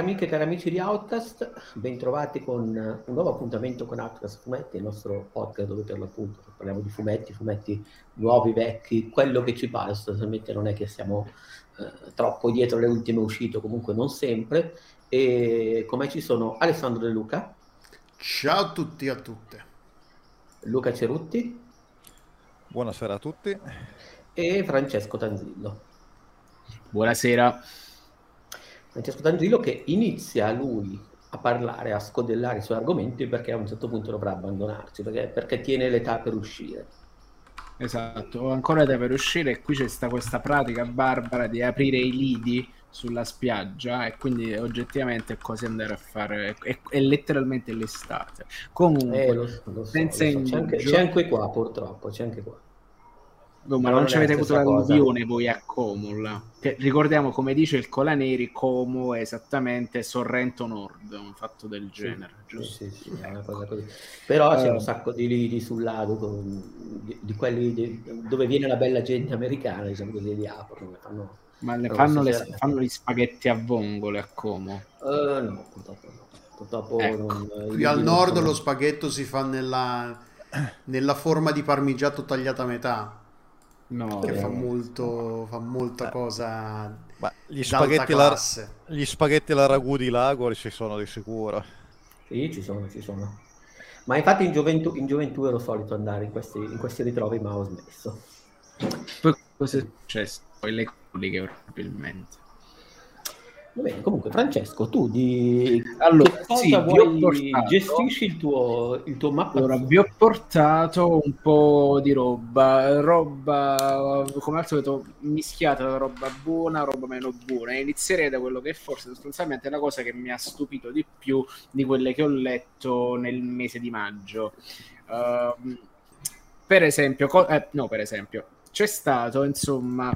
amiche e cari amici di Outcast, bentrovati con un nuovo appuntamento con Outcast Fumetti, il nostro podcast dove per l'appunto parliamo di fumetti, fumetti nuovi, vecchi, quello che ci pare, sostanzialmente non è che siamo eh, troppo dietro le ultime uscite, comunque non sempre. E come ci sono Alessandro De Luca. Ciao a tutti e a tutte. Luca Cerutti. Buonasera a tutti. E Francesco Tanzillo. Buonasera. Francesco Tanzillo che inizia lui a parlare, a scodellare i suoi argomenti perché a un certo punto dovrà abbandonarci, perché, perché tiene l'età per uscire. Esatto, ancora l'età per uscire e qui c'è sta questa pratica barbara di aprire i lidi sulla spiaggia e quindi oggettivamente è quasi andare a fare è, è letteralmente l'estate comunque eh, lo, lo so, senza lo so. C'è, anche, c'è anche qua purtroppo c'è anche qua No, ma non, non ci avete avuto l'alluvione voi a Como. Che, ricordiamo, come dice il Colaneri, Como è esattamente Sorrento Nord, un fatto del genere. Sì, giusto? Sì, sì, è una cosa così. Però uh, c'è un sacco di lidi sul lago, di, di quelli di, dove viene la bella gente americana, diciamo così, li aprono. Fanno, ma ne fanno, le, fanno, gli spaghetti a vongole a Como? Uh, no, purtroppo no. Purtroppo ecco. non, Qui al nord lo spaghetto si fa nella, nella forma di parmigiato tagliata a metà No, che fa, molto, fa molta eh. cosa. Ma gli spaghetti, la, gli spaghetti alla ragù di lago ci sono di sicuro. Sì, ci sono, ci sono. Ma infatti in gioventù, in gioventù ero solito andare in questi, in questi ritrovi, ma ho smesso. Poi cosa è successo? Poi le colleghe probabilmente. Va bene, comunque Francesco, tu di allora, sì, vuoi... gestisci il tuo, il tuo mappa? Allora, vi ho portato un po' di roba, roba come al solito mischiata roba buona, roba meno buona. Inizierei da quello che forse sostanzialmente è la cosa che mi ha stupito di più di quelle che ho letto nel mese di maggio. Uh, per esempio, co- eh, no, per esempio, c'è stato insomma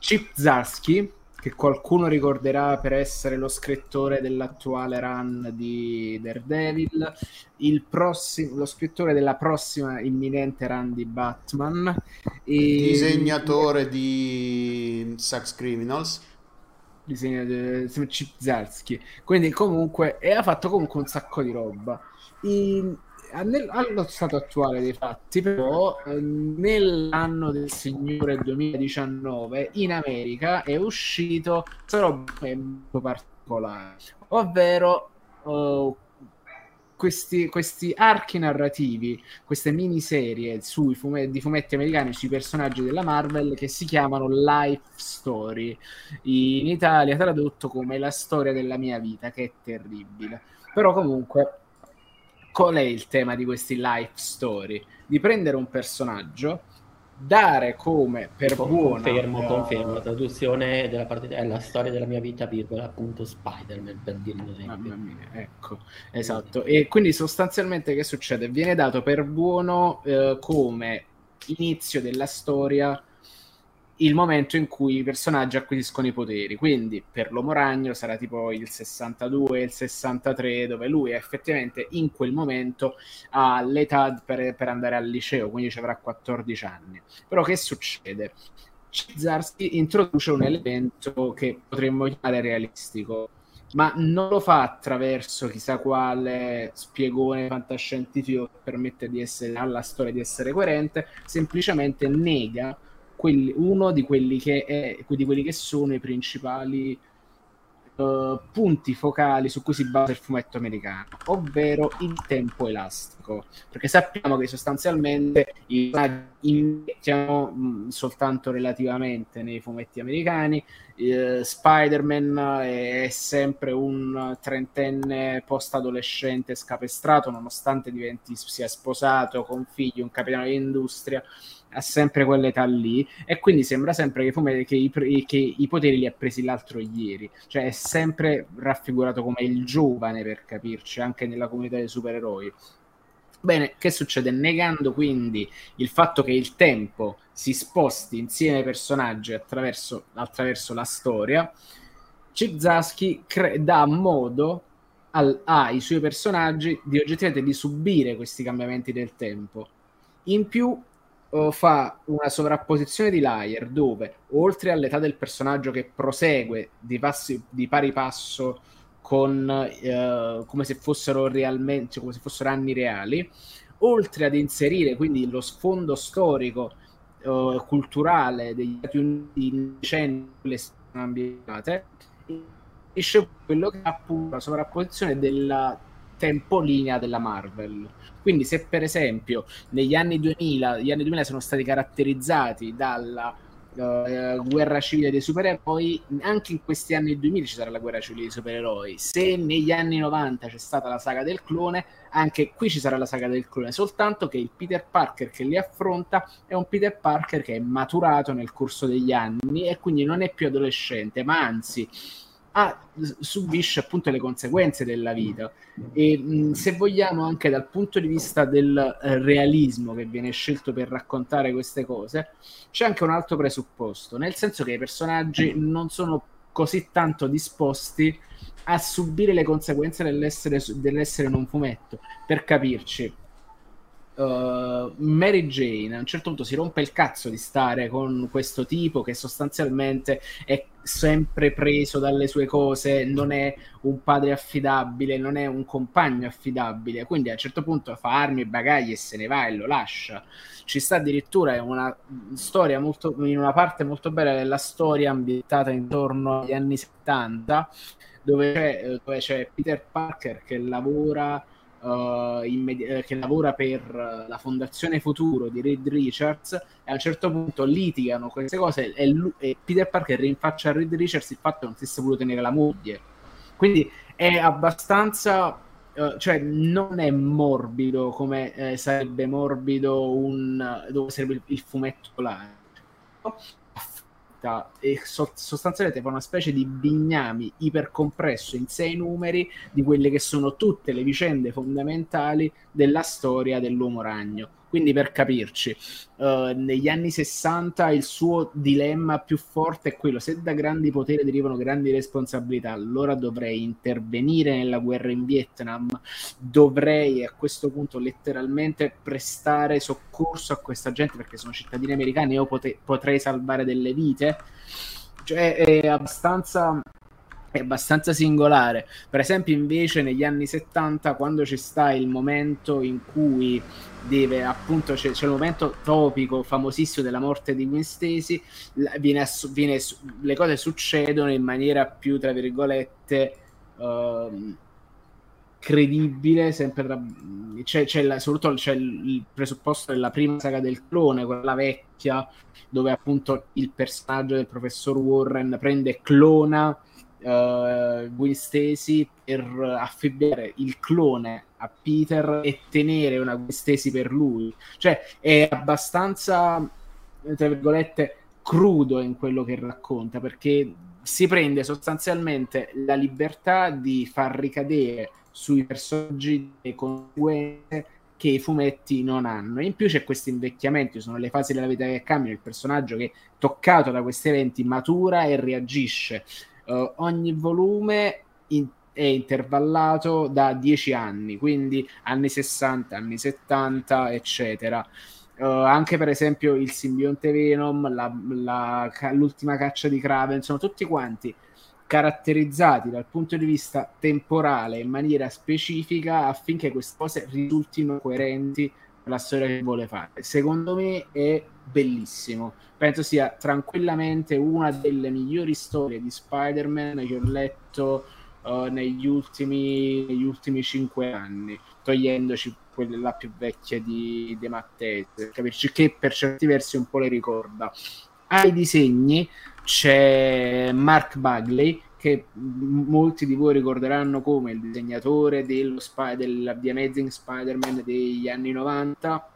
Chip Zarsky che qualcuno ricorderà per essere lo scrittore dell'attuale run di Daredevil, il prossimo, lo scrittore della prossima imminente run di Batman, e... disegnatore di Sex Criminals. Disegnatore di Chip Quindi comunque, e ha fatto comunque un sacco di roba. Allo stato attuale dei fatti, però, ehm, nell'anno del Signore 2019 in America è uscito una roba molto particolare, ovvero uh, questi, questi, archi narrativi, queste miniserie sui fumetti, di fumetti americani sui personaggi della Marvel che si chiamano Life Story, in Italia tradotto come La storia della mia vita, che è terribile. Però comunque qual è il tema di questi life story? Di prendere un personaggio, dare come per buona... Confermo, uh, confermo, la traduzione della parte è la storia della mia vita, virgola, appunto Spider-Man, per dire un esempio. Mia, ecco, esatto. E quindi sostanzialmente che succede? Viene dato per buono uh, come inizio della storia il momento in cui i personaggi acquisiscono i poteri. Quindi per l'Uomo Ragno sarà tipo il 62, il 63, dove lui effettivamente in quel momento ha l'età per, per andare al liceo, quindi ci avrà 14 anni. Però che succede? Cizarski introduce un elemento che potremmo chiamare realistico, ma non lo fa attraverso chissà quale spiegone fantascientifico che permette di essere alla storia di essere coerente, semplicemente nega quelli, uno di quelli, che è, di quelli che sono i principali uh, punti focali su cui si basa il fumetto americano, ovvero il tempo elastico. Perché sappiamo che sostanzialmente invecchiano mm, soltanto relativamente nei fumetti americani. Uh, Spider-Man è sempre un trentenne post-adolescente scapestrato, nonostante diventi, sia sposato, con figli, un capitano di industria ha sempre quell'età lì e quindi sembra sempre che, Fumetti, che, i, che, i, poteri li ha presi l'altro ieri. Cioè è sempre raffigurato come il giovane per capirci anche nella comunità dei supereroi. Bene che succede? Negando quindi il fatto che il tempo si sposti insieme ai personaggi attraverso, attraverso la storia Chip Zasky cre- dà modo al, ai suoi personaggi di oggettivamente di subire questi cambiamenti del tempo. In più fa una sovrapposizione di layer dove oltre all'età del personaggio che prosegue di, passi, di pari passo con, uh, come se fossero realmente, cioè come se fossero anni reali, oltre ad inserire quindi lo sfondo storico uh, culturale degli Stati Uniti in decenni ambientate, esce quello che ha appunto la sovrapposizione della tempolinea della Marvel. Quindi se per esempio negli anni 2000, gli anni 2000 sono stati caratterizzati dalla uh, guerra civile dei supereroi, anche in questi anni 2000 ci sarà la guerra civile dei supereroi. Se negli anni 90 c'è stata la saga del clone, anche qui ci sarà la saga del clone, soltanto che il Peter Parker che li affronta è un Peter Parker che è maturato nel corso degli anni e quindi non è più adolescente, ma anzi ha, subisce appunto le conseguenze della vita. E mh, se vogliamo anche dal punto di vista del eh, realismo che viene scelto per raccontare queste cose c'è anche un altro presupposto nel senso che i personaggi non sono così tanto disposti a subire le conseguenze dell'essere, dell'essere non fumetto per capirci uh, Mary Jane a un certo punto si rompe il cazzo di stare con questo tipo che sostanzialmente è sempre preso dalle sue cose, non è un padre affidabile, non è un compagno affidabile, quindi a un certo punto fa armi e bagagli e se ne va e lo lascia. Ci sta addirittura una storia molto, in una parte molto bella della storia ambientata intorno agli anni 70, dove c'è, dove c'è Peter Parker che lavora uh, immedi- eh, che lavora per la Fondazione Futuro di Reed Richards e a un certo punto litigano queste cose e, lui, e Peter Parker rinfaccia a Reed Richards il fatto che non stesse voluto tenere la moglie. Quindi è abbastanza Uh, cioè non è morbido come eh, sarebbe morbido un dove sarebbe il, il fumetto là fatta e so- sostanzialmente fa una specie di bignami ipercompresso in sei numeri di quelle che sono tutte le vicende fondamentali della storia dell'uomo ragno. Quindi per capirci, uh, negli anni 60 il suo dilemma più forte è quello, se da grandi poteri derivano grandi responsabilità, allora dovrei intervenire nella guerra in Vietnam, dovrei a questo punto letteralmente prestare soccorso a questa gente perché sono cittadini americani io pote- potrei salvare delle vite. Cioè è abbastanza è abbastanza singolare. Per esempio, invece, negli anni 70, quando ci sta il momento in cui deve appunto c'è, c'è il momento topico famosissimo della morte di Gwen Stacy, viene, viene, le cose succedono in maniera più, tra virgolette, uh, credibile, sempre tra, c'è, c'è la, soprattutto c'è il presupposto della prima saga del clone, quella vecchia, dove appunto il personaggio del professor Warren prende clona uh, Stacy per affibbiare il clone a Peter e tenere una Gwen Stacy per lui. Cioè è abbastanza, tra virgolette, crudo in quello che racconta perché si prende sostanzialmente la libertà di far ricadere sui personaggi le conseguenze che i fumetti non hanno. In più c'è questo invecchiamento, sono le fasi della vita che cambiano, il personaggio che toccato da questi eventi matura e reagisce uh, ogni volume in, è intervallato da 10 anni, quindi anni 60, anni 70, eccetera. Uh, anche per esempio il simbionte Venom, la, la, l'ultima caccia di Kraven, sono tutti quanti caratterizzati dal punto di vista temporale in maniera specifica affinché queste cose risultino coerenti la storia che vuole fare. Secondo me è bellissimo. Penso sia tranquillamente una delle migliori storie di Spider-Man che ho letto uh, negli, ultimi, negli ultimi cinque anni, togliendoci quella più vecchia di, di Mattese, capirci che per certi versi un po' le ricorda. Ai disegni c'è Mark Bagley, che molti di voi ricorderanno come il disegnatore dello Spy- del, di Amazing Spider-Man degli anni 90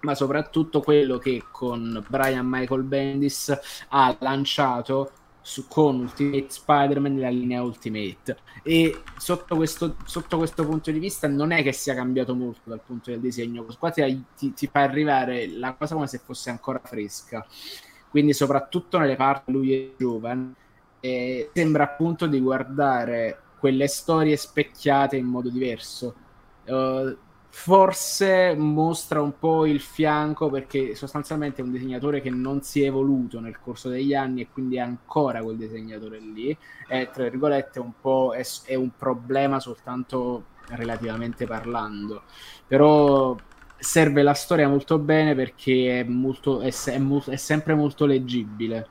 ma soprattutto quello che con Brian Michael Bendis ha lanciato su, con Ultimate Spider-Man la linea Ultimate. E sotto questo, sotto questo, punto di vista non è che sia cambiato molto dal punto del disegno qua ti, ti, ti fa arrivare la cosa come se fosse ancora fresca. Quindi soprattutto nelle parti lui è giovane eh, sembra appunto di guardare quelle storie specchiate in modo diverso. Uh, forse mostra un po' il fianco perché sostanzialmente è un disegnatore che non si è evoluto nel corso degli anni e quindi è ancora quel disegnatore lì. È tra virgolette un po' è, è un problema soltanto relativamente parlando. Però serve la storia molto bene perché è, molto, è, è, è sempre molto leggibile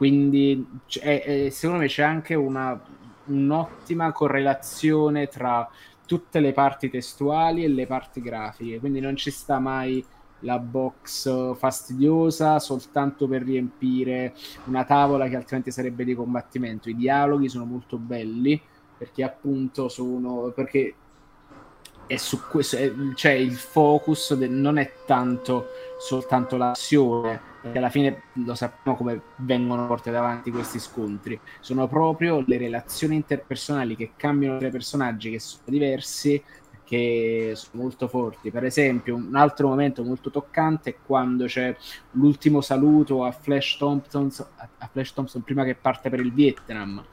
quindi secondo me c'è anche una, un'ottima correlazione tra tutte le parti testuali e le parti grafiche, quindi non ci sta mai la box fastidiosa soltanto per riempire una tavola che altrimenti sarebbe di combattimento. I dialoghi sono molto belli perché appunto sono perché è su questo è, cioè il focus de, non è tanto soltanto l'azione perché alla fine lo sappiamo come vengono portati avanti questi scontri, sono proprio le relazioni interpersonali che cambiano tra i personaggi che sono diversi che sono molto forti. Per esempio, un altro momento molto toccante è quando c'è l'ultimo saluto a Flash Thompson, a Flash Thompson prima che parte per il Vietnam.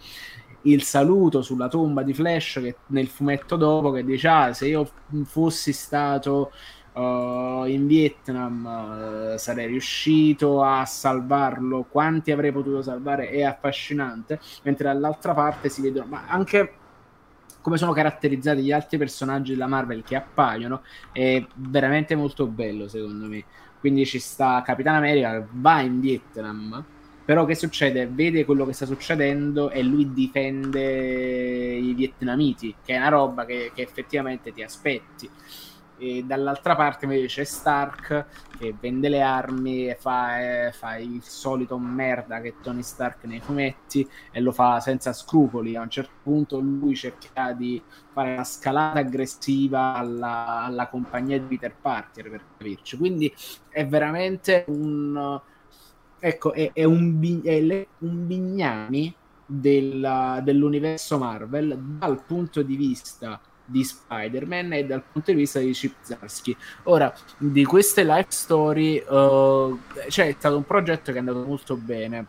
Il saluto sulla tomba di Flash che nel fumetto dopo che dice ah, se io fossi stato uh, in Vietnam uh, sarei riuscito a salvarlo, quanti avrei potuto salvare è affascinante, mentre dall'altra parte si vedono, ma anche come sono caratterizzati gli altri personaggi della Marvel che appaiono è veramente molto bello secondo me. Quindi ci sta Capitan America, va in Vietnam, però che succede? Vede quello che sta succedendo e lui difende i vietnamiti, che è una roba che, che effettivamente ti aspetti e dall'altra parte invece c'è Stark che vende le armi e fa, eh, fa, il solito merda che Tony Stark nei fumetti e lo fa senza scrupoli. A un certo punto lui cerca di fare una scalata aggressiva alla, alla compagnia di Peter Parker per capirci. Quindi è veramente un ecco è, è un, è un bignami della, dell'universo Marvel dal punto di vista di Spider-Man e dal punto di vista di Chip Zarsky. Ora, di queste life story, uh, cioè è stato un progetto che è andato molto bene.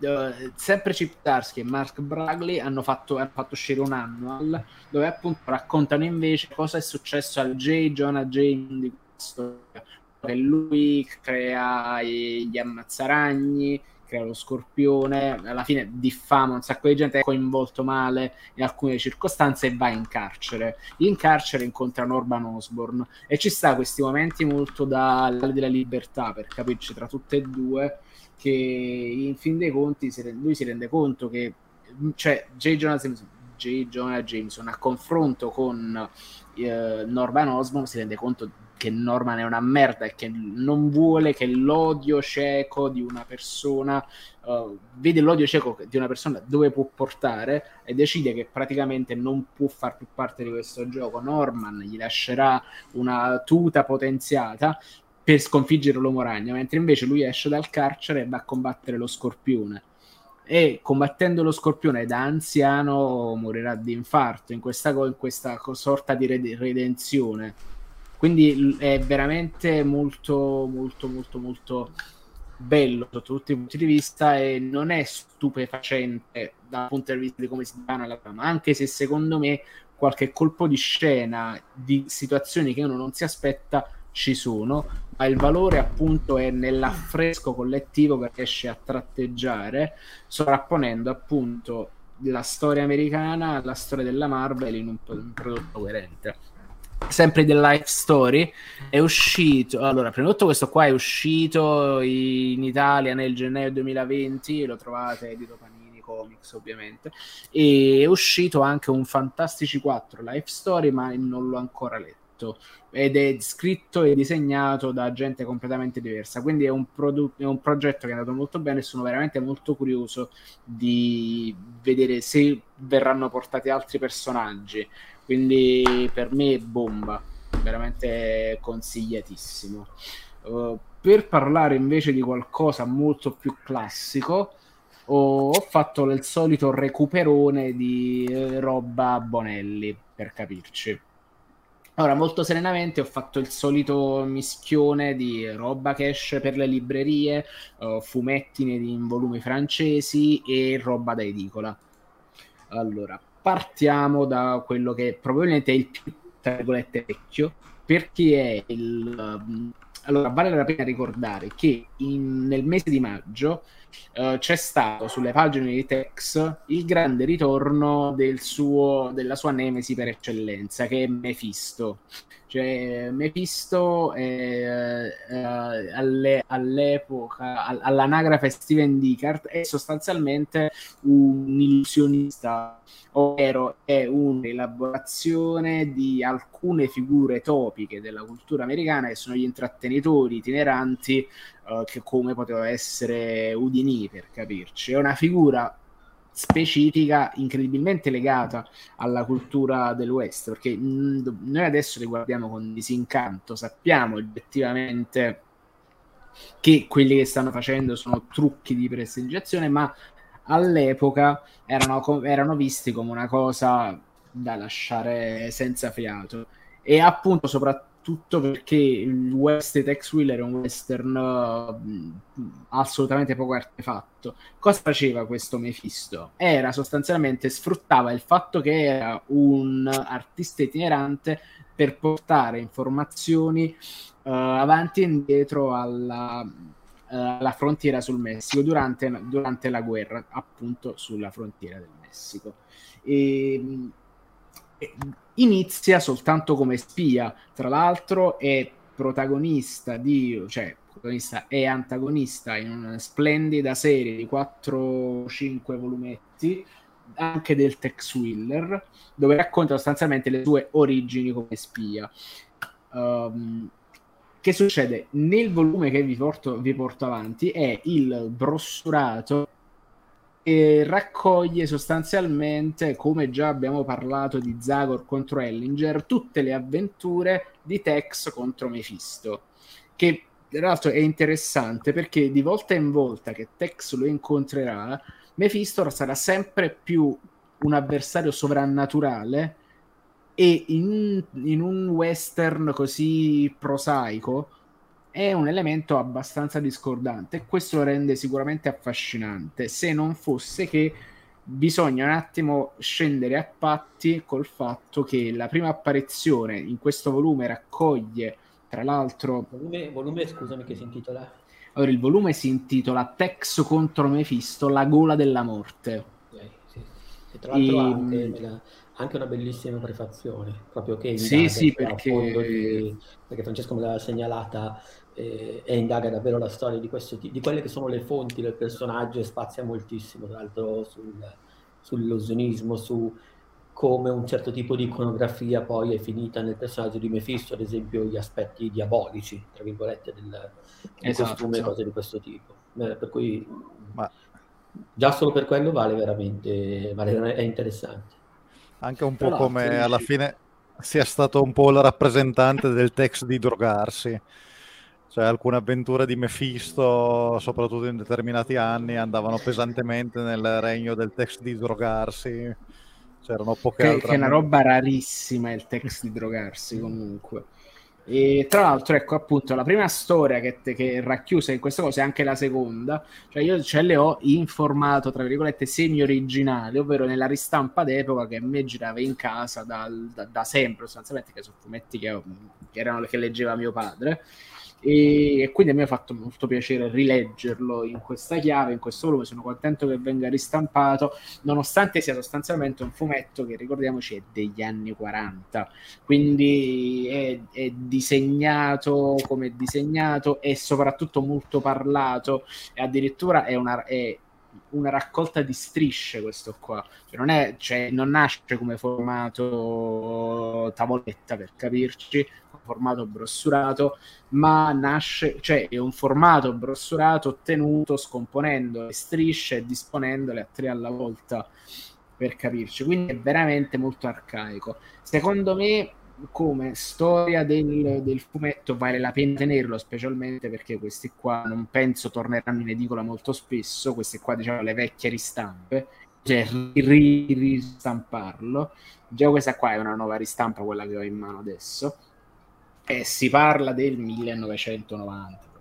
Uh, sempre Chip Zarsky e Mark Bragley hanno fatto, hanno fatto uscire un annual dove appunto raccontano invece cosa è successo al J. Jonah James di questa storia. Che lui crea gli ammazzaragni, crea lo scorpione, alla fine diffama un sacco di gente, è coinvolto male in alcune circostanze e va in carcere. In carcere incontra Norman Osborn e ci sta questi momenti molto da della libertà, per capirci tra tutte e due, che in fin dei conti lui si rende conto che cioè J. Jonah Jameson, J. Jonah Jameson a confronto con eh, Norman Osborn si rende conto che Norman è una merda e che non vuole che l'odio cieco di una persona uh, vede l'odio cieco di una persona dove può portare e decide che praticamente non può far più parte di questo gioco. Norman gli lascerà una tuta potenziata per sconfiggere l'uomo ragno, mentre invece lui esce dal carcere e va a combattere lo scorpione e combattendo lo scorpione da anziano morirà di infarto in questa, in questa sorta di redenzione quindi è veramente molto, molto, molto, molto bello sotto tutti i punti di vista e non è stupefacente dal punto di vista di come si dipana la trama, anche se secondo me qualche colpo di scena di situazioni che uno non si aspetta ci sono, ma il valore appunto è nell'affresco collettivo che riesce a tratteggiare, sovrapponendo appunto la storia americana alla storia della Marvel in un, un prodotto coerente sempre del Life Story è uscito allora prima di tutto questo qua è uscito in Italia nel gennaio 2020 lo trovate edito Panini Comics ovviamente e è uscito anche un Fantastici 4 Life Story ma non l'ho ancora letto ed è scritto e disegnato da gente completamente diversa quindi è un, produ- è un progetto che è andato molto bene sono veramente molto curioso di vedere se verranno portati altri personaggi quindi per me è bomba, veramente consigliatissimo. Uh, per parlare invece di qualcosa molto più classico, ho, fatto il solito recuperone di eh, roba Bonelli, per capirci. Ora, molto serenamente ho fatto il solito mischione di roba che esce per le librerie, uh, fumetti in volumi francesi e roba da edicola. Allora, partiamo da quello che probabilmente è il più tra virgolette, vecchio, perché è il... Allora, vale la pena ricordare che in, nel mese di maggio uh, c'è stato sulle pagine di Tex il grande ritorno del suo, della sua nemesi per eccellenza, che è Mephisto. Cioè, Mephisto è, eh, alle, all'epoca, all'anagrafe Steven Dickart, è sostanzialmente un illusionista, ovvero è un'elaborazione di alcune figure topiche della cultura americana che sono gli intrattenitori itineranti, uh, che come poteva essere Udini, per capirci. È una figura specifica incredibilmente legata alla cultura del West, perché mh, noi adesso li guardiamo con disincanto, sappiamo oggettivamente che quelli che stanno facendo sono trucchi di prestigiazione, ma all'epoca erano, erano visti come una cosa da lasciare senza fiato e appunto soprattutto tutto perché il West di Tex Wheeler è un western uh, assolutamente poco artefatto. Cosa faceva questo Mephisto? Era sostanzialmente sfruttava il fatto che era un artista itinerante per portare informazioni uh, avanti e indietro alla, uh, alla frontiera sul Messico durante, durante, la guerra, appunto sulla frontiera del Messico. E, inizia soltanto come spia, tra l'altro è protagonista di, cioè protagonista è antagonista in una splendida serie di 4-5 volumetti anche del Tex Wheeler dove racconta sostanzialmente le sue origini come spia. Um, che succede? Nel volume che vi porto, vi porto avanti è il brossurato e raccoglie sostanzialmente, come già abbiamo parlato di Zagor contro Ellinger, tutte le avventure di Tex contro Mephisto, che tra l'altro è interessante perché di volta in volta che Tex lo incontrerà, Mephisto sarà sempre più un avversario sovrannaturale e in, in un western così prosaico è un elemento abbastanza discordante e questo lo rende sicuramente affascinante, se non fosse che bisogna un attimo scendere a patti col fatto che la prima apparizione in questo volume raccoglie, tra l'altro... Volume, volume scusami, che si intitola? Allora, il volume si intitola Tex contro Mephisto, la gola della morte. Okay, sì. E tra l'altro e... anche, la, anche, una bellissima prefazione, proprio che sì, sì, perché... Di, perché Francesco me l'aveva segnalata e, e, indaga davvero la storia di, questo, di quelle che sono le fonti del personaggio e spazia moltissimo, tra l'altro, sul, sull'illusionismo, su come un certo tipo di iconografia poi è finita nel personaggio di Mephisto, ad esempio gli aspetti diabolici, tra virgolette, del, del esatto, costume e esatto. cose di questo tipo. Eh, per cui Ma... già solo per quello vale veramente, vale, è interessante. Anche un po' come alla fine sia stato un po' il rappresentante del text di drogarsi cioè alcune avventure di Mephisto, soprattutto in determinati anni, andavano pesantemente nel regno del text di drogarsi. C'erano poche che, altre. Che è una roba rarissima il text di drogarsi comunque. E tra l'altro, ecco appunto la prima storia che, che è racchiusa in questa cosa è anche la seconda. Cioè, io ce le ho informato, tra virgolette, semi-originali, ovvero nella ristampa d'epoca che a me girava in casa dal, da, da, sempre, sostanzialmente, che sono fumetti che, che, erano, che leggeva mio padre e, e, quindi a me ha fatto molto piacere rileggerlo in questa chiave, in questo volume, sono contento che venga ristampato, nonostante sia sostanzialmente un fumetto che ricordiamoci è degli anni 40, quindi è, è disegnato come disegnato e soprattutto molto parlato. E addirittura è una... È, una raccolta di strisce questo qua cioè non, è, cioè, non nasce come formato tavoletta per capirci formato brossurato, ma nasce, cioè è un formato brossurato ottenuto scomponendo le strisce e disponendole a tre alla volta per capirci, quindi è veramente molto arcaico. Secondo me come storia del, del, fumetto vale la pena tenerlo, specialmente perché questi qua non penso torneranno in edicola molto spesso, queste qua diciamo le vecchie ristampe, cioè ristamparlo. Già questa qua è una nuova ristampa, quella che ho in mano adesso. E si parla del 1990 probabilmente.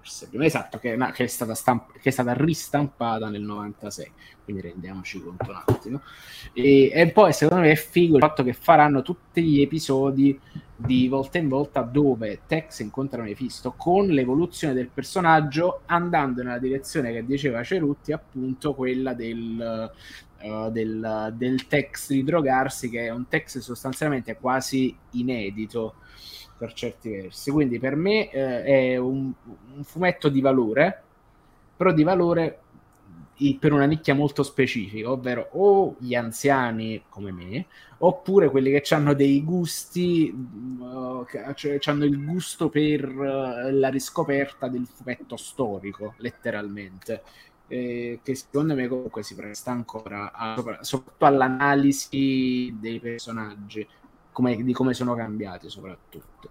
Forse. Prima, esatto, che, no, che, è stata stamp- che, è stata ristampata nel 96, quindi rendiamoci conto un attimo. E, e, poi secondo me è figo il fatto che faranno tutti gli episodi di volta in volta dove Tex incontra Mephisto con l'evoluzione del personaggio andando nella direzione che diceva Cerutti, appunto quella del, uh, del, del Tex di drogarsi, che è un Tex sostanzialmente quasi inedito per certi versi. Quindi per me eh, è un, un, fumetto di valore, però di valore per una nicchia molto specifica, ovvero o gli anziani come me, oppure quelli che hanno dei gusti, uh, cioè hanno il gusto per uh, la riscoperta del fumetto storico, letteralmente. Eh, che secondo me comunque si presta ancora a, soprattutto all'analisi dei personaggi come, di come sono cambiati soprattutto.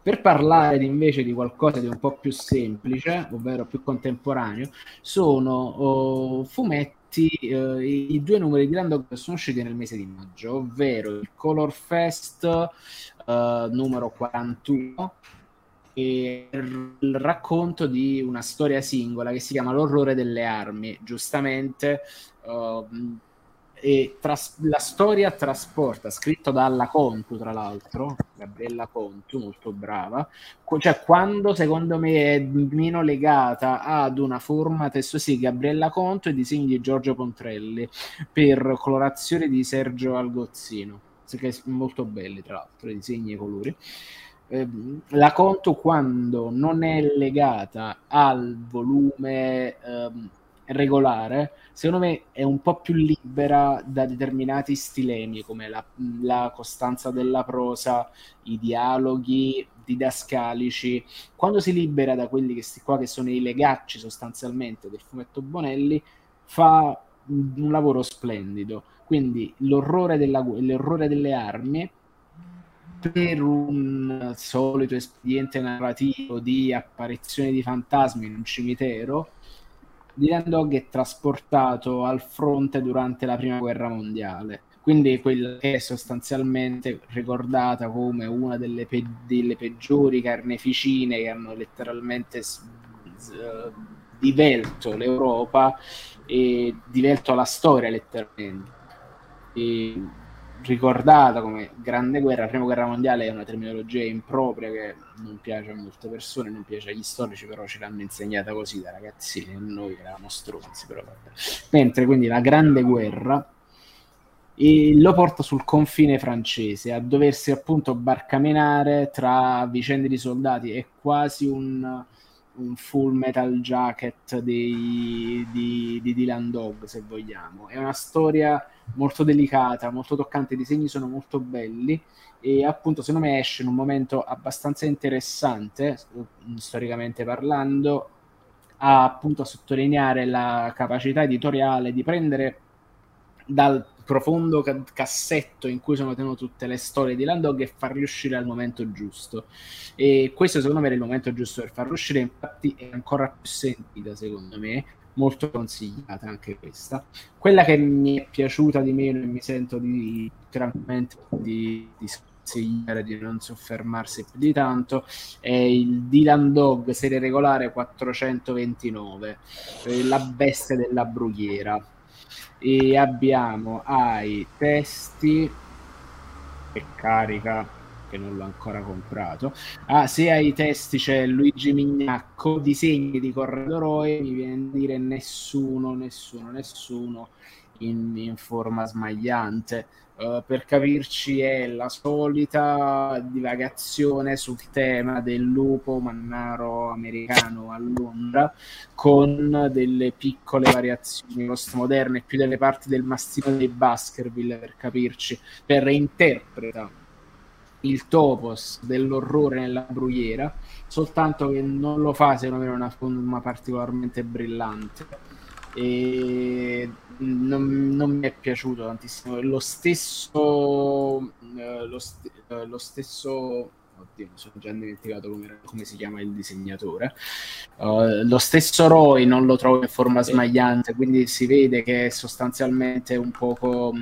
Per parlare invece di qualcosa di un po' più semplice, ovvero più contemporaneo, sono oh, fumetti, eh, i due numeri di Landog che sono usciti nel mese di maggio, ovvero il Color Fest eh, numero 41 e il racconto di una storia singola che si chiama L'orrore delle armi. Giustamente, uh, e tras- la storia trasporta, scritto dalla Contu tra l'altro, Gabriella Contu, molto brava, cioè quando secondo me è meno legata ad una forma testo sì, Gabriella Contu e disegni di Giorgio Pontrelli per colorazioni di Sergio Algozzino, che molto belli tra l'altro, i disegni e i colori. Ehm, la Contu quando non è legata al volume ehm, regolare, secondo me è un po' più libera da determinati stilemi come la, la costanza della prosa, i dialoghi didascalici. Quando si libera da quelli che, qua, che sono i legacci sostanzialmente del fumetto Bonelli, fa un lavoro splendido. Quindi l'orrore, della, l'orrore delle armi per un solito espediente narrativo di apparizioni di fantasmi in un cimitero Dylan Dog è trasportato al fronte durante la prima guerra mondiale. Quindi quella che è sostanzialmente ricordata come una delle, pe- delle peggiori carneficine che hanno letteralmente s- s- divelto l'Europa e divelto la storia letteralmente. E ricordata come Grande Guerra, Prima Guerra Mondiale è una terminologia impropria che non piace a molte persone, non piace agli storici, però ce l'hanno insegnata così da ragazzini, noi eravamo stronzi, però vabbè. Mentre quindi la Grande Guerra lo porta sul confine francese a doversi appunto barcamenare tra vicende di soldati, è quasi un un full metal jacket dei, di, di Dylan Dog, se vogliamo. È una storia molto delicata, molto toccante, i disegni sono molto belli e appunto secondo me esce in un momento abbastanza interessante, storicamente parlando, a appunto a sottolineare la capacità editoriale di prendere dal profondo ca- cassetto in cui sono tenute tutte le storie di Landog e far riuscire al momento giusto. E questo secondo me era il momento giusto per far riuscire, infatti è ancora più sentita secondo me, molto consigliata anche questa. Quella che mi è piaciuta di meno e mi sento di tranquillamente di, di consigliare di non soffermarsi più di tanto è il Dylan Dog serie regolare 429 la bestia della brughiera e abbiamo ai testi che carica che non l'ho ancora comprato. Ah, se ai testi c'è Luigi Mignacco disegni di Corrado Roy mi viene a dire nessuno nessuno nessuno in, in forma smagliante Uh, per capirci è la solita divagazione sul tema del lupo mannaro americano a Londra con delle piccole variazioni postmoderne più delle parti del mastino dei Baskerville per capirci per reinterpreta il topos dell'orrore nella brughiera soltanto che non lo fa secondo me in una forma particolarmente brillante. E non, non, mi è piaciuto tantissimo. Lo stesso, eh, lo, st- eh, lo, stesso, oddio, mi sono già dimenticato come, come si chiama il disegnatore. Uh, lo stesso Roy non lo trovo in forma smagliante, quindi si vede che è sostanzialmente un poco.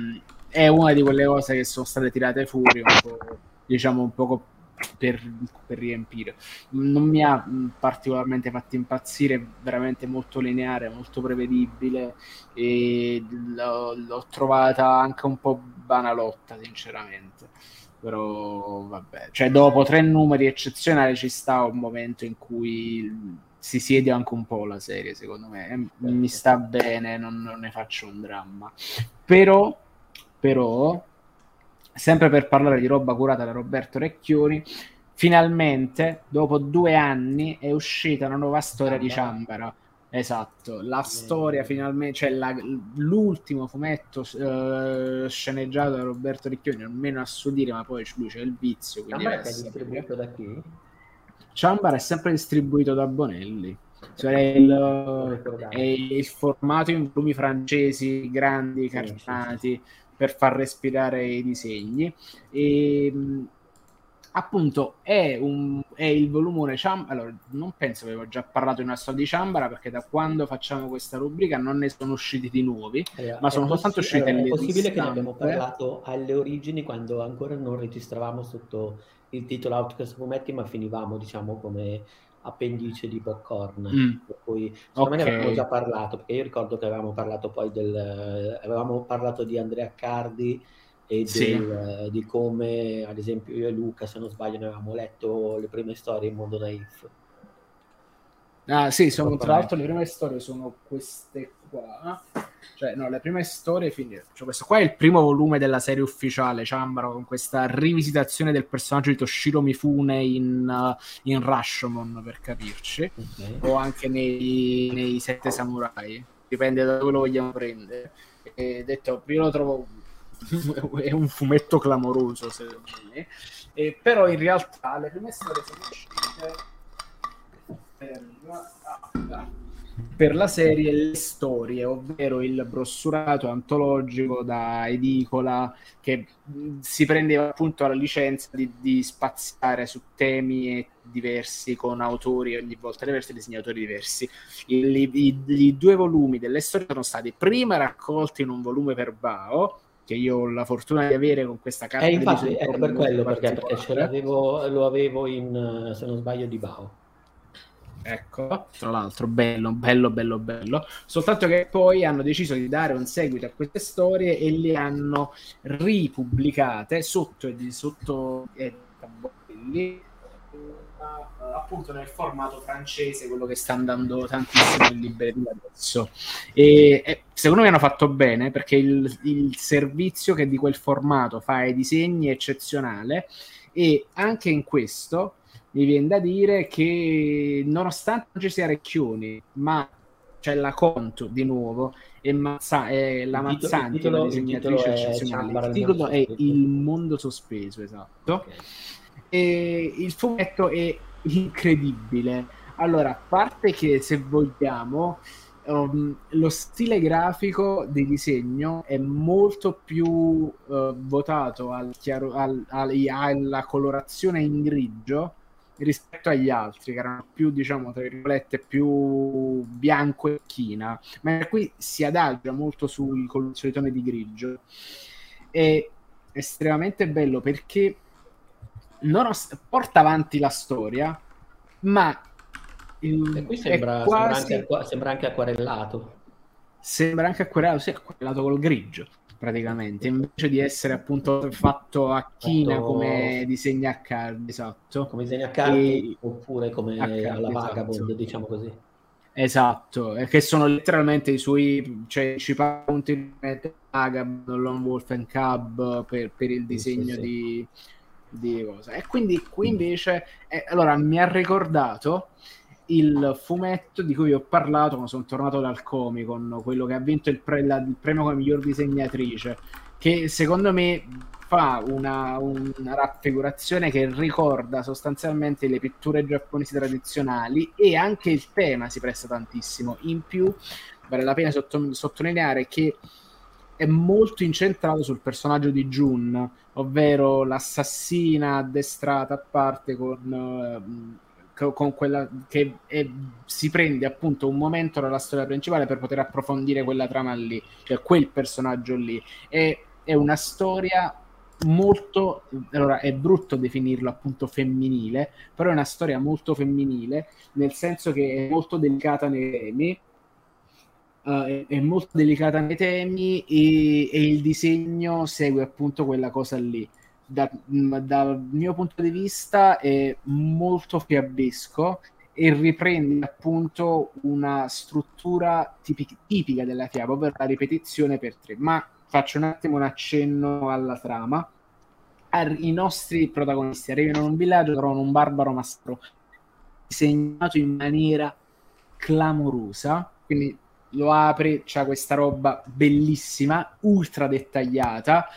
È una di quelle cose che sono state tirate fuori, un po', diciamo un poco per, per, riempire. Non mi ha particolarmente fatto impazzire, veramente molto lineare, molto prevedibile e l'ho, l'ho trovata anche un po' banalotta, sinceramente. Però vabbè, cioè dopo tre numeri eccezionali ci sta un momento in cui si siede anche un po' la serie, secondo me. Mi sta bene, non, non ne faccio un dramma. Però, però sempre per parlare di roba curata da Roberto Recchioni, finalmente, dopo due anni, è uscita una nuova storia di Ciambara. Esatto, la storia finalmente, cioè la, l'ultimo fumetto uh, sceneggiato da Roberto Ricchioni, almeno a suo dire, ma poi lui c'è il vizio. Ciambara è distribuito da chi? Ciambara è sempre distribuito da Bonelli. Cioè è il, è il formato in volumi francesi grandi, cartati. Sì, sì, sì per far respirare i disegni. E appunto è, un, è il volumone Ciambara. Allora, non penso che avevo già parlato in una storia di Ciambara perché da quando facciamo questa rubrica non ne sono usciti di nuovi, eh, ma sono soltanto usciti allora, È possibile che ne abbiamo parlato alle origini quando ancora non registravamo sotto il titolo Outcast Fumetti, ma finivamo diciamo come appendice di popcorn. Mm. Per cui secondo okay. me ne avevamo già parlato, perché io ricordo che avevamo parlato poi del avevamo parlato di Andrea Cardi e sì. del, di come ad esempio io e Luca, se non sbaglio, ne avevamo letto le prime storie in Mondo Naif. Ah sì, sono, tra l'altro le prime storie sono queste qua. Cioè, no, le prime storie finite. Cioè, questo qua è il primo volume della serie ufficiale, Ciambaro, con questa rivisitazione del personaggio di Toshiro Mifune in, uh, in Rashomon, per capirci. Okay. O anche nei, nei Sette Samurai. Dipende da dove lo vogliamo prendere. E detto, io lo trovo... è un fumetto clamoroso, secondo me. E, però in realtà le prime storie sono uscite per la serie Le Storie, ovvero il brossurato antologico da edicola che si prendeva appunto la licenza di, di spaziare su temi diversi con autori ogni volta diversi, disegnatori diversi. I, due volumi delle storie sono stati prima raccolti in un volume per Bao, che io ho la fortuna di avere con questa carta. Eh, infatti, ecco per quello, perché, perché ce l'avevo, lo avevo in, se non sbaglio, di Bao. Ecco, tra l'altro, bello, bello, bello, bello. Soltanto che poi hanno deciso di dare un seguito a queste storie e le hanno ripubblicate sotto, sotto eh, tabelli, appunto nel formato francese, quello che sta andando tantissimo in libreria adesso. E, e, secondo me hanno fatto bene perché il, il servizio che di quel formato fa ai disegni è eccezionale e anche in questo mi viene da dire che nonostante non ci sia Recchioni, ma c'è la Conto di nuovo e, Mazza- e la Mazzanti, titolo, la disegnatrice eccezionale. Il titolo è Il mondo sospeso, esatto. Okay. E il fumetto è incredibile. Allora, a parte che se vogliamo, um, lo stile grafico di disegno è molto più uh, votato al chiaro, al, al, alla colorazione in grigio rispetto agli altri che erano più diciamo tra virgolette più bianco e china. Ma qui si adagia molto sui toni di grigio. È estremamente bello perché non ho, porta avanti la storia ma il, qui sembra, quasi, sembra, anche, sembra anche acquarellato. Sembra anche acquarellato, sì, acquarellato col grigio praticamente, invece di essere appunto fatto a china fatto... come disegna a card, esatto. Come disegna a card e... oppure come card, alla Vagabond, esatto. diciamo così. Esatto, che sono letteralmente i suoi cioè, principali punti Vagabond, Lone Wolf and Cub per, per il disegno sì, sì, di, di cosa. E quindi qui invece, eh, allora mi ha ricordato il fumetto di cui ho parlato quando sono tornato dal Comic Con, quello che ha vinto il, pre- la, il premio come miglior disegnatrice, che secondo me fa una, una, raffigurazione che ricorda sostanzialmente le pitture giapponesi tradizionali e anche il tema si presta tantissimo. In più, vale la pena sotto- sottolineare che è molto incentrato sul personaggio di Jun, ovvero l'assassina addestrata a parte con uh, con quella che è, si prende appunto un momento dalla storia principale per poter approfondire quella trama lì, cioè quel personaggio lì. È, è una storia molto, allora è brutto definirlo appunto femminile, però è una storia molto femminile, nel senso che è molto delicata nei temi, uh, è, è, molto delicata nei temi e, e, il disegno segue appunto quella cosa lì. Da, dal mio punto di vista è molto fiabesco e riprende appunto una struttura tipica, tipica della fiaba, ovvero la ripetizione per tre. Ma faccio un attimo un accenno alla trama. I nostri protagonisti arrivano in un villaggio, trovano un barbaro maschero disegnato in maniera clamorosa, quindi lo apri, c'ha questa roba bellissima, ultra dettagliata,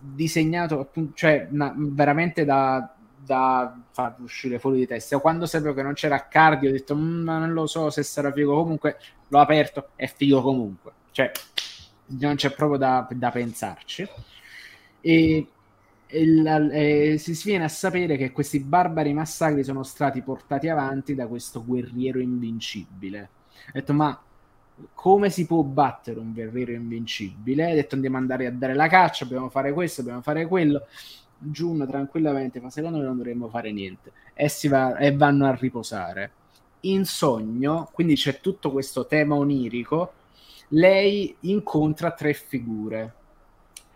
disegnato appunto, cioè na, veramente da, da far uscire fuori di testa. Quando sapevo che non c'era cardio, ho detto, mm, non lo so se sarà figo comunque, l'ho aperto, è figo comunque. Cioè, non c'è proprio da, da pensarci. E, e, la, e, si viene a sapere che questi barbari massacri sono stati portati avanti da questo guerriero invincibile. Ho detto, ma come si può battere un guerriero invincibile? Ho detto, andiamo andare a dare la caccia, dobbiamo fare questo, dobbiamo fare quello. Jun tranquillamente, ma secondo me non dovremmo fare niente. E, va, e vanno a riposare. In sogno, quindi c'è tutto questo tema onirico lei incontra tre figure,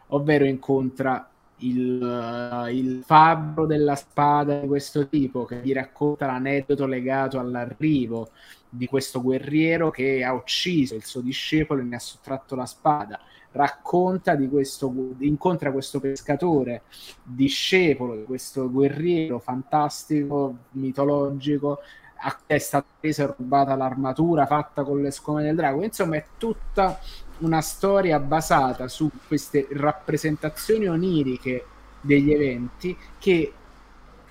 ovvero incontra il, uh, il fabbro della spada di questo tipo che gli racconta l'aneddoto legato all'arrivo di questo guerriero che ha ucciso il suo discepolo e ne ha sottratto la spada. Racconta di questo, incontra questo pescatore, discepolo di questo guerriero fantastico, mitologico, a cui è stata presa e rubata l'armatura fatta con le scomme del drago. Insomma, è tutta una storia basata su queste rappresentazioni oniriche degli eventi che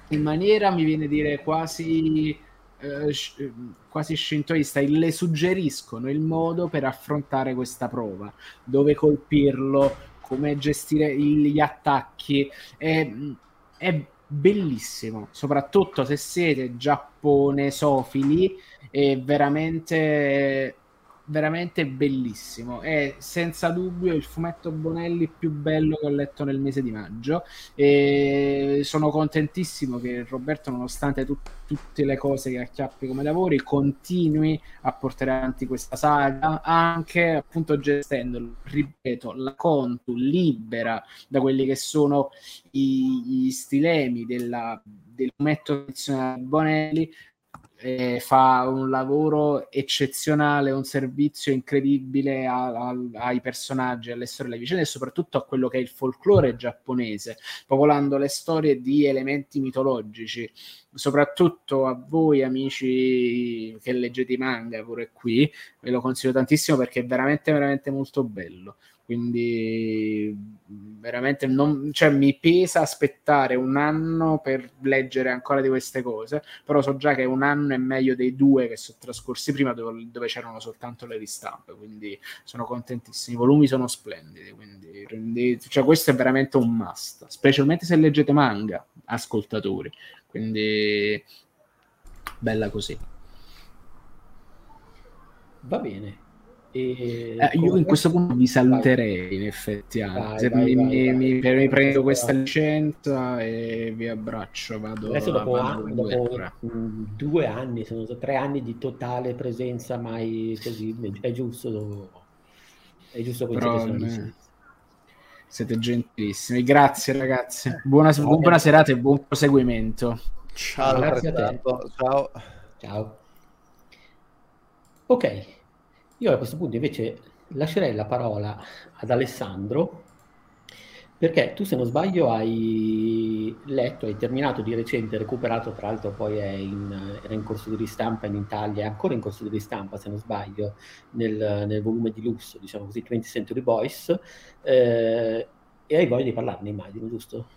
in maniera, mi viene a dire, quasi, eh, quasi scintoista, le suggeriscono il modo per affrontare questa prova, dove colpirlo, come gestire gli attacchi. È, è bellissimo, soprattutto se siete giapponesofili, è veramente veramente bellissimo. È senza dubbio il fumetto Bonelli più bello che ho letto nel mese di maggio. E sono contentissimo che Roberto, nonostante tut- tutte le cose che acchiappi come lavori, continui a portare avanti questa saga, anche appunto gestendo, ripeto, la Contu libera da quelli che sono i, gli stilemi della, del fumetto tradizionale Bonelli eh, fa un lavoro eccezionale, un servizio incredibile a, a, ai personaggi, alle storie, alle vicende e soprattutto a quello che è il folklore giapponese, popolando le storie di elementi mitologici. Soprattutto a voi amici che leggete i manga pure qui, ve lo consiglio tantissimo perché è veramente, veramente molto bello quindi veramente non, cioè, mi pesa aspettare un anno per leggere ancora di queste cose però so già che un anno è meglio dei due che sono trascorsi prima dove, dove c'erano soltanto le ristampe quindi sono contentissimo i volumi sono splendidi quindi, quindi cioè, questo è veramente un must specialmente se leggete manga ascoltatori. Quindi bella così. Va bene e eh, io in questo punto vi saluterei vai. in effetti vai, vai, mi, mi, mi, prendo questa licenza e vi abbraccio vado adesso dopo, anni, dopo due anni sono tre anni di totale presenza mai così è giusto è giusto Però, eh, siete gentilissimi. Grazie ragazzi. Buona, buona serata e buon proseguimento. Ciao grazie a te. ciao. Ciao. Ok io a questo punto invece lascerei la parola ad Alessandro, perché tu se non sbaglio hai letto, hai terminato di recente, recuperato, tra l'altro poi in, era in corso di ristampa in Italia, è ancora in corso di ristampa se non sbaglio, nel, nel volume di lusso, diciamo così, 20 Century Boys, eh, e hai voglia di parlarne immagino, giusto?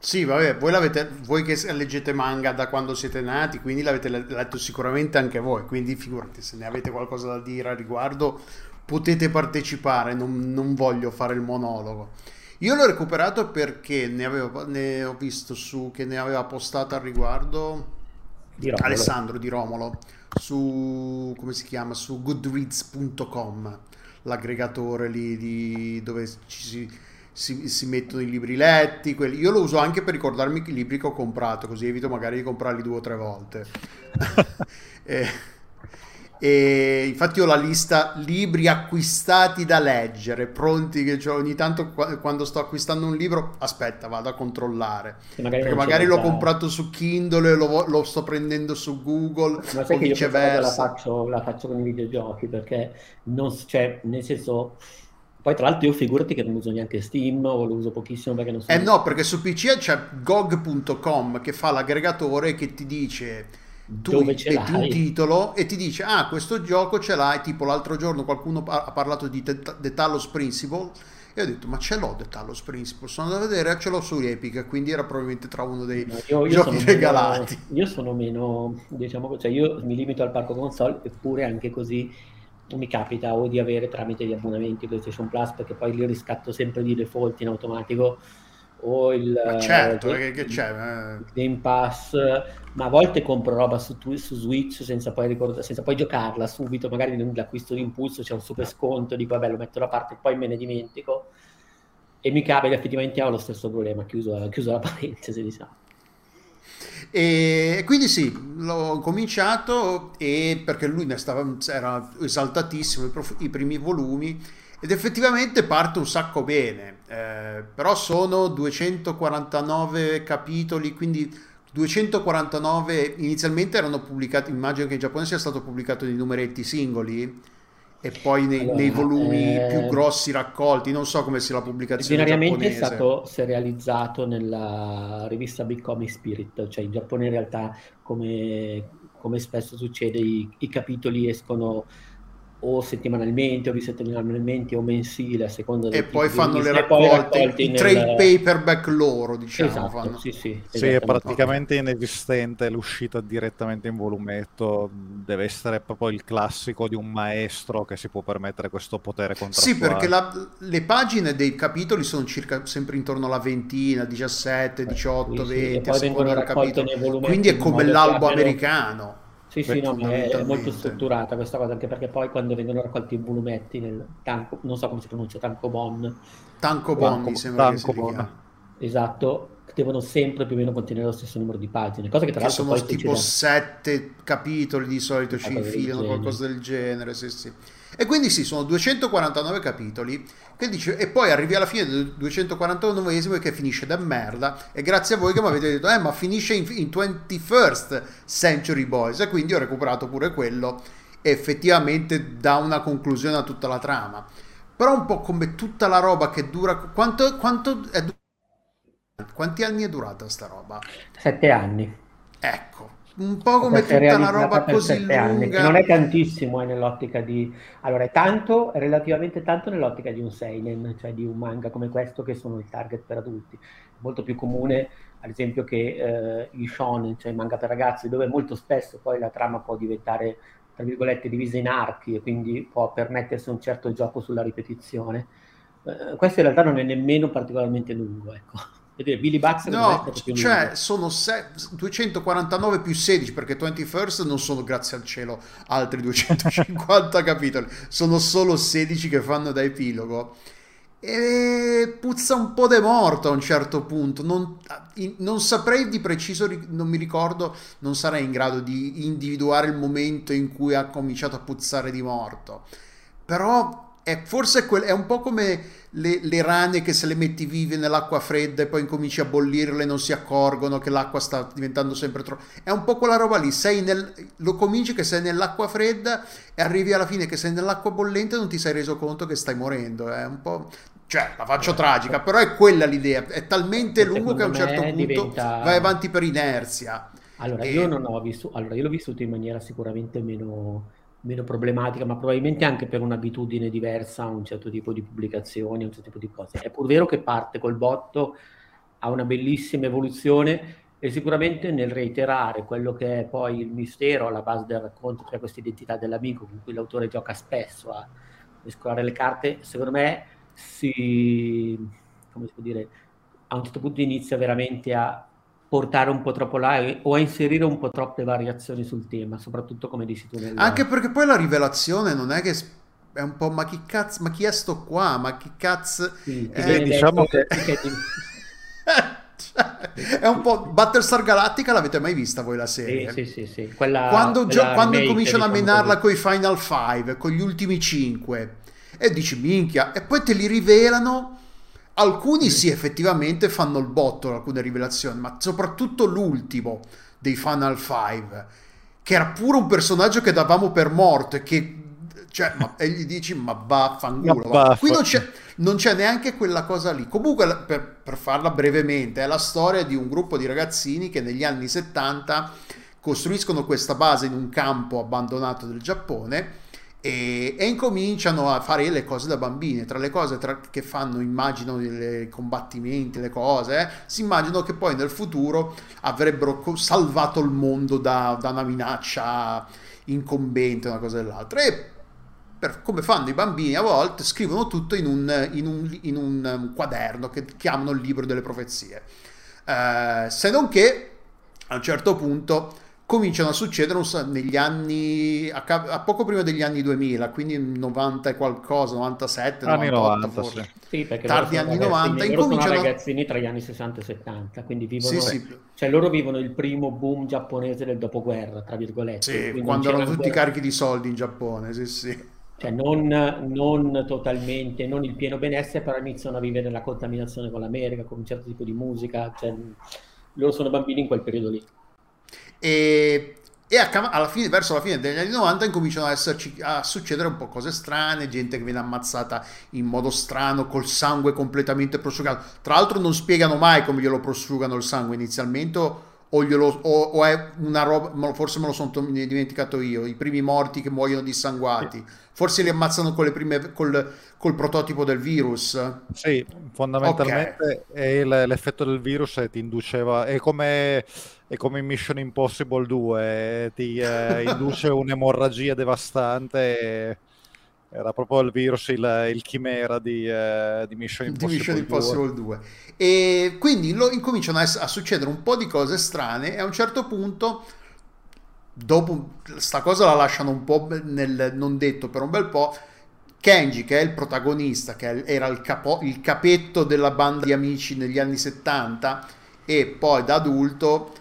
Sì, vabbè, voi, l'avete, voi che leggete manga da quando siete nati, quindi l'avete letto sicuramente anche voi, quindi figurati se ne avete qualcosa da dire a riguardo potete partecipare, non, non voglio fare il monologo. Io l'ho recuperato perché ne, avevo, ne ho visto su che ne aveva postato al riguardo di Alessandro di Romolo su come si chiama su goodreads.com l'aggregatore lì di, dove ci si si, si, mettono i libri letti. Quelli. Io lo uso anche per ricordarmi i libri che ho comprato, così evito magari di comprarli due o tre volte. e, e, infatti ho la lista libri acquistati da leggere, pronti che cioè, ogni tanto quando sto acquistando un libro, aspetta, vado a controllare. Magari perché magari l'ho comprato su Kindle lo, lo, sto prendendo su Google Ma sai o viceversa. La faccio, la faccio con i videogiochi perché non, cioè, nel senso poi tra l'altro io figurati che non uso neanche Steam o lo uso pochissimo perché non so... Eh no, perché su PC c'è GOG.com che fa l'aggregatore che ti dice tu metti un titolo e ti dice ah questo gioco ce l'hai. Tipo l'altro giorno qualcuno ha parlato di The Talos Principle e ho detto ma ce l'ho The Talos Principle sono da vedere ce l'ho su Epic. Quindi era probabilmente tra uno dei no, io, io giochi regalati meno, io sono meno diciamo cioè io mi limito al parco console eppure anche così mi capita o di avere tramite gli abbonamenti PlayStation Plus perché poi li riscatto sempre di default in automatico o il, ma certo, eh, che c'è? il Game Pass ma a volte compro roba su, su Switch senza poi, ricord- senza poi giocarla subito magari l'acquisto di impulso c'è un super sconto dico vabbè lo metto da parte poi me ne dimentico e mi capita effettivamente ho lo stesso problema chiuso, chiuso la parentesi diciamo e quindi sì, l'ho cominciato e perché lui ne stava, era esaltatissimo i, prof, i primi volumi ed effettivamente parte un sacco bene, eh, però sono 249 capitoli, quindi 249 inizialmente erano pubblicati, immagino che in Giappone sia stato pubblicato di numeretti singoli e poi nei, allora, nei volumi eh, più grossi raccolti, non so come sia la pubblicazione Originariamente è stato serializzato nella rivista Big Comic Spirit, cioè in Giappone in realtà come, come spesso succede i, i capitoli escono o settimanalmente o bisettimanalmente o mensile a seconda e poi fanno le raccolte i nel... trade paperback loro diciamo esatto, fanno. sì, sì, sì è praticamente inesistente l'uscita direttamente in volumetto deve essere proprio il classico di un maestro che si può permettere questo potere contrattuale. Sì perché la, le pagine dei capitoli sono circa sempre intorno alla ventina 17, 18, sì, 20 a seconda del capitolo. quindi è come l'albo americano sì, sì, no, è molto strutturata questa cosa, anche perché poi quando vengono raccolti i volumetti nel tanco, non so come si pronuncia, tankobon. Tankobon mi sembra tankobon. che si Esatto, devono sempre più o meno contenere lo stesso numero di pagine, cosa che tra che l'altro sono tipo sette capitoli di solito ci infilano, qualcosa del genere, sì, sì. E quindi sì, sono 249 capitoli che dice, e poi arrivi alla fine del 249esimo e che finisce da merda e grazie a voi che mi avete detto, eh ma finisce in, in 21st Century Boys e quindi ho recuperato pure quello e effettivamente dà una conclusione a tutta la trama. Però un po' come tutta la roba che dura... Quanto, quanto è Quanti anni è durata sta roba? Sette anni. Ecco, un po' come tutta una roba così lunga. Anni, non è tantissimo è nell'ottica di... Allora, è tanto, è relativamente tanto nell'ottica di un seinen, cioè di un manga come questo che sono il target per adulti. Molto più comune, ad esempio, che eh, i shonen, cioè i manga per ragazzi, dove molto spesso poi la trama può diventare, tra virgolette, divisa in archi e quindi può permettersi un certo gioco sulla ripetizione. Eh, questo in realtà non è nemmeno particolarmente lungo, ecco vedere Billy Baxter no, cioè sono se- 249 più 16 perché 21st non sono grazie al cielo altri 250 capitoli. Sono solo 16 che fanno da epilogo. E puzza un po' de morto a un certo punto. Non, non saprei di preciso non mi ricordo non sarei in grado di individuare il momento in cui ha cominciato a puzzare di morto. Però è forse quel, è un po' come le, le, rane che se le metti vive nell'acqua fredda e poi incominci a bollirle non si accorgono che l'acqua sta diventando sempre troppo è un po' quella roba lì sei nel, lo cominci che sei nell'acqua fredda e arrivi alla fine che sei nell'acqua bollente e non ti sei reso conto che stai morendo è un po' cioè la faccio tragica però è quella l'idea è talmente lungo che a un certo punto diventa... vai avanti per inerzia. Allora e... io non ho vissuto allora io l'ho vissuto in maniera sicuramente meno meno problematica, ma probabilmente anche per un'abitudine diversa a un certo tipo di pubblicazioni, a un certo tipo di cose. È pur vero che parte col botto, ha una bellissima evoluzione e sicuramente nel reiterare quello che è poi il mistero alla base del racconto, cioè questa identità dell'amico con cui l'autore gioca spesso a mescolare le carte, secondo me si, come si può dire, a un certo punto inizia veramente a portare un po' troppo là o a inserire un po' troppe variazioni sul tema, soprattutto come dici tu. Nella... Anche perché poi la rivelazione non è che è un po' ma chi cazzo, ma chi è sto qua? Ma chi cazzo... Sì, eh, diciamo che... è un po' Battlestar Galactica l'avete mai vista voi la serie? Sì, sì, sì, sì. Quella, quando, quella quando remake, cominciano a menarla con i Final Five, con gli ultimi cinque, e dici minchia, e poi te li rivelano. Alcuni sì, effettivamente fanno il botto, alcune rivelazioni, ma soprattutto l'ultimo dei Final Five, che era pure un personaggio che davamo per morto e che... Cioè, ma, e gli dici, ma vaffanculo. Baffa. Qui non c'è, non c'è neanche quella cosa lì. Comunque, per, per farla brevemente, è la storia di un gruppo di ragazzini che negli anni 70 costruiscono questa base in un campo abbandonato del Giappone e, e incominciano a fare le cose da bambini. Tra le cose tra- che fanno, immagino, i combattimenti, le cose, eh, si immaginano che poi nel futuro avrebbero salvato il mondo da, da una minaccia incombente, una cosa dell'altra. E per- come fanno i bambini a volte, scrivono tutto in un, in un- in un, um, quaderno che chiamano il libro delle profezie. Eh, se non che a un certo punto cominciano a succedere negli anni a, ca- a poco prima degli anni 2000 quindi 90 e qualcosa 97 Anni 98 90, forse sì. Sì, perché Tardi sono anni ragazzini- 90 loro sono incominciano- ragazzini tra gli anni 60 e 70, quindi vivono, sì sì, cioè loro vivono il primo boom giapponese del dopoguerra, tra virgolette. sì, quando erano tutti ancora- carichi di soldi in Giappone sì sì cioè non, non totalmente, non il pieno benessere, però iniziano a vivere la contaminazione con l'America, con un certo tipo di musica, cioè, loro sono bambini in quel periodo lì. E, e a alla fine, verso la fine degli anni 90 incominciano ad esserci, a succedere un po' cose strane, gente che viene ammazzata in modo strano, col sangue completamente prosciugato. Tra l'altro non spiegano mai come glielo prosciugano il sangue inizialmente o, glielo, o, o è una roba, forse me lo sono dimenticato io, i primi morti che muoiono dissanguati. Forse li ammazzano con le prime, col, col prototipo del virus. Sì, fondamentalmente è il- l'effetto del virus ti induceva, è come, è come in Mission Impossible 2, ti eh, induce un'emorragia devastante. e Era proprio il virus, il, il chimera di, eh, di Mission di Impossible, Mission 2. Impossible 2. E quindi lo, incominciano a, a succedere un po' di cose strane e a un certo punto, dopo sta cosa la lasciano un po' nel non detto per un bel po', Kenji, che è il protagonista, che era il, capo- il capetto della banda di amici negli anni 70 e poi da adulto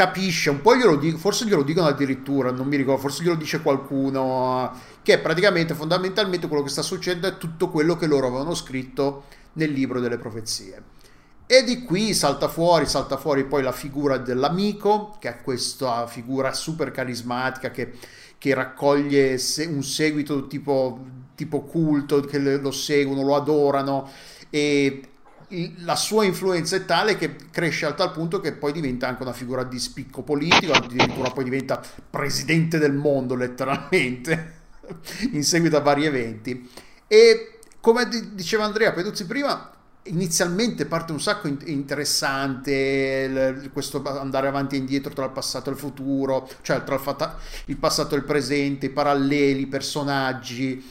capisce un po' glielo dico, forse glielo dicono addirittura, non mi ricordo, forse glielo dice qualcuno che praticamente fondamentalmente quello che sta succedendo è tutto quello che loro avevano scritto nel libro delle profezie. E di qui salta fuori, salta fuori poi la figura dell'amico, che è questa figura super carismatica che, che raccoglie un seguito tipo, tipo culto, che lo seguono, lo adorano e la sua influenza è tale che cresce a tal punto che poi diventa anche una figura di spicco politico, addirittura poi diventa presidente del mondo letteralmente in seguito a vari eventi. E come di- diceva Andrea Peduzzi prima, inizialmente parte un sacco in- interessante questo andare avanti e indietro tra il passato e il futuro, cioè tra il passato e il presente, i paralleli, i personaggi,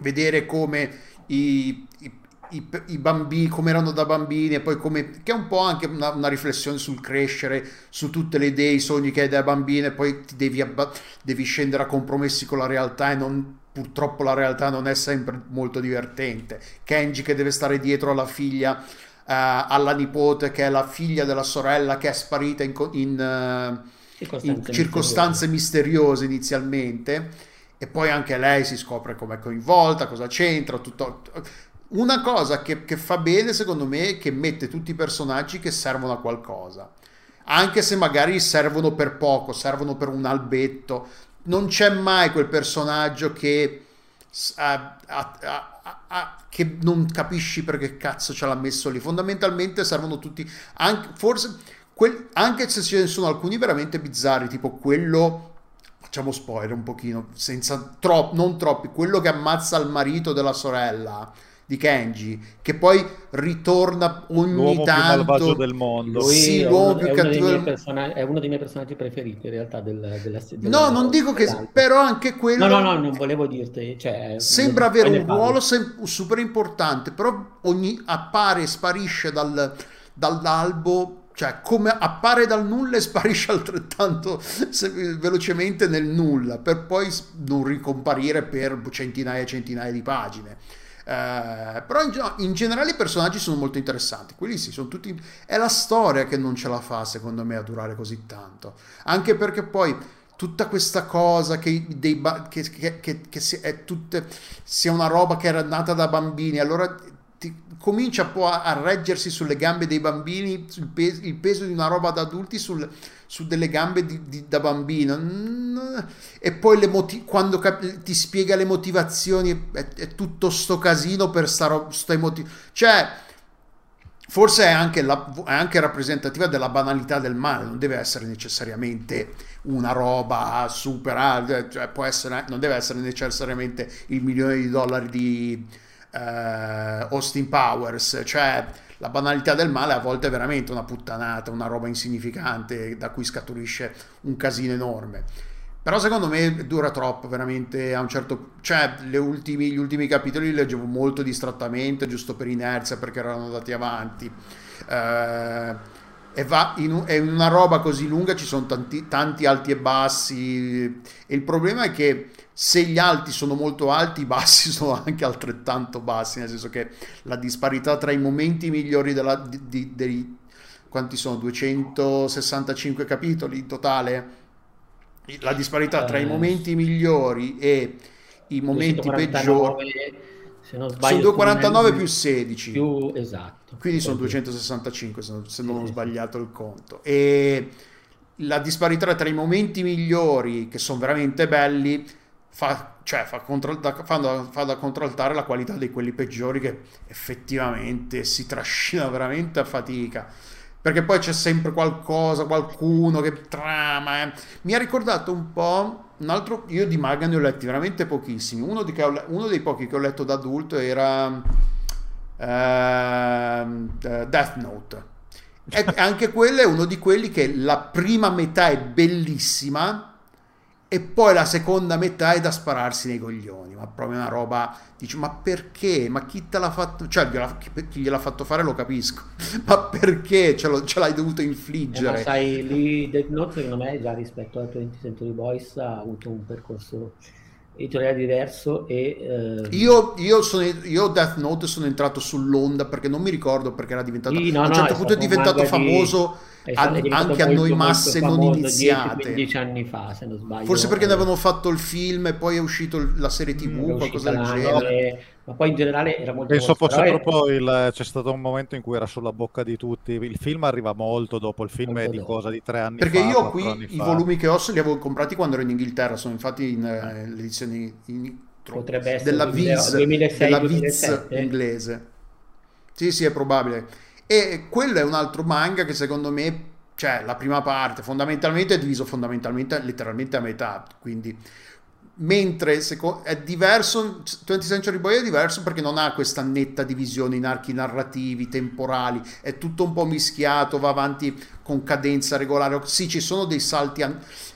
vedere come i, i- i- i bambini, come erano da bambini e poi come, che è un po' anche una, una riflessione sul crescere, su tutte le idee, i sogni che hai da bambino e poi ti devi, abba- devi scendere a compromessi con la realtà e non, purtroppo la realtà non è sempre molto divertente. Kenji che deve stare dietro alla figlia, eh, alla nipote che è la figlia della sorella che è sparita in, in, eh, in Circostanze circostanze misteriose inizialmente e poi anche lei si scopre come è coinvolta, cosa c'entra, tutto... Una cosa che, che fa bene secondo me è che mette tutti i personaggi che servono a qualcosa, anche se magari servono per poco, servono per un albetto, non c'è mai quel personaggio che, ha- ha- ha- che non capisci perché cazzo ce l'ha messo lì. Fondamentalmente servono tutti, anche, forse, quel- anche se ce ne sono alcuni veramente bizzarri, tipo quello, facciamo spoiler un pochino, senza troppo, non troppi, quello che ammazza il marito della sorella di Kenji, che poi ritorna ogni L'uomo più tanto. malvagio del mondo. Lui Sì, è, l'uomo uno, più cattivo persona- è uno dei miei personaggi preferiti in realtà del, della, della No, non dico che, dell'album. però anche quello... No, no, no, non volevo dirti. Cioè, Sembra ne- avere un ruolo sem- super importante, però ogni, appare e sparisce dal- dall'albo cioè come appare dal nulla e sparisce altrettanto velocemente nel nulla per poi non ricomparire per centinaia e centinaia di pagine eh, però in, in, generale i personaggi sono molto interessanti quelli sì sono tutti è la storia che non ce la fa secondo me a durare così tanto. Anche perché poi tutta questa cosa che, dei, che, che, che, che sia, tutte, sia una roba che era nata da bambini allora ti, comincia un po' a, a, reggersi sulle gambe dei bambini, peso, il peso di una roba da adulti sul, su delle gambe di, di, da bambino. E poi le motiv- quando cap- ti spiega le motivazioni è, è, tutto sto casino per sta roba, sto emotivo. Cioè, forse è anche, la, è anche rappresentativa della banalità del male, non deve essere necessariamente una roba super, cioè può essere, non deve essere necessariamente il milione di dollari di eh, Austin Powers, cioè la banalità del male a volte è veramente una puttanata, una roba insignificante da cui scaturisce un casino enorme. Però secondo me dura troppo, veramente a un certo... Cioè, ultimi, gli ultimi capitoli li leggevo molto distrattamente, giusto per inerzia, perché erano andati avanti. Eh, e va in, una roba così lunga ci sono tanti, tanti alti e bassi. E il problema è che se gli alti sono molto alti, i bassi sono anche altrettanto bassi, nel senso che la disparità tra i momenti migliori della, di, di, dei quanti sono? 265 capitoli in totale? La disparità tra i eh, momenti migliori e i momenti peggiori. se non sbaglio sono 249 più 16 più esatto. Quindi sono 265 se non, se non ho sbagliato il conto. E la disparità tra i momenti migliori che sono veramente belli fa, cioè, fa, contro, da, fa, da, fa da contraltare la qualità di quelli peggiori che effettivamente si trascina veramente a fatica perché poi c'è sempre qualcosa, qualcuno che trama. Eh. Mi ha ricordato un po' un altro. Io di manga ne ho letti veramente pochissimi. Uno, di ho, uno dei pochi che ho letto da adulto era uh, Death Note. E anche quello è uno di quelli che la prima metà è bellissima e poi la seconda metà è da spararsi nei coglioni, ma proprio una roba, dici, ma perché? Ma chi te l'ha fatto, cioè chi gliel'ha fatto fare lo capisco, ma perché ce, lo, ce l'hai dovuto infliggere? Eh, ma sai, lì Death Note secondo me già rispetto a 20 Century Boys ha avuto un percorso editoriale diverso e... Eh... Io, io, sono, io Death Note sono entrato sull'onda perché non mi ricordo perché era diventato... Sì, no, a un certo no, punto è diventato famoso... Di a, anche a noi masse non iniziate. 10 anni fa se non sbaglio. Forse perché ne avevano fatto il film e poi è uscito la serie tv mm, qualcosa del genere ma poi in generale era molto penso fosse proprio è... il, c'è stato un momento in cui era sulla bocca di tutti il film arriva molto dopo il film molto è di dopo. cosa di tre anni perché fa perché io qui i fa. volumi che ho li avevo comprati quando ero in Inghilterra sono infatti in eh, edizioni in, potrebbe essere della Viz, 2006, della Viz inglese sì sì è probabile e quello è un altro manga che secondo me, cioè la prima parte fondamentalmente è diviso fondamentalmente letteralmente a metà, quindi mentre è diverso 20th Century Boy è diverso perché non ha questa netta divisione in archi narrativi, temporali, è tutto un po' mischiato, va avanti con cadenza regolare. Sì, ci sono dei salti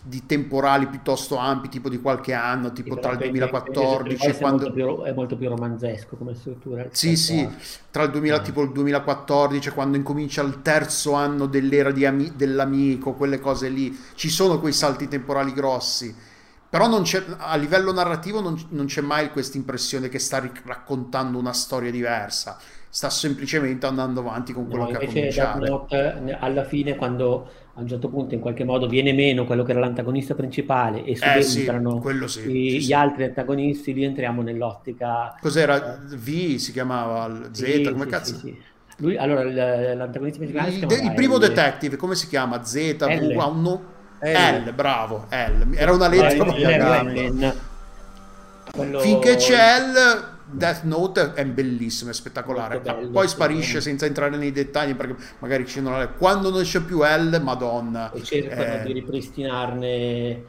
di temporali piuttosto ampi, tipo di qualche anno, tipo tra il 2014 e quando... Molto più, è molto più romanzesco come struttura. Sì, sì, tra il 2000, eh. tipo il 2014, quando incomincia il terzo anno dell'era ami- dell'amico, quelle cose lì, ci sono quei salti temporali grossi però a livello narrativo non, non c'è mai questa impressione che sta ric- raccontando una storia diversa, sta semplicemente andando avanti con quello no, che ha cominciato. Alla fine, quando a un certo punto in qualche modo viene meno quello che era l'antagonista principale e subentrano eh, sì, i, sì, gli sì. altri antagonisti, rientriamo nell'ottica. Cos'era? V si chiamava Z? come cazzo? Lui, allora, l'antagonista principale il, il primo L. detective, come si chiama? Z? V? Ha un nome L, L, bravo, L. Era una lettera. Quello... Finché c'è L, Death Note è bellissimo, è spettacolare. Bello, Poi sparisce senza entrare nei dettagli perché magari ci sono quando non c'è più L, Madonna. E cercano eh... di ripristinarne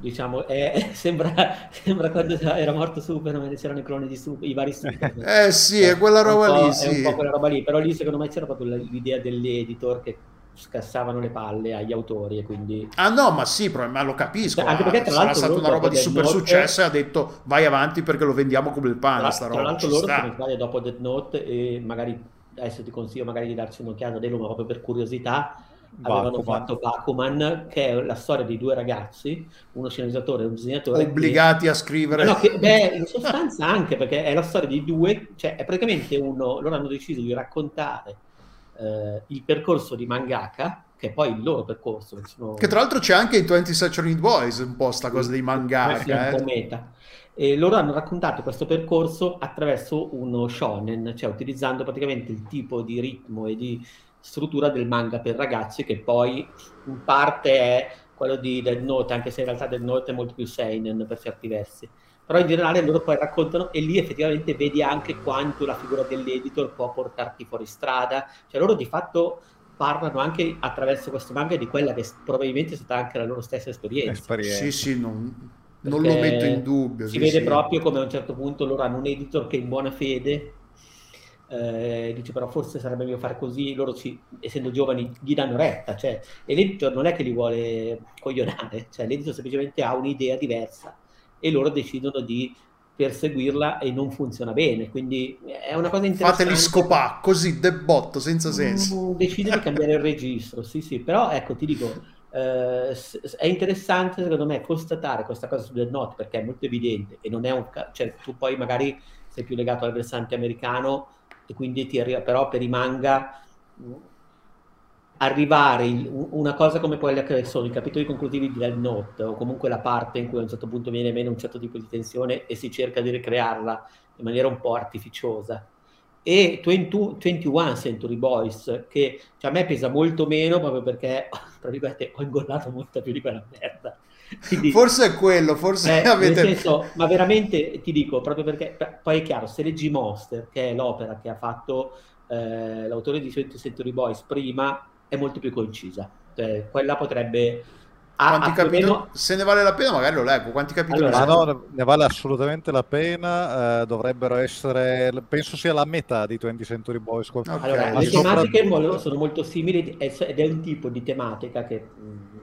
diciamo, è, sembra, sembra, quando era morto Superman c'erano i cloni di Super, i vari Superman. Eh sì, è quella roba lì, sì. È un po' quella roba lì, però lì secondo me c'era proprio l'idea dell'editor che scassavano le palle agli autori e quindi... Ah no, ma sì, ma lo capisco. Anche perché tra sarà stata una roba di super Note... successo e ha detto vai avanti perché lo vendiamo come il pane. Tra, sta roba, tra l'altro loro, se non dopo Death Note e magari adesso ti consiglio magari di darci un'occhiata a Delo, ma proprio per curiosità, avevano fatto Bakuman, che è la storia di due ragazzi, uno sceneggiatore e un disegnatore. Obbligati che... a scrivere. No, che, beh, in sostanza anche perché è la storia di due, cioè è praticamente uno, loro hanno deciso di raccontare eh, il percorso di mangaka, che è poi il loro percorso. Sono... Che tra l'altro c'è anche in 20 Century Boys un po' sta cosa dei mangaka. Po' meta. E loro hanno raccontato questo percorso attraverso uno shonen, cioè utilizzando praticamente il tipo di ritmo e di struttura del manga per ragazzi che poi in parte è quello di Dead Note, anche se in realtà Dead Note è molto più seinen per certi versi. Però in generale loro poi raccontano e lì effettivamente vedi anche quanto la figura dell'editor può portarti fuori strada. Cioè loro di fatto parlano anche attraverso questo manga di quella che probabilmente è stata anche la loro stessa esperienza. esperienza. Sì, sì, non, non lo metto in dubbio. Si sì, vede sì. proprio come a un certo punto loro hanno un editor che in buona fede eh, dice però forse sarebbe meglio fare così, loro ci, essendo giovani gli danno retta, cioè, e l'editor non è che li vuole coglionare, cioè l'editor semplicemente ha un'idea diversa e loro decidono di perseguirla e non funziona bene, quindi è una cosa interessante. Fateli scopà, così debotto, senza senso. Mm, decide di cambiare il registro, sì sì, però ecco ti dico, eh, è interessante secondo me constatare questa cosa su Dead Note perché è molto evidente e non è un... cioè tu poi magari sei più legato al versante americano e quindi ti arriva, però per i manga arrivare in una cosa come quella che sono i capitoli conclusivi di Dead Note o comunque la parte in cui a un certo punto viene meno un certo tipo di tensione e si cerca di ricrearla in maniera un po' artificiosa. E 20, 21 Century Boys che cioè, a me pesa molto meno proprio perché tra virgolette ho ingollato molta più di quella merda. Quindi, forse è quello, forse eh, avete... senso, ma veramente ti dico, proprio perché poi è chiaro, se leggi Monster, che è l'opera che ha fatto eh, l'autore di Century Boys prima, è molto più concisa. Cioè, quella potrebbe... Quanti capitoli, meno... Se ne vale la pena, magari lo leggo. Quanti capitoli allora, no, ne vale assolutamente la pena. Eh, dovrebbero essere, penso sia la metà di 20 Century Boys. Okay. Allora, le tematiche sono molto simili ed è un tipo di tematica che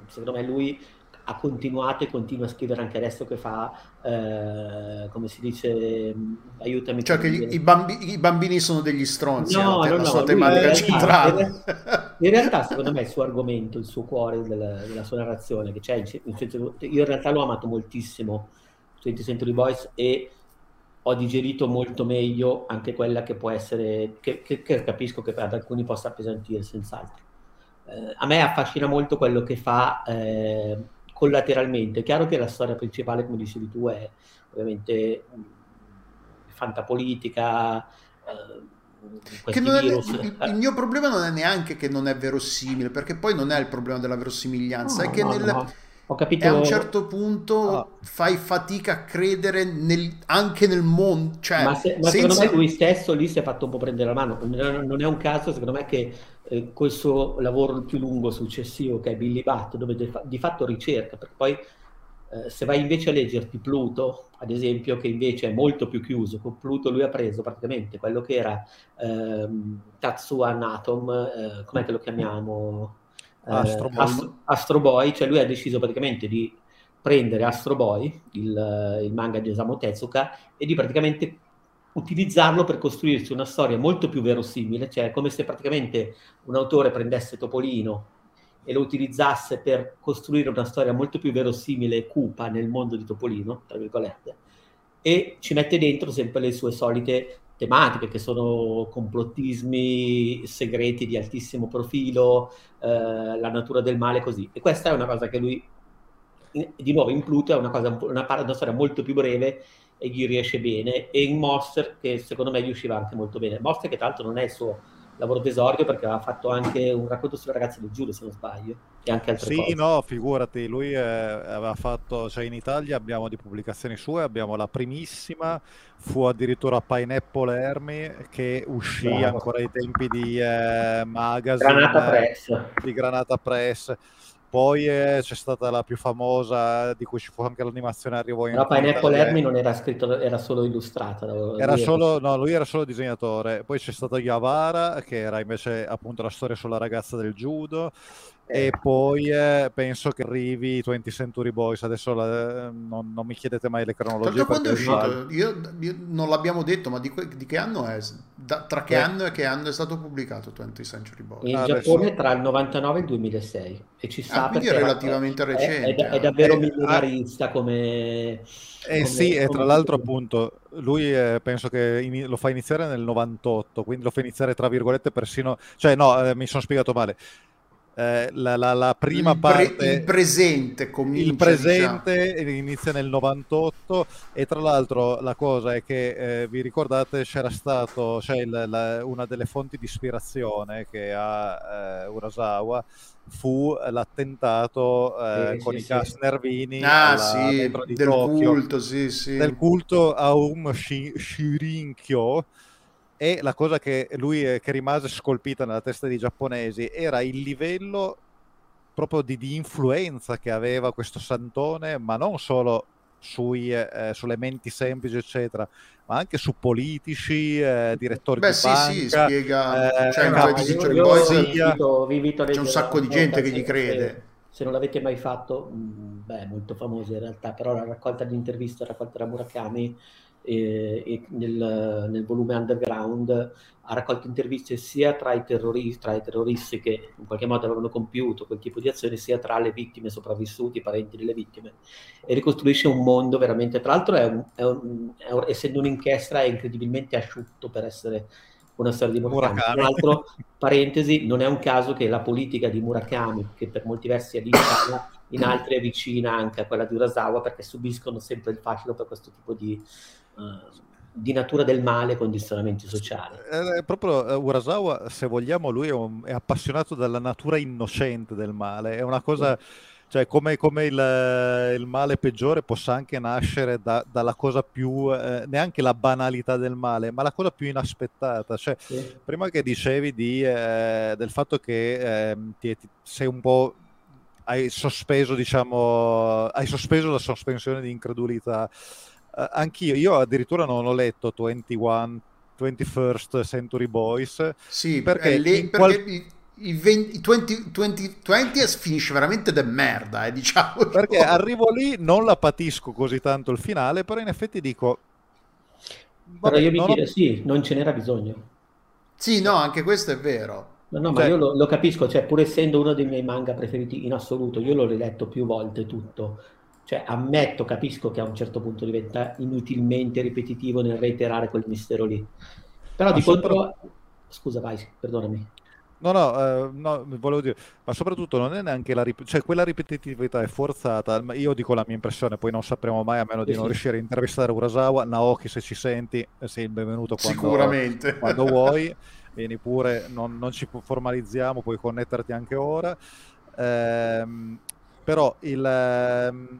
secondo me lui ha continuato e continua a scrivere anche adesso che fa, eh, come si dice, aiutami. Cioè che i, bambi- i, bambini sono degli stronzi, no, no, la no, sua tematica centrale. In realtà, in realtà, secondo me, il suo argomento, il suo cuore della, della sua narrazione, che c'è, in, io in realtà l'ho amato moltissimo, 20 Century Boys, e ho digerito molto meglio anche quella che può essere, che, che, che capisco che ad alcuni possa appesantire, senz'altro. Eh, a me affascina molto quello che fa eh, collateralmente. È chiaro che la storia principale, come dicevi tu, è ovviamente fantapolitica. Eh, è, il, il, mio problema non è neanche che non è verosimile, perché poi non è il problema della verosimiglianza, no, è che no, nel, no. Ho capito... a un certo punto oh. fai fatica a credere nel, anche nel mondo. Cioè, ma, se, ma senza... secondo me lui stesso lì si è fatto un po' prendere la mano. Non è un caso, secondo me, che eh, col suo lavoro più lungo successivo che è Billy Bat, dove di, di fatto ricerca, perché poi eh, se vai invece a leggerti Pluto, ad esempio, che invece è molto più chiuso, con Pluto lui ha preso praticamente quello che era ehm, Tatsuan Atom, eh, com'è che lo chiamiamo? Eh, Astro Boy. Astro, Astro Boy, cioè lui ha deciso praticamente di prendere Astro Boy, il, il manga di Osamu Tezuka, e di praticamente utilizzarlo per costruirsi una storia molto più verosimile, cioè come se praticamente un autore prendesse Topolino e lo utilizzasse per costruire una storia molto più verosimile e cupa nel mondo di Topolino, tra virgolette, e ci mette dentro sempre le sue solite tematiche che sono complottismi segreti di altissimo profilo, eh, la natura del male, così. E questa è una cosa che lui, di nuovo in Pluto, è una, cosa, una, una storia molto più breve e gli riesce bene. E in Monster che secondo me gli usciva anche molto bene. Monster che tra l'altro non è il suo lavoro d'esordio perché aveva fatto anche un racconto sulle ragazze del Giulio se non sbaglio e anche altre sì, cose. no figurati lui eh, aveva fatto cioè in Italia abbiamo di pubblicazioni sue abbiamo la primissima fu addirittura Pineapple Army che uscì Bravo. ancora ai tempi di eh, magazine Granata Press. di Granata Press poi eh, c'è stata la più famosa, di cui ci fu anche l'animazione arrivò in Però Pineapple Ermi non era scritto, era solo illustrata. Era solo, no, lui era solo disegnatore. Poi c'è stato Yavara, che era invece appunto la storia sulla ragazza del judo. E poi eh, penso che arrivi 20 Century Boys. Adesso la, non, non, mi chiedete mai le cronologie. quando è uscito? Io, io, non l'abbiamo detto, ma di, que, di che anno è? Da, tra che eh. anno e che anno è stato pubblicato 20 Century Boys? In ah, Giappone adesso... tra il 99 e il 2006. E ci sta ah, quindi è relativamente è, recente. È, è, è davvero eh, milionarista come... Eh come, sì, come e tra l'altro appunto lui eh, penso che in, lo fa iniziare nel 98, quindi lo fa iniziare tra virgolette persino... Cioè no, eh, mi sono spiegato male eh, la, la, la, prima il pre- parte il presente comincia, il presente diciamo. inizia nel 98 e tra l'altro la cosa è che eh, vi ricordate c'era stato cioè il, la, una delle fonti di ispirazione che ha eh, Urasawa fu l'attentato eh, sì, con sì, i gas sì. nervini ah, alla, sì, del Tokyo, culto, sì, sì. del culto a un Shirinkyo e la cosa che lui che rimase scolpita nella testa dei giapponesi era il livello proprio di, di influenza che aveva questo santone, ma non solo sui, eh, sulle menti semplici, eccetera, ma anche su politici, eh, direttori Beh, di sì, banca. sì, spiega. Eh, cioè, no, io, io vi invito, c'è un sacco di gente che gli crede. Se, se non l'avete mai fatto, mh, mm, beh, molto famoso in realtà, però la raccolta di interviste, la raccolta da Murakami e, e nel, nel, volume Underground ha raccolto interviste sia tra i, terroristi, tra i terroristi che in qualche modo avevano compiuto quel tipo di azione, sia tra le vittime sopravvissuti, i parenti delle vittime, e ricostruisce un mondo veramente, tra l'altro è un, è un, è un, essendo un'inchiesta è incredibilmente asciutto per essere una storia di Murakami. Murakami. Tra l'altro, parentesi, non è un caso che la politica di Murakami, che per molti versi è lontana, in altri è vicina anche a quella di Urasawa, perché subiscono sempre il fascino per questo tipo di, di natura del male condizionamenti sociali. Eh, proprio uh, Urasawa, se vogliamo, lui è, un, è, appassionato dalla natura innocente del male, è una cosa... Sì cioè come, come il, il, male peggiore possa anche nascere da, dalla cosa più, eh, neanche la banalità del male, ma la cosa più inaspettata. Cioè, sì. Prima che dicevi di, eh, del fatto che eh, ti, ti, sei un po' hai sospeso, diciamo, hai sospeso la sospensione di incredulità. Uh, anch'io, io addirittura non ho letto 21, 21st Century Boys. Sì, perché, lì, perché qual... i, 20, 20, 20, 20 finisce veramente de merda, eh, diciamo. Perché arrivo lì, non la patisco così tanto il finale, però in effetti dico... Vabbè, però io mi dire ho... sì, non ce n'era bisogno. Sì, no, anche questo è vero. No, no, ma cioè... io lo, lo, capisco, cioè, pur essendo uno dei miei manga preferiti in assoluto, io l'ho riletto più volte tutto. Cioè, ammetto, capisco che a un certo punto diventa inutilmente ripetitivo nel reiterare quel mistero lì. Però ma di contro... Sopra... Scusa, vai, perdonami. No, no, eh, no, volevo dire, ma soprattutto non è neanche la rip- cioè quella ripetitività è forzata. Io dico la mia impressione, poi non sapremo mai a meno di sì, non riuscire a intervistare Urasawa. Naoki, se ci senti, sei il benvenuto quando, Sicuramente. quando vuoi. vieni pure, non, non, ci formalizziamo, puoi connetterti anche ora. Ehm, però il... Ehm,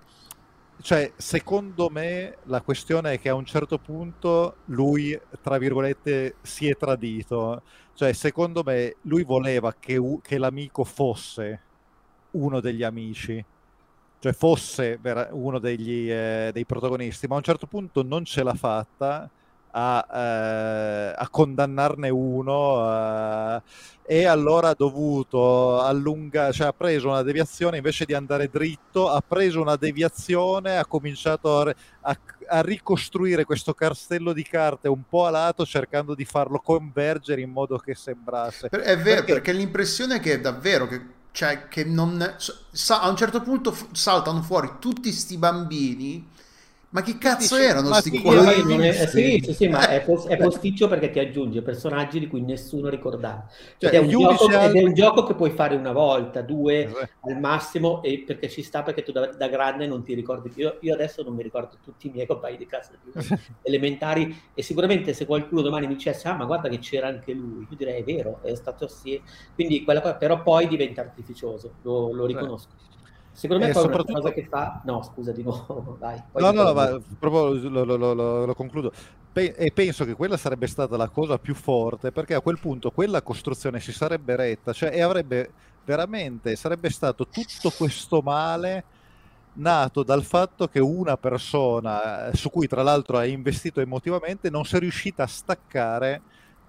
cioè, secondo me la questione è che a un certo punto lui, tra virgolette, si è tradito. Cioè, secondo me lui voleva che, che l'amico fosse uno degli amici, cioè fosse uno degli, eh, dei protagonisti, ma a un certo punto non ce l'ha fatta a, eh, a condannarne uno eh, e allora ha dovuto allungare, cioè ha preso una deviazione invece di andare dritto, ha preso una deviazione, ha cominciato a, a, a ricostruire questo castello di carte un po' a lato cercando di farlo convergere in modo che sembrasse. È vero, perché, perché l'impressione è che è davvero che cioè che non sa, a un certo punto saltano fuori tutti sti bambini ma che cazzo erano sti qua? È, sì, sì, sì, ma è, post, è, posticcio perché ti aggiunge personaggi di cui nessuno ricordava. Cioè, è, un gioco, al... è, un gioco, che puoi fare una volta, due eh. al massimo, e perché ci sta perché tu da, da grande non ti ricordi più. Io, io, adesso non mi ricordo tutti i miei compagni di classe elementari e sicuramente se qualcuno domani mi dicesse ah ma guarda che c'era anche lui, io direi è vero, è stato sì. Quindi quella cosa, però poi diventa artificioso, lo, lo riconosco. Secondo me è soprattutto... una cosa che fa... No, scusa di nuovo, vai. no, no, no, ma proprio lo, lo, lo, lo concludo. Pe- e penso che quella sarebbe stata la cosa più forte, perché a quel punto quella costruzione si sarebbe retta, cioè, e avrebbe veramente sarebbe stato tutto questo male nato dal fatto che una persona, eh, su cui tra l'altro hai investito emotivamente, non si è riuscita a staccare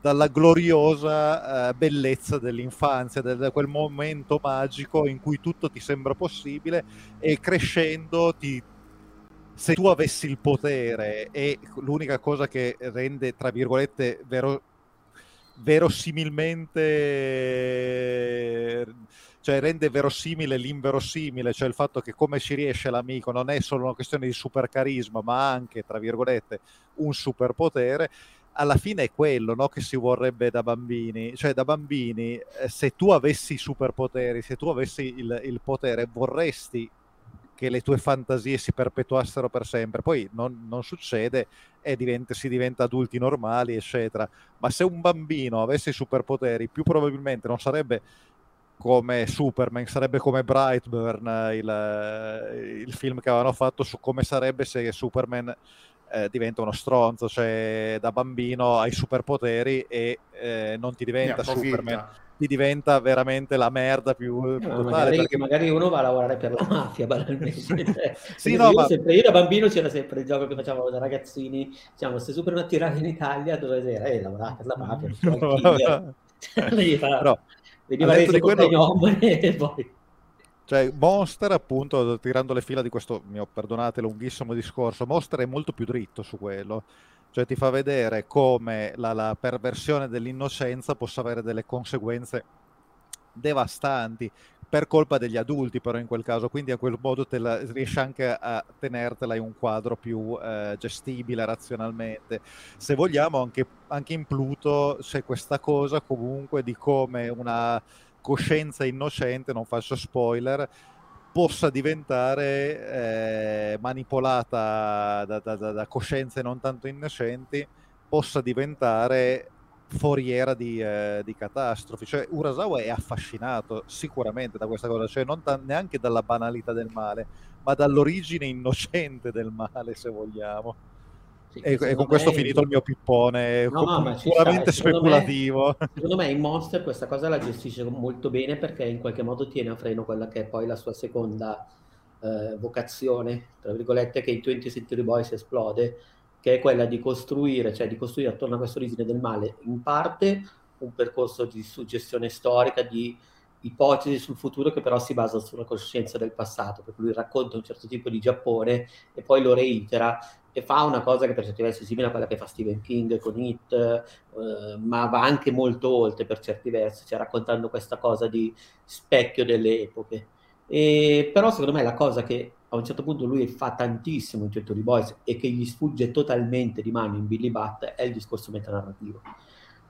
dalla gloriosa eh, bellezza dell'infanzia, da quel momento magico in cui tutto ti sembra possibile e crescendo ti, se tu avessi il potere e l'unica cosa che rende, tra virgolette, vero, verosimilmente cioè rende verosimile l'inverosimile, cioè il fatto che come ci riesce l'amico non è solo una questione di super carisma, ma anche, tra virgolette, un superpotere, alla fine è quello no, che si vorrebbe da bambini. Cioè, da bambini, eh, se tu avessi i superpoteri, se tu avessi il, il potere, vorresti che le tue fantasie si perpetuassero per sempre. Poi non, non succede e diventa, si diventa adulti normali, eccetera. Ma se un bambino avesse i superpoteri, più probabilmente non sarebbe come Superman, sarebbe come Brightburn, il, il, film che avevano fatto su come sarebbe se Superman eh, diventa uno stronzo, cioè da bambino hai superpoteri e eh, non ti diventa Superman, ti diventa veramente la merda più eh, totale. Magari, perché... magari, uno va a lavorare per la mafia, banalmente. Sì, no, io, ma... sempre, io, da bambino c'era sempre il gioco che facevamo da ragazzini, diciamo, se Superman attirava in Italia dove era? Eh, lavorare per la mafia, no. Cioè, Però, veniva reso di quello... e poi... Cioè, Monster, appunto, tirando le fila di questo mio, perdonate, lunghissimo discorso, Monster è molto più dritto su quello. Cioè, ti fa vedere come la, la perversione dell'innocenza possa avere delle conseguenze devastanti per colpa degli adulti però in quel caso quindi a quel modo la, riesci anche a tenertela in un quadro più eh, gestibile razionalmente se vogliamo anche, anche in Pluto c'è questa cosa comunque di come una coscienza innocente non faccio spoiler possa diventare eh, manipolata da, da, da coscienze non tanto innocenti possa diventare foriera di, eh, di, catastrofi. Cioè, Urasawa è affascinato sicuramente da questa cosa, cioè non t- neanche dalla banalità del male, ma dall'origine innocente del male, se vogliamo. Sì, e, e, con questo ho finito il mio pippone, no, no, puramente speculativo. Me, secondo me in Monster questa cosa la gestisce molto bene perché in qualche modo tiene a freno quella che è poi la sua seconda eh, vocazione, tra virgolette, che in 20 Century Boys esplode, che è quella di costruire, cioè di costruire attorno a questo origine del male, in parte un percorso di suggestione storica, di ipotesi sul futuro che però si basa sulla coscienza del passato, per cui lui racconta un certo tipo di Giappone e poi lo reitera e fa una cosa che per certi versi è simile a quella che fa Stephen King con It, eh, ma va anche molto oltre per certi versi, cioè raccontando questa cosa di specchio delle epoche. E, però secondo me la cosa che a un certo punto lui fa tantissimo in Certo di Boys e che gli sfugge totalmente di mano in Billy Butt è il discorso metanarrativo.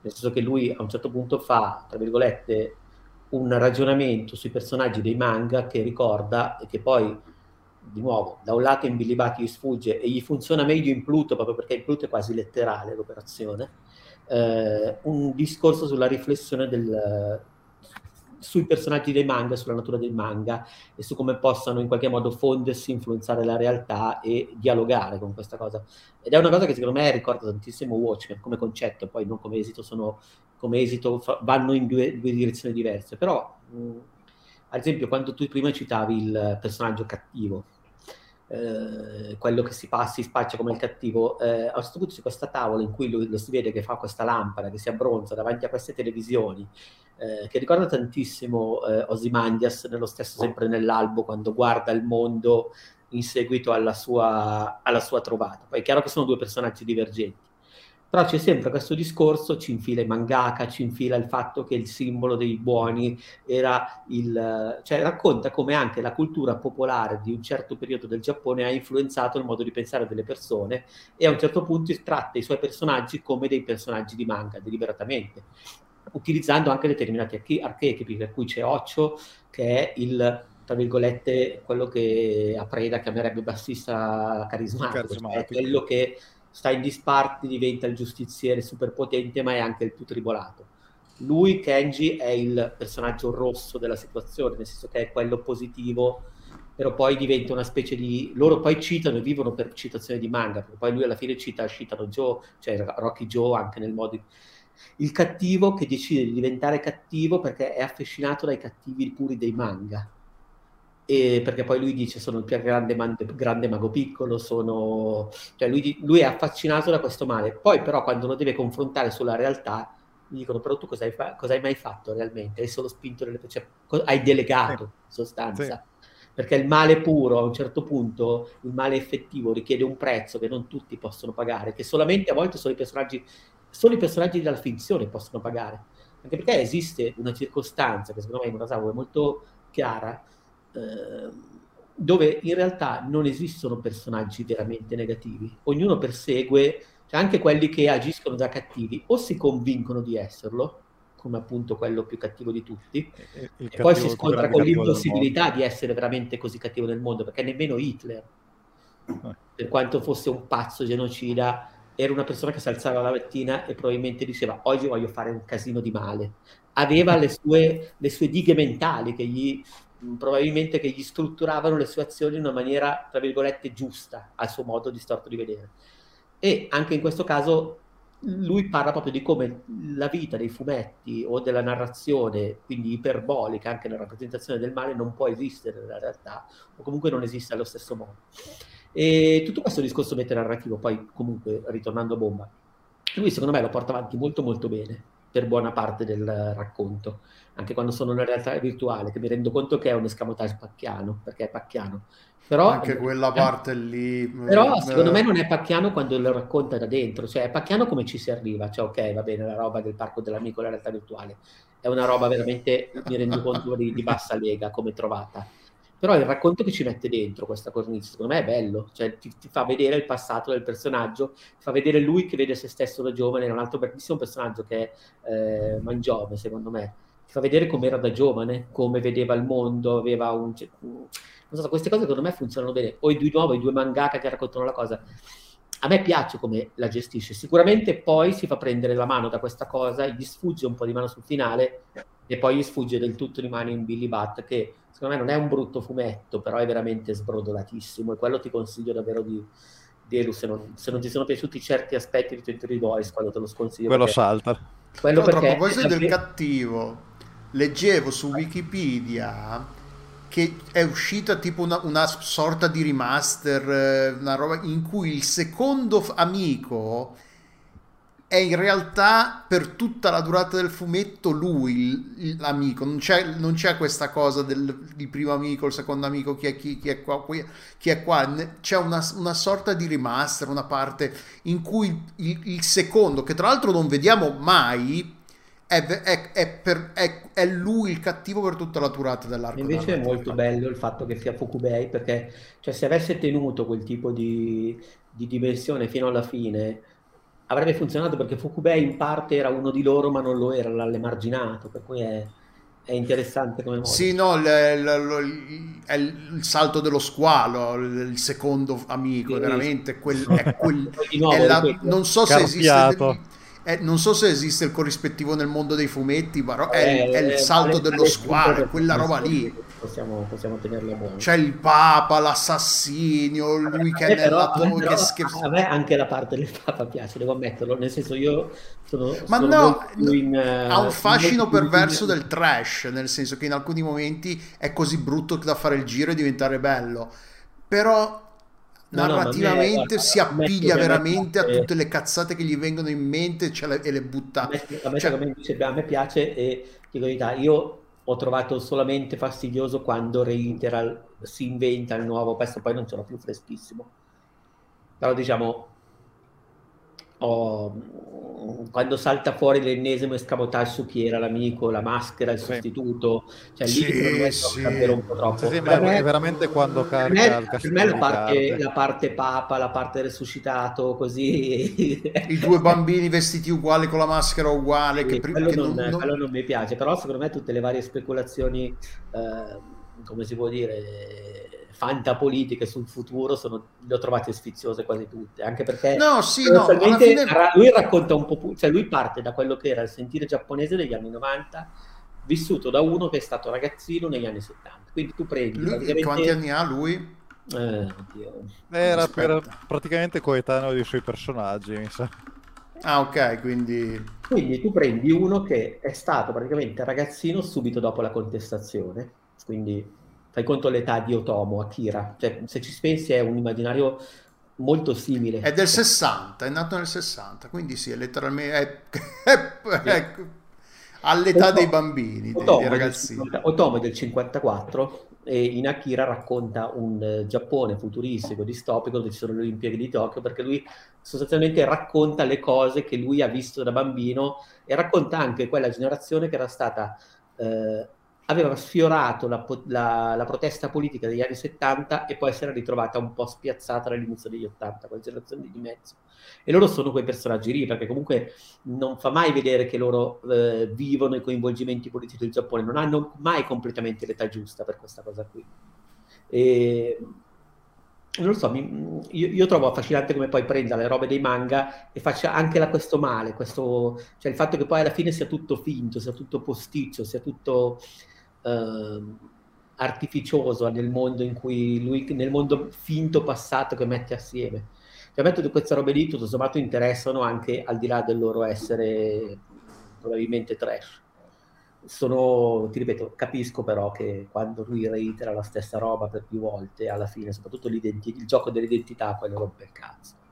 Nel senso che lui a un certo punto fa, tra virgolette, un ragionamento sui personaggi dei manga che ricorda e che poi, di nuovo, da un lato in Billy Butt gli sfugge e gli funziona meglio in Pluto, proprio perché in Pluto è quasi letterale l'operazione, eh, un discorso sulla riflessione del, sui personaggi dei manga, sulla natura del manga e su come possano in qualche modo fondersi, influenzare la realtà e dialogare con questa cosa. Ed è una cosa che secondo me ricorda tantissimo Watchmen come concetto, poi non come esito, sono, come esito fa, vanno in due, due, direzioni diverse. Però, mh, ad esempio, quando tu prima citavi il personaggio cattivo, eh, quello che si passa, si spaccia come il cattivo, eh, a questo punto c'è questa tavola in cui lui, lo si vede che fa questa lampada, che si abbronza davanti a queste televisioni, eh, che ricorda tantissimo eh, Osimandias nello stesso sempre nell'albo quando guarda il mondo in seguito alla sua, alla sua trovata. Poi è chiaro che sono due personaggi divergenti però c'è sempre questo discorso, ci infila i mangaka, ci infila il fatto che il simbolo dei buoni era il... cioè racconta come anche la cultura popolare di un certo periodo del Giappone ha influenzato il modo di pensare delle persone e a un certo punto tratta i suoi personaggi come dei personaggi di manga, deliberatamente, utilizzando anche determinati arche- archetipi, per cui c'è Occio che è il tra virgolette quello che a Preda chiamerebbe bassista carismatico, carismatico. Cioè quello che sta in disparti, diventa il giustiziere super potente, ma è anche il più tribolato. Lui, Kenji, è il personaggio rosso della situazione, nel senso che è quello positivo, però poi diventa una specie di... Loro poi citano e vivono per citazione di manga, perché poi lui alla fine cita Shitano Joe, cioè Rocky Joe anche nel modo... il cattivo che decide di diventare cattivo perché è affascinato dai cattivi puri dei manga. E perché poi lui dice sono il più grande, man- grande mago piccolo, sono... cioè lui, lui, è affascinato da questo male. Poi però quando lo deve confrontare sulla realtà, gli dicono però tu cosa hai, fa- cosa hai mai fatto realmente? Hai solo spinto nelle... cioè, co- hai delegato in sostanza. Sì perché il male puro a un certo punto, il male effettivo richiede un prezzo che non tutti possono pagare, che solamente a volte sono i personaggi, solo i personaggi della finzione possono pagare. Anche perché esiste una circostanza che secondo me in Murasawa è molto chiara, dove in realtà non esistono personaggi veramente negativi. Ognuno persegue, cioè anche quelli che agiscono da cattivi, o si convincono di esserlo, come appunto quello più cattivo di tutti, e, e poi si scontra con l'impossibilità di essere veramente così cattivo nel mondo, perché nemmeno Hitler, eh. per quanto fosse un pazzo genocida, era una persona che si alzava la mattina e probabilmente diceva oggi voglio fare un casino di male. Aveva le sue, le sue dighe mentali che gli probabilmente che gli strutturavano le sue azioni in una maniera, tra virgolette, giusta al suo modo distorto di vedere. E anche in questo caso lui parla proprio di come la vita dei fumetti o della narrazione, quindi iperbolica, anche la rappresentazione del male, non può esistere nella realtà, o comunque non esiste allo stesso modo. E tutto questo discorso metanarrativo, poi comunque ritornando a bomba, lui secondo me lo porta avanti molto molto bene per buona parte del racconto, anche quando sono una realtà virtuale, che mi rendo conto che è un escamotage pacchiano, perché è pacchiano, però, Anche quella parte lì. Però eh, secondo me non è pacchiano quando lo racconta da dentro, cioè è pacchiano come ci si arriva, cioè ok, va bene, la roba del parco dell'amico, la realtà virtuale, è una roba veramente, mi rendo conto, di, di bassa lega come trovata. Però il racconto che ci mette dentro questa cornice, secondo me è bello, cioè ti, ti fa vedere il passato del personaggio, ti fa vedere lui che vede se stesso da giovane, è un altro bellissimo personaggio che è eh, Mangiove, secondo me, ti fa vedere com'era da giovane, come vedeva il mondo, aveva un non so, queste cose secondo me funzionano bene. O i due nuovi, i due mangaka che raccontano la cosa. A me piace come la gestisce. Sicuramente poi si fa prendere la mano da questa cosa, gli sfugge un po' di mano sul finale e poi gli sfugge del tutto di mano in Billy Bat, che secondo me non è un brutto fumetto, però è veramente sbrodolatissimo e quello ti consiglio davvero di, di se non, se non ti sono piaciuti certi aspetti di Twenty Boys, quando te lo sconsiglio. Quello salta. Quello no, perché... A proposito del cattivo, leggevo su Wikipedia che è uscita tipo una, una sorta di remaster, eh, una roba in cui il secondo amico è in realtà per tutta la durata del fumetto lui l'amico, non c'è, non c'è questa cosa del primo amico, il secondo amico, chi è, chi, chi è qua, chi è qua, c'è una, una, sorta di remaster, una parte in cui il, il secondo, che tra l'altro non vediamo mai, è, è, è, per, è, lui il cattivo per tutta la durata dell'arco. Invece è molto bello il fatto che sia Fukubei perché cioè, se avesse tenuto quel tipo di, di, dimensione fino alla fine avrebbe funzionato perché Fukubei in parte era uno di loro ma non lo era, l'emarginato, per cui è, è interessante come modo. Sì, no, l, l, l, è il salto dello squalo, il secondo amico, sì, veramente quel, è quel, è la, non so se esiste eh, non so se esiste il corrispettivo nel mondo dei fumetti, ma è, eh, è il eh, salto dello squalo, quella roba lì. Possiamo, possiamo tenerla buona. C'è il Papa, l'assassinio, lui che è nella torre. A me anche la parte del Papa piace, devo ammetterlo. Nel senso, io sono. Ma sono no, in, uh, ha un fascino perverso in... del trash, nel senso che in alcuni momenti è così brutto da fare il giro e diventare bello. Però narrativamente no, no, me, si appiglia veramente a tutte le cazzate che gli vengono in mente le, e le butta. A me, me, cioè... a me piace e dico verità, io ho trovato solamente fastidioso quando reitera, si inventa il nuovo, questo poi non ce l'ho più freschissimo. Però diciamo, oh, quando salta fuori l'ennesimo escamotage su chi era l'amico, la maschera, il sostituto, cioè lì sì. davvero un po' troppo. Per me, veramente quando carica il Per me la parte, la parte papa, la parte resuscitato, così... I due bambini vestiti uguali con la maschera uguale. Sì, che, quello, che non, non, quello non mi piace, però secondo me tutte le varie speculazioni, eh, come si può dire fantapolitiche sul futuro sono, le ho trovate sfiziose quasi tutte, anche perché no, sì, no, fine... lui racconta un po', cioè lui parte da quello che era il sentire giapponese degli anni 90, vissuto da uno che è stato ragazzino negli anni 70. Quindi tu prendi... Lui, praticamente... Quanti anni ha lui? Eh, era per, praticamente coetaneo dei suoi personaggi, mi sa. Ah, ok, quindi... Quindi tu prendi uno che è stato praticamente ragazzino subito dopo la contestazione, quindi fai conto l'età di Otomo, Akira, cioè se ci pensi è un immaginario molto simile. È del 60, è nato nel 60, quindi sì, è letteralmente... È, è, è, all'età Otomo, dei bambini, Otomo dei, ragazzini. Del 50, Otomo è del 54 e in Akira racconta un uh, Giappone futuristico, distopico, dove ci sono le Olimpiadi di Tokyo, perché lui sostanzialmente racconta le cose che lui ha visto da bambino e racconta anche quella generazione che era stata eh, aveva sfiorato la, la, la, protesta politica degli anni 70 e poi si era ritrovata un po' spiazzata all'inizio degli 80, quella generazione di mezzo. E loro sono quei personaggi lì, perché comunque non fa mai vedere che loro eh, vivono i coinvolgimenti politici del Giappone, non hanno mai completamente l'età giusta per questa cosa qui. E non lo so, mi, io, io, trovo affascinante come poi prenda le robe dei manga e faccia anche la, questo male, questo, cioè il fatto che poi alla fine sia tutto finto, sia tutto posticcio, sia tutto eh, artificioso nel mondo in cui lui, nel mondo finto passato che mette assieme. Cioè, metto di queste robe lì, tutto sommato, interessano anche al di là del loro essere probabilmente trash. Sono, ti ripeto, capisco però che quando lui reitera la stessa roba per più volte, alla fine, soprattutto il gioco dell'identità, quello rompe il cazzo.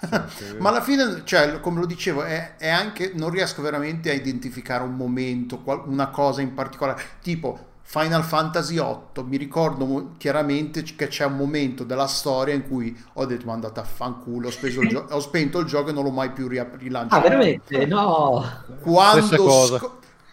Ma alla fine, cioè, come lo dicevo, è, è, anche non riesco veramente a identificare un momento, una cosa in particolare, tipo Final Fantasy VIII, mi ricordo chiaramente che c'è un momento della storia in cui ho detto ma andate a fanculo, ho, gio- ho spento il gioco e non l'ho mai più rilanciato. Ah, veramente? No! Quando, sc-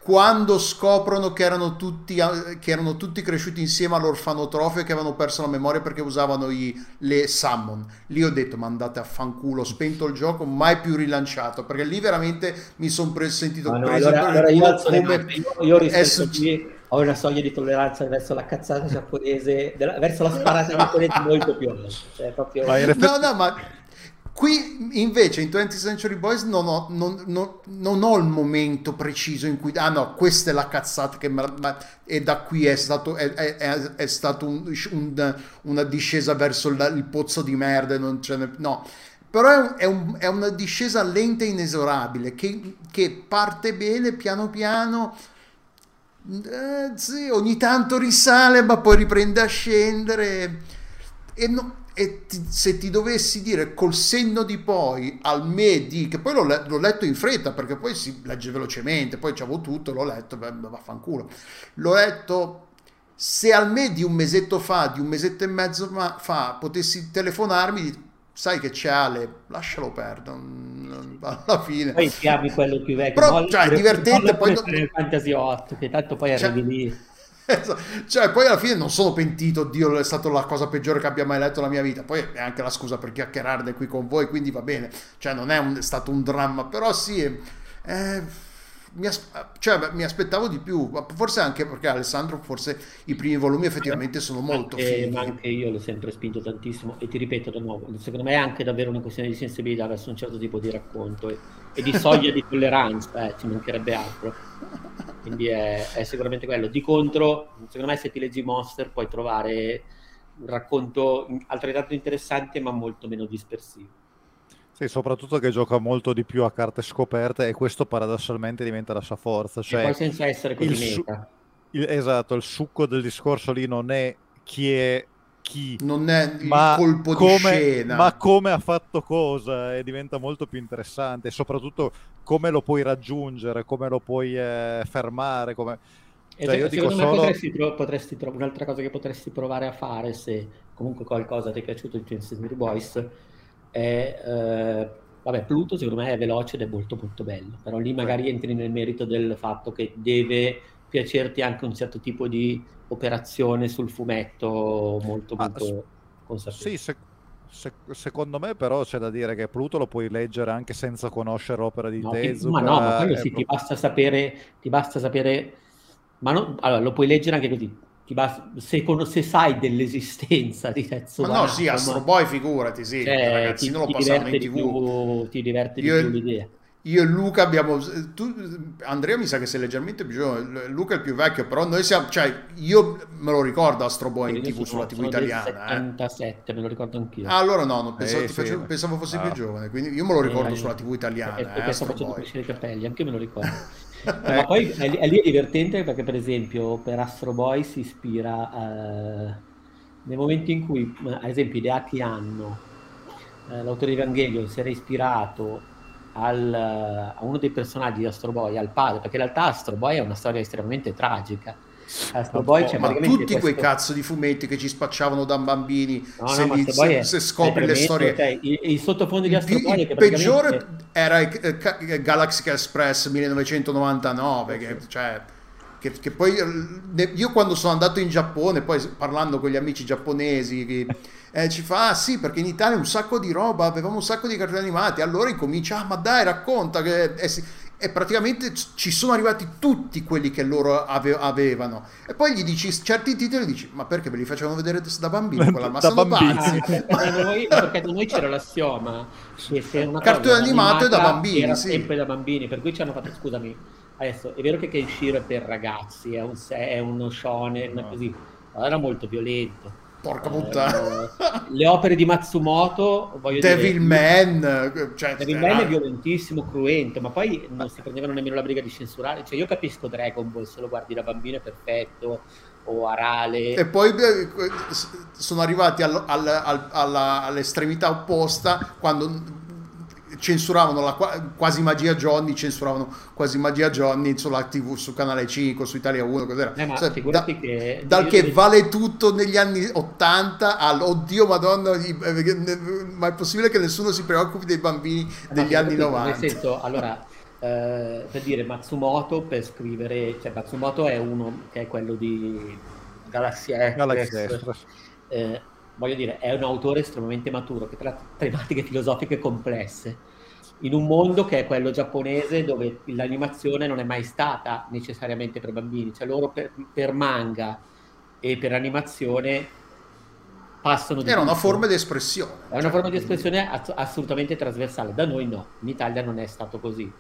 quando scoprono che erano, tutti, che erano tutti cresciuti insieme all'orfanotrofio e che avevano perso la memoria perché usavano i, le summon. Lì ho detto, ma andate a fanculo, ho spento il gioco, mai più rilanciato, perché lì veramente mi sono pre- sentito no, no, preso allora, allora io, come... io, io rispetto qui ho una soglia di tolleranza verso la cazzata giapponese, della, verso la sparata giapponese molto più alta. Cioè, proprio... No, no, ma Qui invece in 20th Century Boys non ho, non, non, non ho, il momento preciso in cui, ah no, questa è la cazzata che e da qui è stato, è, è, è stato un, un, una discesa verso il, il, pozzo di merda, non ce ne, no. Però è, un, è, una discesa lenta e inesorabile che, che parte bene piano piano. Eh, sì, ogni tanto risale ma poi riprende a scendere e no, e ti, se ti dovessi dire col senno di poi al me di che poi l'ho, l'ho letto in fretta perché poi si legge velocemente poi c'avevo tutto l'ho letto beh, vaffanculo. L'ho letto se al me di un mesetto fa di un mesetto e mezzo fa potessi telefonarmi sai che c'è Ale? Lascialo perdere alla fine. Poi chiami quello più vecchio. Però no, cioè, è divertente poi non... Fantasy 8 che tanto poi arrivi cioè, lì cioè, poi alla fine non sono pentito, Dio è stata la cosa peggiore che abbia mai letto nella mia vita. Poi è anche la scusa per chiacchierarne qui con voi, quindi va bene. Cioè, non è, un, è stato un dramma, però sì. Eh, mi, as- cioè, mi, aspettavo di più, forse anche perché Alessandro, forse i primi volumi effettivamente sono molto fighi. Ma anche io l'ho sempre spinto tantissimo e ti ripeto di nuovo, secondo me è anche davvero una questione di sensibilità verso un certo tipo di racconto e, e di soglia di tolleranza, eh, ci mancherebbe altro. Quindi è, è, sicuramente quello. Di contro, secondo me se ti leggi Monster puoi trovare un racconto altrettanto interessante ma molto meno dispersivo. Sì, soprattutto che gioca molto di più a carte scoperte e questo paradossalmente diventa la sua forza. Cioè, e poi senza essere così su- il, esatto, il succo del discorso lì non è chi è chi, non è il colpo come, di scena, ma come ha fatto cosa e diventa molto più interessante. E soprattutto come lo puoi raggiungere, come lo puoi eh, fermare. Come... Cioè, io dico solo... potresti, tro- potresti tro- un'altra cosa che potresti provare a fare se comunque qualcosa ti è piaciuto in Twisted Boys è, eh, vabbè, Pluto secondo me è veloce ed è molto molto bello, però lì magari entri nel merito del fatto che deve piacerti anche un certo tipo di operazione sul fumetto molto molto ah, consapevole. Sì, se, se, secondo me però c'è da dire che Pluto lo puoi leggere anche senza conoscere l'opera di no, Tezuka. Ma no, ma quello sì, proprio... ti basta sapere, ti basta sapere, ma no, allora, lo puoi leggere anche così, Basta, se, se, sai dell'esistenza di Tetsuo ma no sì Astro Boy figurati sì cioè, ragazzi non lo passano in tv più, ti diverte io, di più l'idea io e Luca abbiamo tu, Andrea mi sa che sei leggermente più giovane Luca è il più vecchio però noi siamo cioè io me lo ricordo Astro Boy in tv sulla tv italiana 77 eh. me lo ricordo anch'io ah, allora no, pensavo, eh, sì. facevo, pensavo fossi ah. più giovane quindi io me lo ricordo eh, sulla tv italiana e, eh, sto facendo crescere i capelli anche io me lo ricordo ma poi è, è, lì è divertente perché per esempio per Astro Boy si ispira a, nel momento in cui ad esempio ideati hanno eh, l'autore di Evangelion si era ispirato al, a uno dei personaggi di Astro Boy, al padre, perché in realtà Astro Boy è una storia estremamente tragica. Astro Boy c'è ma tutti questo... quei cazzo di fumetti che ci spacciavano da bambini no, se, no, li, se, se, scopri le storie cioè, i, i sottofondi di Astro Boy il peggiore era Galaxy Express 1999 che, cioè, che, che, poi io quando sono andato in Giappone poi parlando con gli amici giapponesi che eh, ci fa, ah sì, perché in Italia un sacco di roba, avevamo un sacco di cartoni animati, allora incomincia, ah ma dai, racconta che... Eh, sì. E praticamente ci sono arrivati tutti quelli che loro ave- avevano. E poi gli dici certi titoli dici, ma perché ve li facevano vedere da bambini? Quella? Ma da sono bambini. Ah, noi, perché da noi c'era l'assioma. Cartone animato è da bambini, era sì. sempre da bambini, per cui ci hanno fatto, scusami, adesso è vero che Kenshiro è per ragazzi, è, un, è uno shonen, no. così, ma era molto violento Porca puttana. Eh, le opere di Matsumoto, voglio Devil dire, Man, cioè, Devil Man è violentissimo, cruento, ma poi non si prendevano nemmeno la briga di censurare. Cioè, io capisco Dragon Ball, se lo guardi da bambino è perfetto, o Arale. E poi eh, sono arrivati al, al, al, alla, all'estremità opposta quando censuravano la quasi magia Johnny, censuravano quasi magia Johnny sulla TV, su canale 5, su Italia 1, cos'era. Eh, cioè, da, che dal che vale tutto negli anni 80 al oddio madonna, eh, ma è possibile che nessuno si preoccupi dei bambini degli no, anni 90. Nel senso, allora, eh, per dire Matsumoto per scrivere, cioè Matsumoto è uno che è quello di Galaxy Express. Eh, voglio dire, è un autore estremamente maturo che tratta tematiche filosofiche complesse in un mondo che è quello giapponese dove l'animazione non è mai stata necessariamente per bambini, cioè loro per, per manga e per animazione passano Era una forma di espressione. È una cioè, forma di espressione assolutamente trasversale, da noi no, in Italia non è stato così.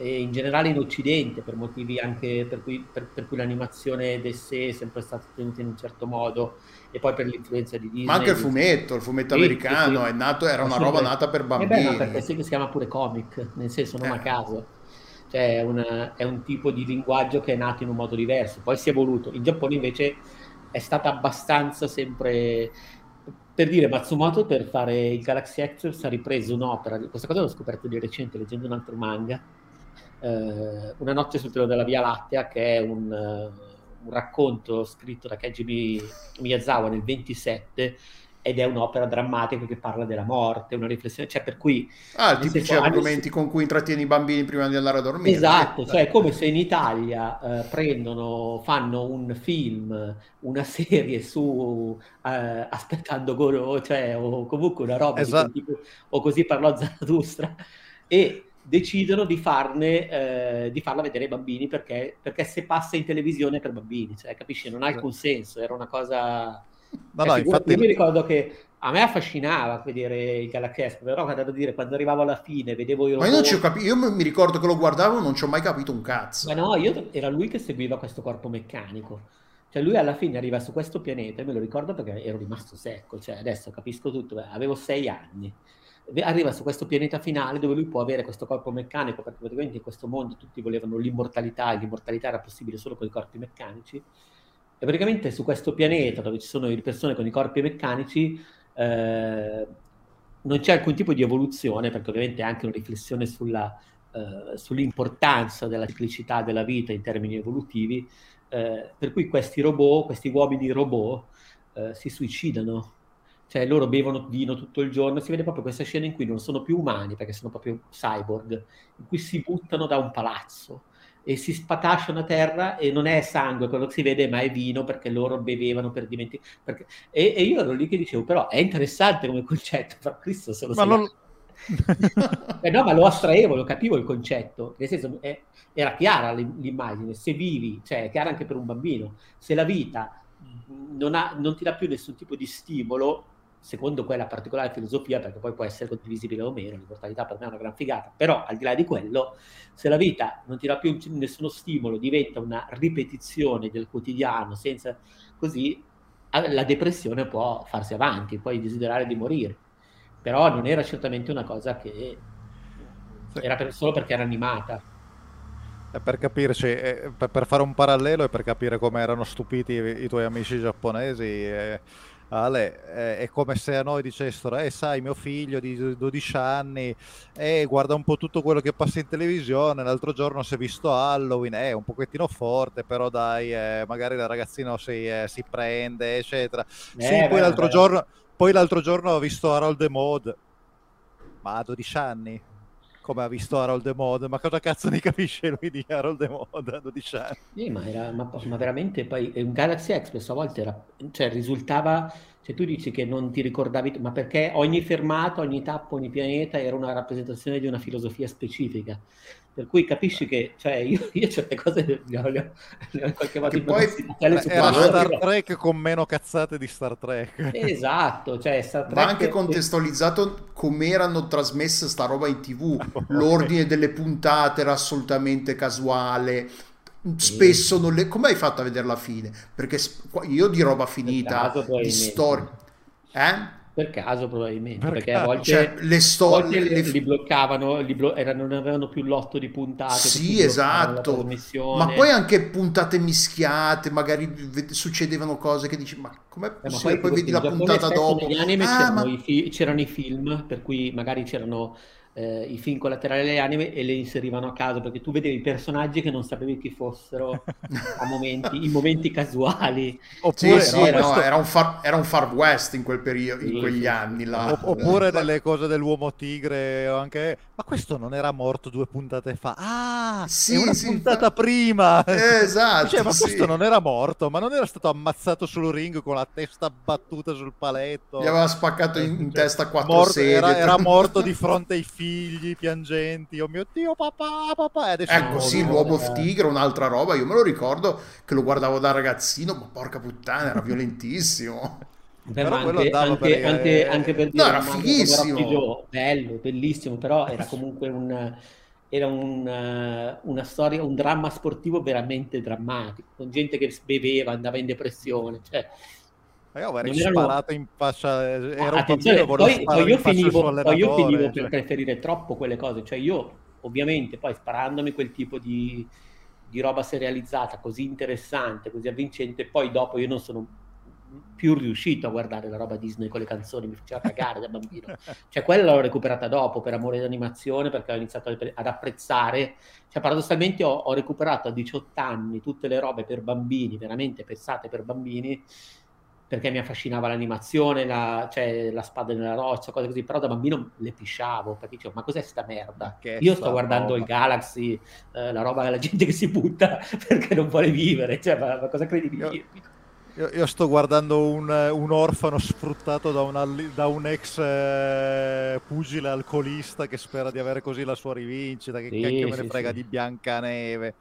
E in generale in Occidente, per motivi anche per cui, per, per cui l'animazione d'essè è sempre stata tenuta in un certo modo e poi per l'influenza di Disney. Ma anche il fumetto, il fumetto sì, americano, sì, È nato, era una roba nata per bambini. Eh beh, perché si chiama pure comic, nel senso non eh. a caso. Cioè è, una, è un tipo di linguaggio che è nato in un modo diverso, poi si è evoluto. In Giappone invece è stata abbastanza sempre per dire Matsumoto per fare il Galaxy Express ha ripreso un'opera, questa cosa l'ho scoperto di recente leggendo un altro manga eh, Una notte sul pelo della Via Lattea, che è un, un racconto scritto da Keiji Miyazawa nel 27 ed è un'opera drammatica che parla della morte, una riflessione, cioè per cui... Ah, tipici argomenti con cui intrattieni i bambini prima di andare a dormire. Esatto, cioè è come se in Italia eh, prendono, fanno un film, una serie su eh, Aspettando Goro, cioè, o comunque una roba esatto. tipo, o così parlò Zarathustra, e decidono di, farne, eh, di farla vedere ai bambini perché, perché, se passa in televisione è per bambini, cioè, capisci? Non ha alcun senso, era una cosa... No, cioè, no, infatti... Io mi ricordo che a me affascinava vedere il Galacchesco, però da dire, quando arrivavo alla fine vedevo io... Ma io non ci ho capito, io mi ricordo che lo guardavo non ci ho mai capito un cazzo. Ma no, io, era lui che seguiva questo corpo meccanico. Cioè lui alla fine arriva su questo pianeta, e me lo ricordo perché ero rimasto secco, cioè adesso capisco tutto, avevo sei anni arriva su questo pianeta finale dove lui può avere questo corpo meccanico, perché praticamente in questo mondo tutti volevano l'immortalità, e l'immortalità era possibile solo con i corpi meccanici, e praticamente su questo pianeta dove ci sono le persone con i corpi meccanici eh, non c'è alcun tipo di evoluzione, perché ovviamente è anche una riflessione sulla, eh, sull'importanza della ciclicità della vita in termini evolutivi, eh, per cui questi robot, questi uomini robot, eh, si suicidano cioè loro bevono vino tutto il giorno, si vede proprio questa scena in cui non sono più umani perché sono proprio cyborg, in cui si buttano da un palazzo e si spatasciano a terra e non è sangue quello che si vede, ma è vino perché loro bevevano per dimenticare. Perché... E, e, io ero lì che dicevo, però è interessante come concetto, però Cristo se lo ma non... eh no, ma lo astraevo, lo capivo il concetto, nel senso è, era chiara l'immagine, se vivi, cioè è chiara anche per un bambino, se la vita non, ha, non ti dà più nessun tipo di stimolo, secondo quella particolare filosofia, perché poi può essere condivisibile o meno, l'immortalità per me è una gran figata, però al di là di quello, se la vita non ti dà più nessuno stimolo, diventa una ripetizione del quotidiano, senza così, la depressione può farsi avanti, puoi desiderare di morire. Però non era certamente una cosa che era per, solo perché era animata. Per capirci, per fare un parallelo e per capire come erano stupiti i, tuoi amici giapponesi, Ale, eh, è come se a noi dicessero, eh sai, mio figlio di 12 anni, eh, guarda un po' tutto quello che passa in televisione, l'altro giorno si è visto Halloween, è eh, un pochettino forte, però dai, eh, magari il ragazzino si, eh, si prende, eccetera. sì, eh, poi, l'altro giorno, poi l'altro giorno ho visto Harold the Mod, ma a 12 anni come ha visto Harold the Mod, ma cosa cazzo ne capisce lui di Harold the Mod a 12 anni? Sì, ma, era, ma, ma veramente poi un Galaxy Express a volte era, cioè, risultava, cioè tu dici che non ti ricordavi, ma perché ogni fermata, ogni tappo, ogni pianeta era una rappresentazione di una filosofia specifica. Per cui capisci che cioè, io, io certe cose le ho, le ho, le ho in qualche modo poi era Star Trek con meno cazzate di Star Trek. Esatto, cioè Star Trek... Ma anche contestualizzato come erano trasmesse sta roba in tv. L'ordine delle puntate era assolutamente casuale spesso non le... come hai fatto a vedere la fine? Perché io di roba finita, di storia... Eh? Per caso probabilmente, per perché caso. a volte, cioè, le storie le... li bloccavano, li blo... erano, non avevano più l'otto di puntate. Sì, esatto. Ma poi anche puntate mischiate, magari succedevano cose che dici, ma com'è possibile? Eh, poi, poi vedi la puntata dopo. Negli anime ah, c'erano, ma... i fi... c'erano i film, per cui magari c'erano eh, i film collaterali delle anime e le inserivano a caso perché tu vedevi personaggi che non sapevi chi fossero a momenti, in momenti casuali. Oppure, sì, sì, era, no, era, un far, era, un far, West in quel periodo, in quegli anni. Là. Oppure delle cose dell'uomo tigre, o anche ma questo non era morto due puntate fa. Ah, sì, una sì, puntata fa... prima. esatto. Cioè, ma questo non era morto, ma non era stato ammazzato sul ring con la testa battuta sul paletto. Gli aveva spaccato in, in testa quattro morto, sedie. Era, era morto di fronte ai figli piangenti, oh mio dio, papà, papà. Ecco, sì, l'uomo of tigre, un'altra roba. Io me lo ricordo che lo guardavo da ragazzino, ma porca puttana, era violentissimo. Beh, però anche, anche, per... anche, anche, per dire, no, era fighissimo, bello, bellissimo, però era comunque un, era un, una storia, un dramma sportivo veramente drammatico, con gente che beveva, andava in depressione, cioè io avrei sparato erano... in faccia. Era ah, attenzione, poi, poi, io finivo, poi io finivo cioè. per preferire troppo quelle cose. Cioè, io ovviamente poi sparandomi quel tipo di, di roba serializzata così interessante, così avvincente, poi dopo io non sono più riuscito a guardare la roba Disney con le canzoni, mi faceva cagare da bambino. Cioè, quella l'ho recuperata dopo per amore d'animazione perché ho iniziato ad apprezzare. Cioè, paradossalmente ho, ho recuperato a 18 anni tutte le robe per bambini, veramente pensate per bambini, perché mi affascinava l'animazione, la, cioè, la spada nella roccia, cose così, però da bambino le pisciavo, perché dicevo, ma cos'è sta merda? Che Io sto guardando roba. il Galaxy, eh, la roba della gente che si butta perché non vuole vivere, cioè, ma, ma cosa credi di dirmi? Io, io, sto guardando un, un, orfano sfruttato da, una, da un ex eh, pugile alcolista che spera di avere così la sua rivincita, che sì, cacchio me ne frega sì. di Biancaneve.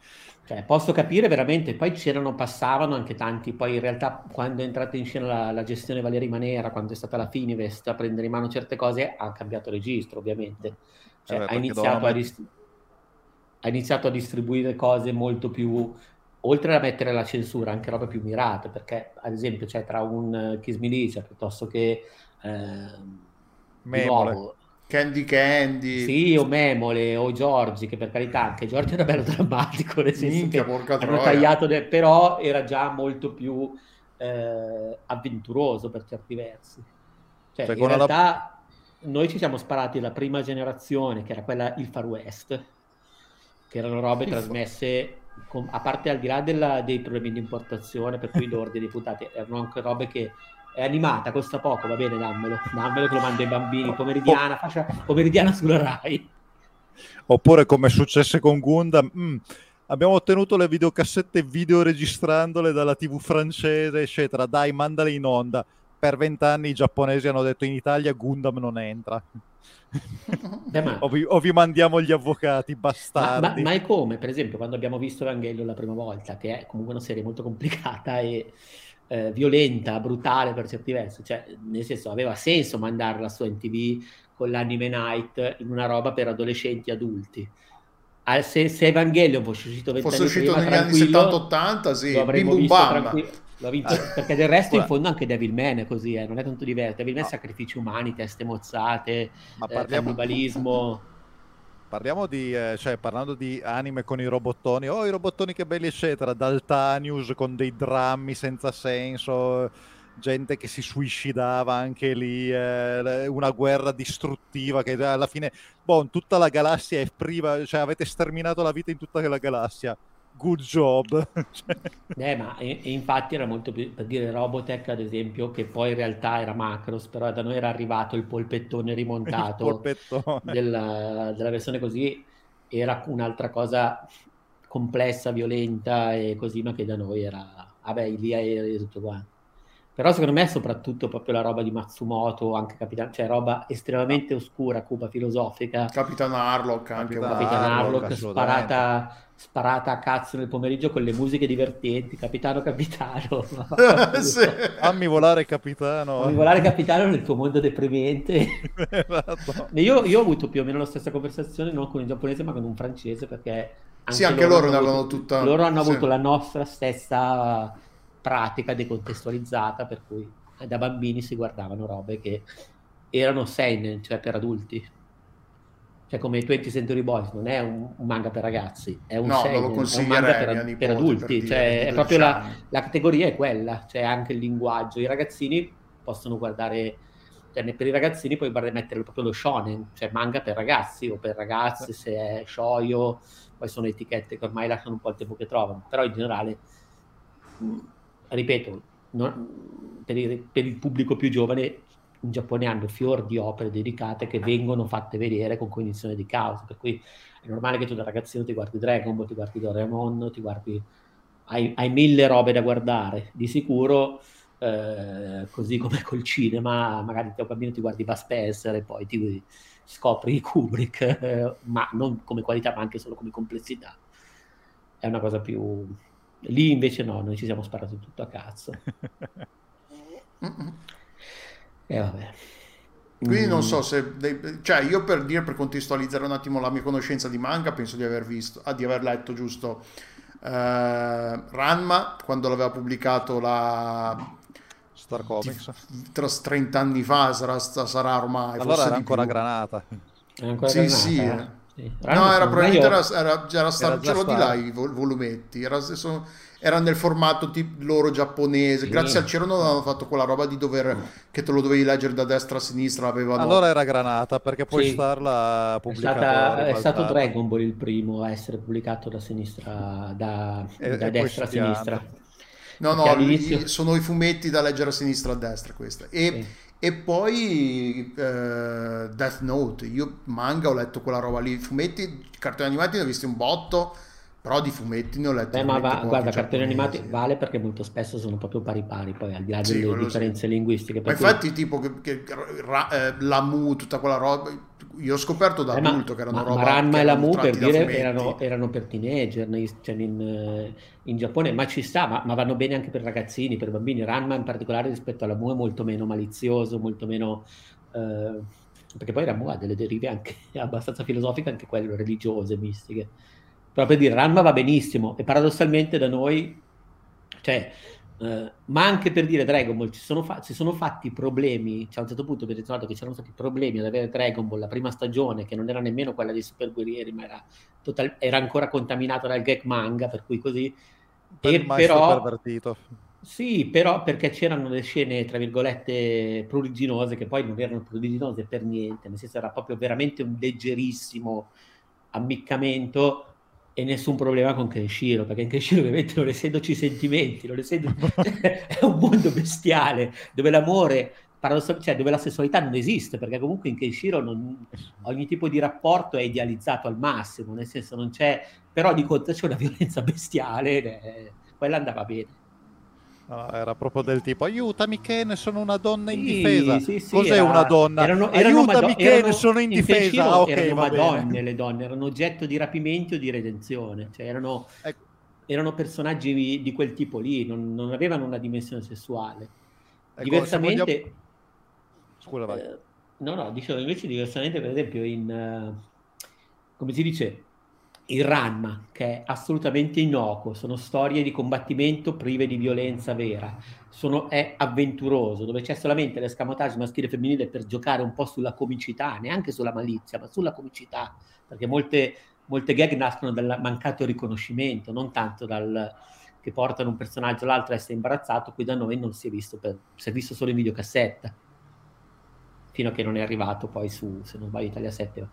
Cioè, posso capire veramente, poi c'erano, passavano anche tanti, poi in realtà quando è entrata in scena la, la gestione Valeria Manera, quando è stata la Finivest a prendere in mano certe cose, ha cambiato registro ovviamente. Cioè, eh, ha, iniziato a dist- ha iniziato a distribuire cose molto più oltre a mettere la censura, anche robe più mirate, perché ad esempio c'è tra un uh, Kiss Militia piuttosto che eh, nuovo, Candy Candy. Sì, o Memole o Giorgi, che per carità anche Giorgi era bello drammatico, nel senso Minchia, che hanno tagliato, de- però era già molto più eh, avventuroso per certi versi. Cioè, Secondo in realtà la... noi ci siamo sparati la prima generazione, che era quella il Far West, che erano robe il trasmesse con, a parte al di là della, dei problemi di importazione, per cui l'ordine di puntate erano anche robe che è animata, costa poco, va bene, dammelo, dammelo che lo mando ai bambini, pomeridiana, faccia pomeridiana sulla Rai. Oppure come è successo con Gundam, mm, abbiamo ottenuto le videocassette video registrandole dalla tv francese, eccetera, dai, mandale in onda. Per vent'anni i giapponesi hanno detto in Italia Gundam non entra. Beh, ma... o, vi, o, vi, mandiamo gli avvocati, bastardi. Ma, ma, ma, è come, per esempio, quando abbiamo visto Evangelion la prima volta, che è comunque una serie molto complicata e eh, violenta, brutale per certi versi, cioè nel senso aveva senso mandarla su NTV con l'anime night in una roba per adolescenti adulti. Se, se Evangelion fosse uscito fosse uscito negli anni 70-80, sì, lo avremmo visto tranquillo. Vinto, perché del resto in fondo anche Devilman è così, eh, non è tanto diverso. Devilman no. sacrifici umani, teste mozzate, Ma eh, cannibalismo. Parliamo di, eh, cioè, parlando di anime con i robottoni, oh i robottoni che belli eccetera, Daltanius con dei drammi senza senso, gente che si suicidava anche lì, eh, una guerra distruttiva che alla fine, boh, tutta la galassia è priva, cioè avete sterminato la vita in tutta la galassia good job. eh, ma e, e infatti era molto più per dire Robotech, ad esempio, che poi in realtà era Macros, però da noi era arrivato il polpettone rimontato il polpettone. Della, della versione così, era un'altra cosa complessa, violenta e così, ma che da noi era, vabbè, lì è tutto quanto. Però secondo me è soprattutto proprio la roba di Matsumoto, anche Capitan, cioè roba estremamente oscura, cupa, filosofica. Capitan Harlock anche. Capitan Harlock, Harlock sparata sparata a cazzo nel pomeriggio con le musiche divertenti, capitano capitano. sì. Fammi volare capitano. Fammi volare capitano nel tuo mondo deprimente. esatto. io, io, ho avuto più o meno la stessa conversazione non con il giapponese ma con un francese perché... Anche sì, anche loro, loro avevano tutta... Loro hanno avuto sì. la nostra stessa pratica decontestualizzata per cui da bambini si guardavano robe che erano seinen, cioè per adulti cioè come 20 Century Boys non è un, un manga per ragazzi, è un, no, sei, è un manga per, per adulti, per cioè, è proprio la, la, categoria è quella, cioè anche il linguaggio, i ragazzini possono guardare, cioè per i ragazzini puoi mettere proprio lo shonen, cioè manga per ragazzi o per ragazze se è shoyo, poi sono etichette che ormai lasciano un po' il tempo che trovano, però in generale, mh, ripeto, non, per, il, per il pubblico più giovane in Giappone hanno fior di opere dedicate che vengono fatte vedere con cognizione di causa, per cui è normale che tu da ragazzino ti guardi Dragon Ball, ti guardi Doraemon, ti guardi... Hai, hai mille robe da guardare, di sicuro, eh, così come col cinema, magari da bambino ti guardi Buzz Spencer e poi ti scopri Kubrick, eh, ma non come qualità, ma anche solo come complessità. È una cosa più... Lì invece no, noi ci siamo sparati tutto a cazzo. E vabbè. Quindi non mm. so se, cioè io per dire, per contestualizzare un attimo la mia conoscenza di manga, penso di aver visto, ah, di aver letto giusto uh, Ranma quando l'aveva pubblicato la Star Comics. Tra 30 anni fa sarà, sarà ormai. Allora era ancora più. granata. Era ancora sì, granata, sì. Eh? sì. No, era probabilmente era, era, era, era, c'erano di là i volumetti. Era, sono, era nel formato tipo loro giapponese. Sì. Grazie al cielo non avevano fatto quella roba di dover che te lo dovevi leggere da destra a sinistra. Avevano... Allora era granata perché poi sì. Star l'ha pubblicato. È, stata, è, stato Dragon Ball il primo a essere pubblicato da sinistra, da, e, da e destra a sinistra. No, no, all'inizio... sono i fumetti da leggere a sinistra a destra questa. E, sì. e poi eh, Death Note, io manga ho letto quella roba lì, fumetti, cartoni animati ne ho visti un botto però di fumetti ne ho letti. Beh, ma va, guarda, cartoni animati vale perché molto spesso sono proprio pari pari, poi al di là delle sì, differenze sì. linguistiche. Ma infatti, tipo che, che ra, eh, la Mu, tutta quella roba, io ho scoperto da eh, adulto che erano ma, roba. Ma Ranma e la Mu per dire erano, erano, per teenager cioè in, eh, in, Giappone, ma ci sta, ma, ma, vanno bene anche per ragazzini, per bambini. Ranma in particolare rispetto alla Mu è molto meno malizioso, molto meno. Eh, perché poi la Mu ha delle derive anche abbastanza filosofiche, anche quelle religiose, mistiche però per dire, Ranma va benissimo e paradossalmente da noi, cioè, eh, ma anche per dire Dragon Ball, ci sono, fa- ci sono fatti problemi, cioè a un certo punto abbiamo trovato che c'erano stati problemi ad avere Dragon Ball la prima stagione, che non era nemmeno quella dei super guerrieri, ma era, total- era ancora contaminata dal gag manga, per cui così... Per e però... Pervertito. Sì, però perché c'erano le scene, tra virgolette, pruriginose, che poi non erano pruriginose per niente, nel senso era proprio veramente un leggerissimo ammiccamento e nessun problema con Kenshiro, perché in Kenshiro ovviamente non essendoci sentimenti, non essendo... è un mondo bestiale, dove l'amore, cioè dove la sessualità non esiste, perché comunque in Kenshiro non... ogni tipo di rapporto è idealizzato al massimo, nel senso non c'è, però di contro c'è una violenza bestiale, eh, quella andava bene. No, era proprio del tipo aiutami Ken, sono una donna in difesa. Sì, sì, Cos'è era, una donna? Erano, erano aiutami Ken, erano, sono in, in difesa. Ah, okay, erano madonne le donne, erano oggetto di rapimento o di redenzione. Cioè erano... Ecco erano personaggi di quel tipo lì, non, non avevano una dimensione sessuale. Ecco, Diversamente... Vogliamo... Scusa, vai. Eh, no, no, dicevo invece diversamente, per esempio, in... Uh, come si dice? Il Ranma, che è assolutamente innocuo, sono storie di combattimento prive di violenza vera, sono, è avventuroso, dove c'è solamente l'escamotage maschile e femminile per giocare un po' sulla comicità, neanche sulla malizia, ma sulla comicità, perché molte, molte gag nascono dal mancato riconoscimento, non tanto dal che portano un personaggio o l'altro a essere imbarazzato, qui da noi non si è visto, per, si è visto solo in videocassetta, fino a che non è arrivato poi su, se non sbaglio, Italia 7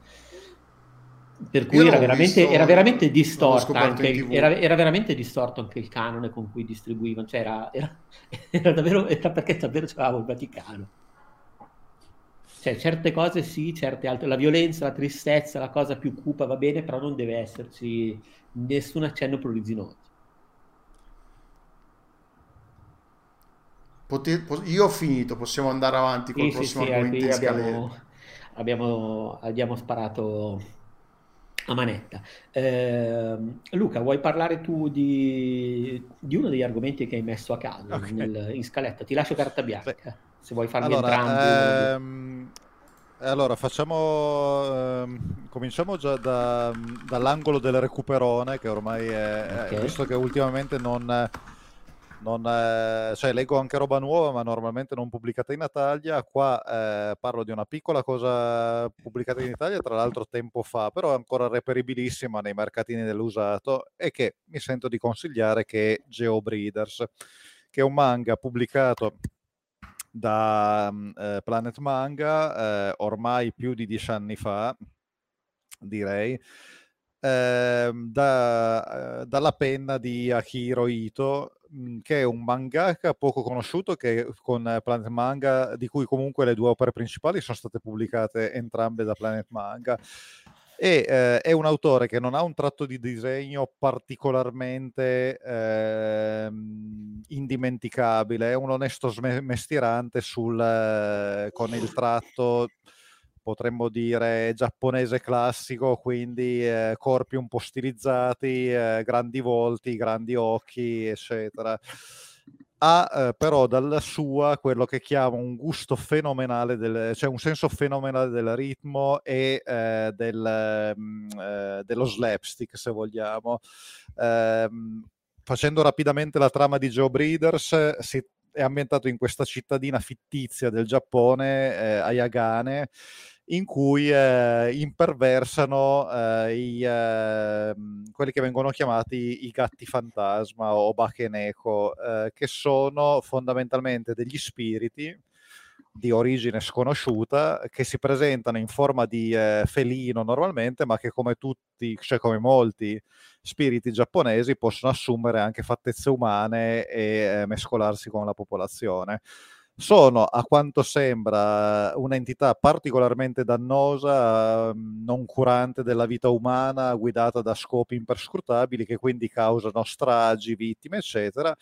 per cui era veramente, visto, era veramente, distorto anche, era, era veramente distorto anche il canone con cui distribuivano cioè era, era, era davvero era perché davvero c'avevamo il Vaticano. Cioè certe cose sì, certe altre la violenza, la tristezza, la cosa più cupa va bene però non deve esserci nessun accenno pruriginose Pote- io ho finito, possiamo andare avanti con sì, il prossimo sì, argomento sì, abbiamo, abbiamo, abbiamo sparato a manetta. Eh, Luca, vuoi parlare tu di, di, uno degli argomenti che hai messo a caso okay. nel, in scaletta? Ti lascio carta bianca, Beh. se vuoi farmi allora, entrambi. Ehm, allora, facciamo, ehm, cominciamo già da, dall'angolo del recuperone, che ormai è, okay. visto che ultimamente non non, eh, cioè, leggo anche roba nuova, ma normalmente non pubblicata in Italia. Qua eh, parlo di una piccola cosa pubblicata in Italia, tra l'altro tempo fa, però ancora reperibilissima nei mercatini dell'usato e che mi sento di consigliare che è Geobreeders, che è un manga pubblicato da mm, eh, Planet Manga eh, ormai più di dieci anni fa, direi. Ehm, da, eh, dalla penna di Akiro Ito, che è un mangaka poco conosciuto che con Planet Manga, di cui comunque le due opere principali sono state pubblicate entrambe da Planet Manga. E eh, è un autore che non ha un tratto di disegno particolarmente eh, indimenticabile, è un onesto mestierante sul, eh, con il tratto potremmo dire giapponese classico, quindi eh, corpi un po' stilizzati, eh, grandi volti, grandi occhi, eccetera. Ha eh, però dalla sua quello che chiama un gusto fenomenale, del, cioè un senso fenomenale del ritmo e eh, del, mh, mm, eh, dello slapstick, se vogliamo. Ehm, facendo rapidamente la trama di Joe Breeders, si è ambientato in questa cittadina fittizia del Giappone, eh, Ayagane, in cui eh, imperversano eh, i, eh, quelli che vengono chiamati i gatti fantasma o bakeneko, eh, che sono fondamentalmente degli spiriti di origine sconosciuta che si presentano in forma di eh, felino normalmente, ma che come tutti, cioè come molti spiriti giapponesi, possono assumere anche fattezze umane e eh, mescolarsi con la popolazione sono a quanto sembra un'entità particolarmente dannosa, ehm, non curante della vita umana, guidata da scopi imperscrutabili che quindi causano stragi, vittime, eccetera.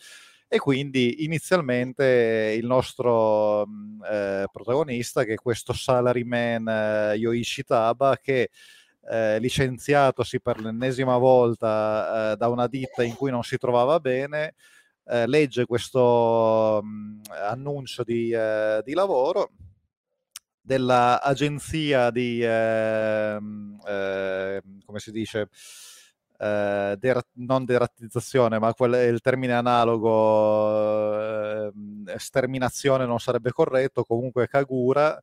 E quindi inizialmente il nostro mm, eh, protagonista, che è questo salaryman eh, Yoichi Taba, che eh, licenziatosi per l'ennesima volta eh, da una ditta in cui non si trovava bene, eh, legge questo mh, mm, annuncio di, eh, di lavoro dell'agenzia di, eh, come si dice, eh, der- non derattizzazione, ma quel, il termine analogo, eh, sterminazione non sarebbe corretto, comunque Kagura,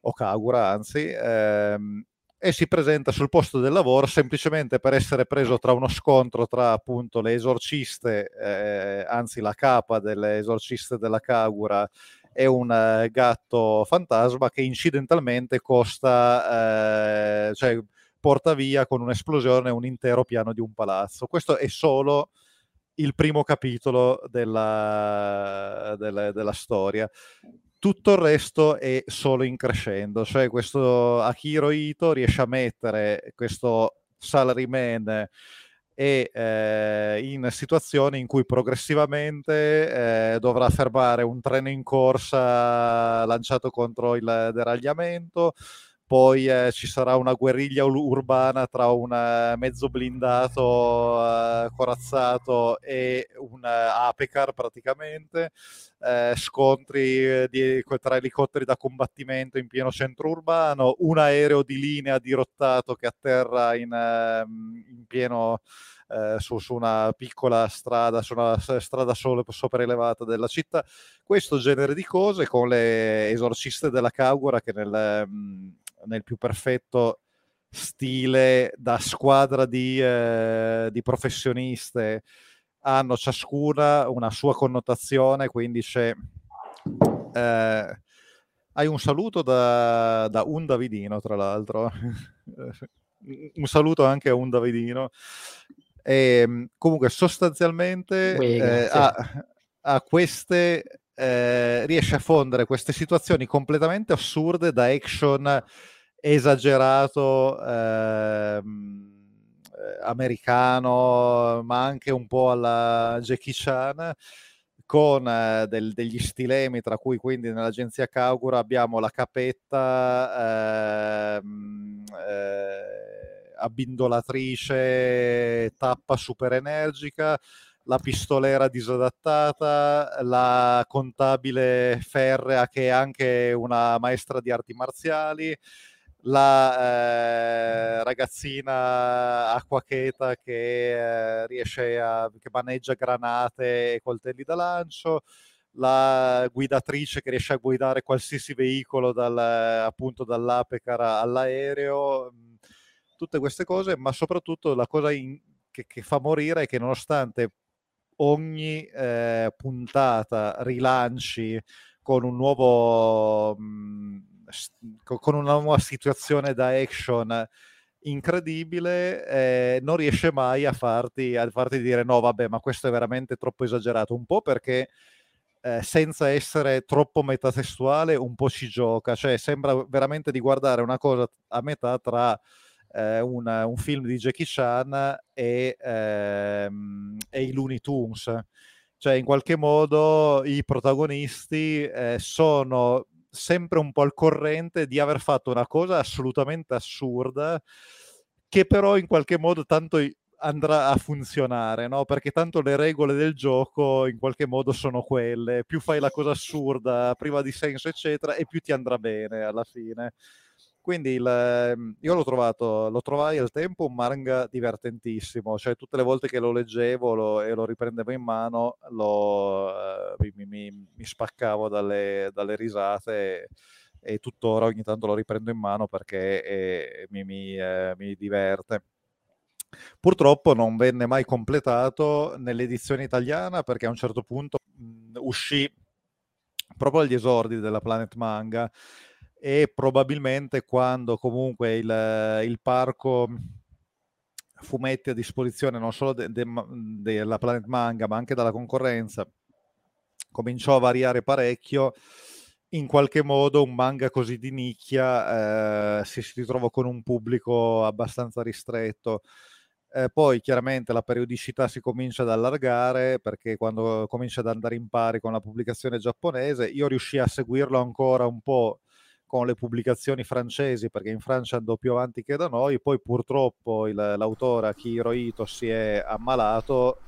o Kagura anzi, ehm, e si presenta sul posto del lavoro semplicemente per essere preso tra uno scontro tra appunto le esorciste, eh, anzi la capa delle esorciste della Kagura e un uh, gatto fantasma che incidentalmente costa, eh, cioè porta via con un'esplosione un intero piano di un palazzo. Questo è solo il primo capitolo della, della, della storia tutto il resto è solo in crescendo, cioè questo Akiro Ito riesce a mettere questo salaryman e eh, in situazioni in cui progressivamente eh, dovrà fermare un treno in corsa lanciato contro il deragliamento, poi eh, ci sarà una guerriglia urbana tra un uh, mezzo blindato uh, corazzato e un uh, Apecar praticamente, scontri di, tra elicotteri da combattimento in pieno centro urbano, un aereo di linea dirottato che atterra in, ehm, in pieno eh, su, su, una piccola strada, su una strada solo sopraelevata della città. Questo genere di cose con le esorciste della Caugura che nel, mm, nel più perfetto stile da squadra di, eh, di professioniste hanno ciascuna una sua connotazione, quindi c'è... Eh, hai un saluto da, da, un Davidino, tra l'altro. un saluto anche a un Davidino. E, ehm, comunque, sostanzialmente eh, a, a, queste eh, riesce a fondere queste situazioni completamente assurde da action esagerato ehm, eh, americano, ma anche un po' alla Jackie Chan con eh, del, degli stilemi, tra cui quindi nell'agenzia Kaugura abbiamo la capetta ehm, eh, abbindolatrice tappa super energica, la pistolera disadattata, la contabile ferrea che è anche una maestra di arti marziali, la eh, ragazzina acquacheta che eh, riesce a che maneggia granate e coltelli da lancio, la guidatrice che riesce a guidare qualsiasi veicolo dal, appunto dall'Apecar all'aereo tutte queste cose, ma soprattutto la cosa in, che, che, fa morire è che nonostante ogni eh, puntata rilanci con un nuovo mh, mm, con una nuova situazione da action incredibile, eh, non riesce mai a farti, a farti dire no, vabbè, ma questo è veramente troppo esagerato. Un po' perché eh, senza essere troppo metatestuale, un po' ci gioca, cioè sembra veramente di guardare una cosa a metà tra eh, un, un, film di Jackie Chan e, ehm, e, i Looney Tunes. Cioè, in qualche modo i protagonisti eh, sono sempre un po' al corrente di aver fatto una cosa assolutamente assurda che però in qualche modo tanto andrà a funzionare, no? Perché tanto le regole del gioco in qualche modo sono quelle, più fai la cosa assurda, priva di senso, eccetera, e più ti andrà bene alla fine. Quindi il, ehm, io l'ho trovato, lo trovai al tempo un manga divertentissimo, cioè tutte le volte che lo leggevo lo, e lo riprendevo in mano lo, eh, mi, mi, mi, spaccavo dalle, dalle risate e, e, tuttora ogni tanto lo riprendo in mano perché eh, mi, eh, mi diverte. Purtroppo non venne mai completato nell'edizione italiana perché a un certo punto mh, uscì proprio agli esordi della Planet Manga e probabilmente quando comunque il, il parco fumetti a disposizione non solo de, de, della Planet Manga ma anche dalla concorrenza cominciò a variare parecchio in qualche modo un manga così di nicchia eh, si, si ritrovò con un pubblico abbastanza ristretto. Eh, poi chiaramente la periodicità si comincia ad allargare perché quando comincia ad andare in pari con la pubblicazione giapponese io riuscii a seguirlo ancora un po' con le pubblicazioni francesi, perché in Francia andò più avanti che da noi, poi purtroppo il, l'autore Akihiro Ito si è ammalato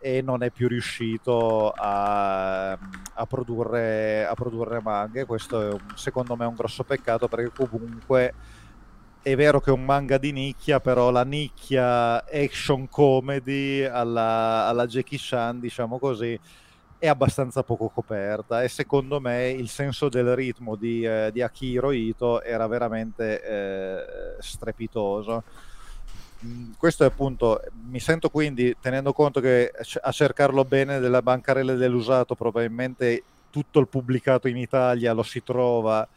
e non è più riuscito a, a, produrre, a produrre manga. Questo è un, secondo me un grosso peccato perché comunque è vero che è un manga di nicchia, però la nicchia action comedy alla, alla Jackie Chan, diciamo così, è abbastanza poco coperta e secondo me il senso del ritmo di, eh, di Akiro Ito era veramente eh, strepitoso. Mm, questo è appunto, mi sento quindi, tenendo conto che a cercarlo bene della bancarella dell'usato, probabilmente tutto il pubblicato in Italia lo si trova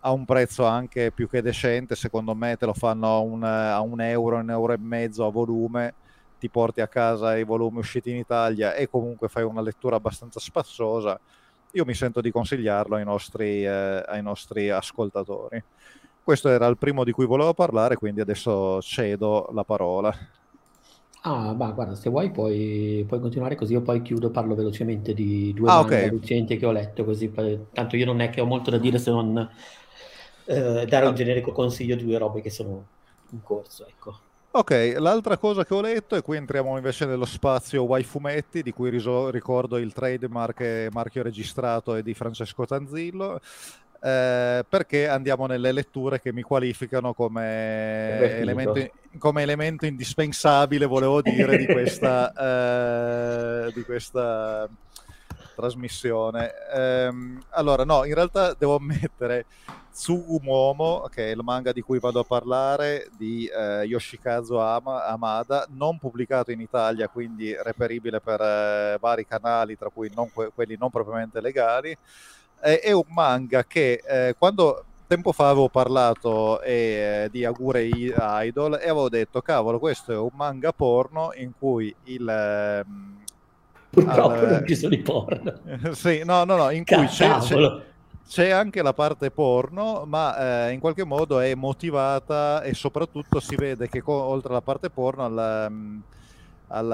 a un prezzo anche più che decente, secondo me te lo fanno a un, a un euro, un euro e mezzo a volume ti porti a casa i volumi usciti in Italia e comunque fai una lettura abbastanza spazzosa, io mi sento di consigliarlo ai nostri, eh, ai nostri ascoltatori. Questo era il primo di cui volevo parlare, quindi adesso cedo la parola. Ah, ma guarda, se vuoi puoi, puoi continuare così, io poi chiudo, parlo velocemente di due ah, okay. recenti che ho letto, così tanto io non è che ho molto da dire se non eh, dare un generico consiglio di due robe che sono in corso, ecco. Ok, l'altra cosa che ho letto, e qui entriamo invece nello spazio Waifumetti, di cui riso- ricordo il trademark marchio registrato è di Francesco Tanzillo, eh, perché andiamo nelle letture che mi qualificano come elemento, come elemento, indispensabile, volevo dire, di questa, eh, di questa trasmissione. Eh, allora, no, in realtà devo ammettere Tsugumomo, che è il manga di cui vado a parlare, di eh, Yoshikazu Ama, Amada, non pubblicato in Italia, quindi reperibile per eh, vari canali, tra cui non que- quelli non propriamente legali. Eh, è un manga che eh, quando tempo fa avevo parlato eh, di Agure Idol e avevo detto, cavolo, questo è un manga porno in cui il... Purtroppo al... non ci sono i porno. sì, no, no, no, in cui c'è, c'è, c'è anche la parte porno, ma eh, in qualche modo è motivata e soprattutto si vede che co- oltre alla parte porno al, um, al,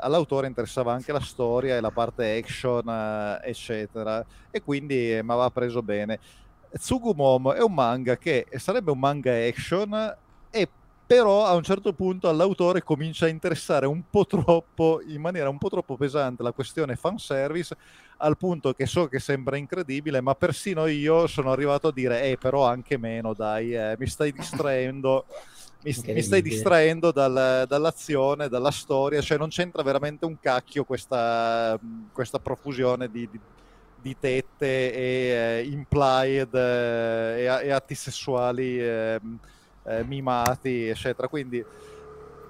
all'autore interessava anche la storia e la parte action, uh, eccetera. E quindi eh, mi aveva preso bene. Tsugumom è un manga che sarebbe un manga action e però a un certo punto all'autore comincia a interessare un po' troppo, in maniera un po' troppo pesante, la questione fanservice, al punto che so che sembra incredibile, ma persino io sono arrivato a dire, eh, però anche meno, dai, eh, mi stai distraendo. Mi, mi, stai distraendo dal, dall'azione, dalla storia, cioè non c'entra veramente un cacchio questa, questa profusione di, di, di, tette e uh, implied uh, e, e, atti sessuali uh, mimati, eccetera. Quindi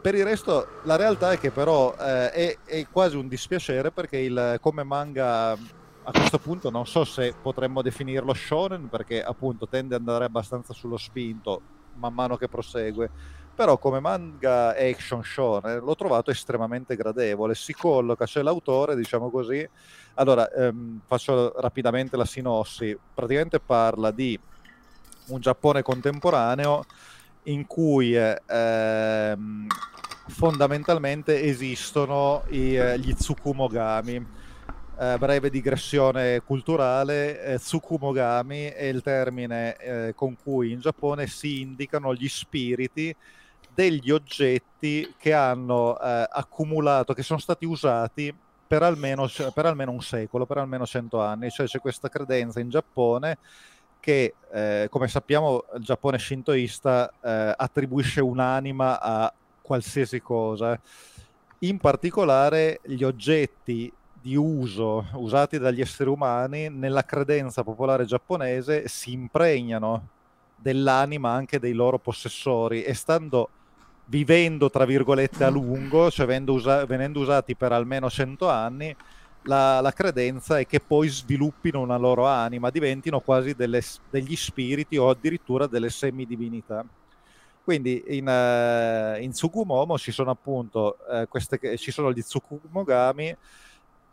per il resto la realtà è che però eh, è, è, quasi un dispiacere perché il, come manga a questo punto non so se potremmo definirlo shonen perché appunto tende ad andare abbastanza sullo spinto man mano che prosegue. Però come manga action shonen l'ho trovato estremamente gradevole. Si colloca, c'è l'autore diciamo così. Allora ehm, faccio rapidamente la sinossi. Praticamente parla di un Giappone contemporaneo in cui eh, ehm, fondamentalmente esistono i, eh, gli Tsukumogami. Eh, breve digressione culturale, eh, Tsukumogami è il termine eh, con cui in Giappone si indicano gli spiriti degli oggetti che hanno eh, accumulato, che sono stati usati per almeno, per almeno un secolo, per almeno cento anni. Cioè c'è questa credenza in Giappone che, eh, come sappiamo, il Giappone shintoista eh, attribuisce un'anima a qualsiasi cosa. In particolare gli oggetti di uso usati dagli esseri umani nella credenza popolare giapponese si impregnano dell'anima anche dei loro possessori e stando vivendo tra virgolette a lungo, cioè venendo, usa- venendo usati per almeno 100 anni, la, la, credenza è che poi sviluppino una loro anima, diventino quasi delle, degli spiriti o addirittura delle semidivinità. Quindi in, uh, in Tsukumomo ci sono appunto uh, queste, ci sono gli Tsukumogami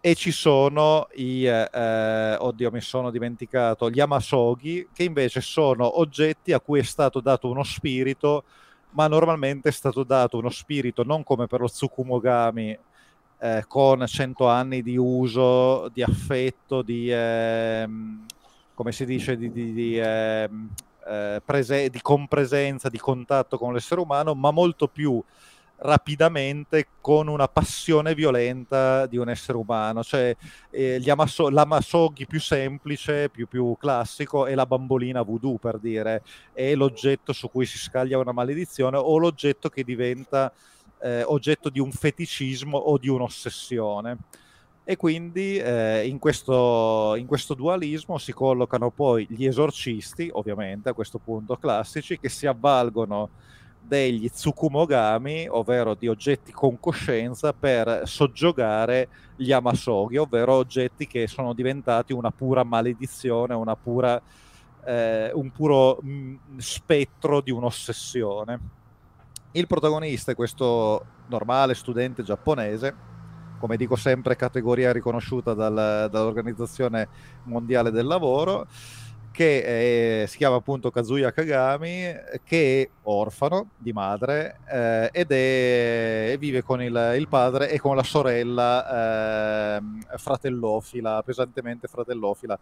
e ci sono i, uh, oddio mi sono dimenticato, gli Amasogi, che invece sono oggetti a cui è stato dato uno spirito, ma normalmente è stato dato uno spirito non come per lo Tsukumogami, eh, con 100 anni di uso, di affetto, di, eh, come si dice, di, di, di, eh, prese- di compresenza, di contatto con l'essere umano, ma molto più rapidamente con una passione violenta di un essere umano. Cioè, eh, amaso- l'amasoghi più semplice, più, più, classico, è la bambolina voodoo, per dire, è l'oggetto su cui si scaglia una maledizione o l'oggetto che diventa eh, oggetto di un feticismo o di un'ossessione. E quindi eh, in, questo, in questo dualismo si collocano poi gli esorcisti, ovviamente a questo punto classici, che si avvalgono degli tsukumogami, ovvero di oggetti con coscienza, per soggiogare gli amasoghi, ovvero oggetti che sono diventati una pura maledizione, una pura, eh, un puro mh, mm, spettro di un'ossessione. Il protagonista è questo normale studente giapponese, come dico sempre categoria riconosciuta dal, dall'Organizzazione Mondiale del Lavoro, che è, si chiama appunto Kazuya Kagami, che è orfano di madre eh, ed è, vive con il, il, padre e con la sorella eh, fratellofila, pesantemente fratellofila.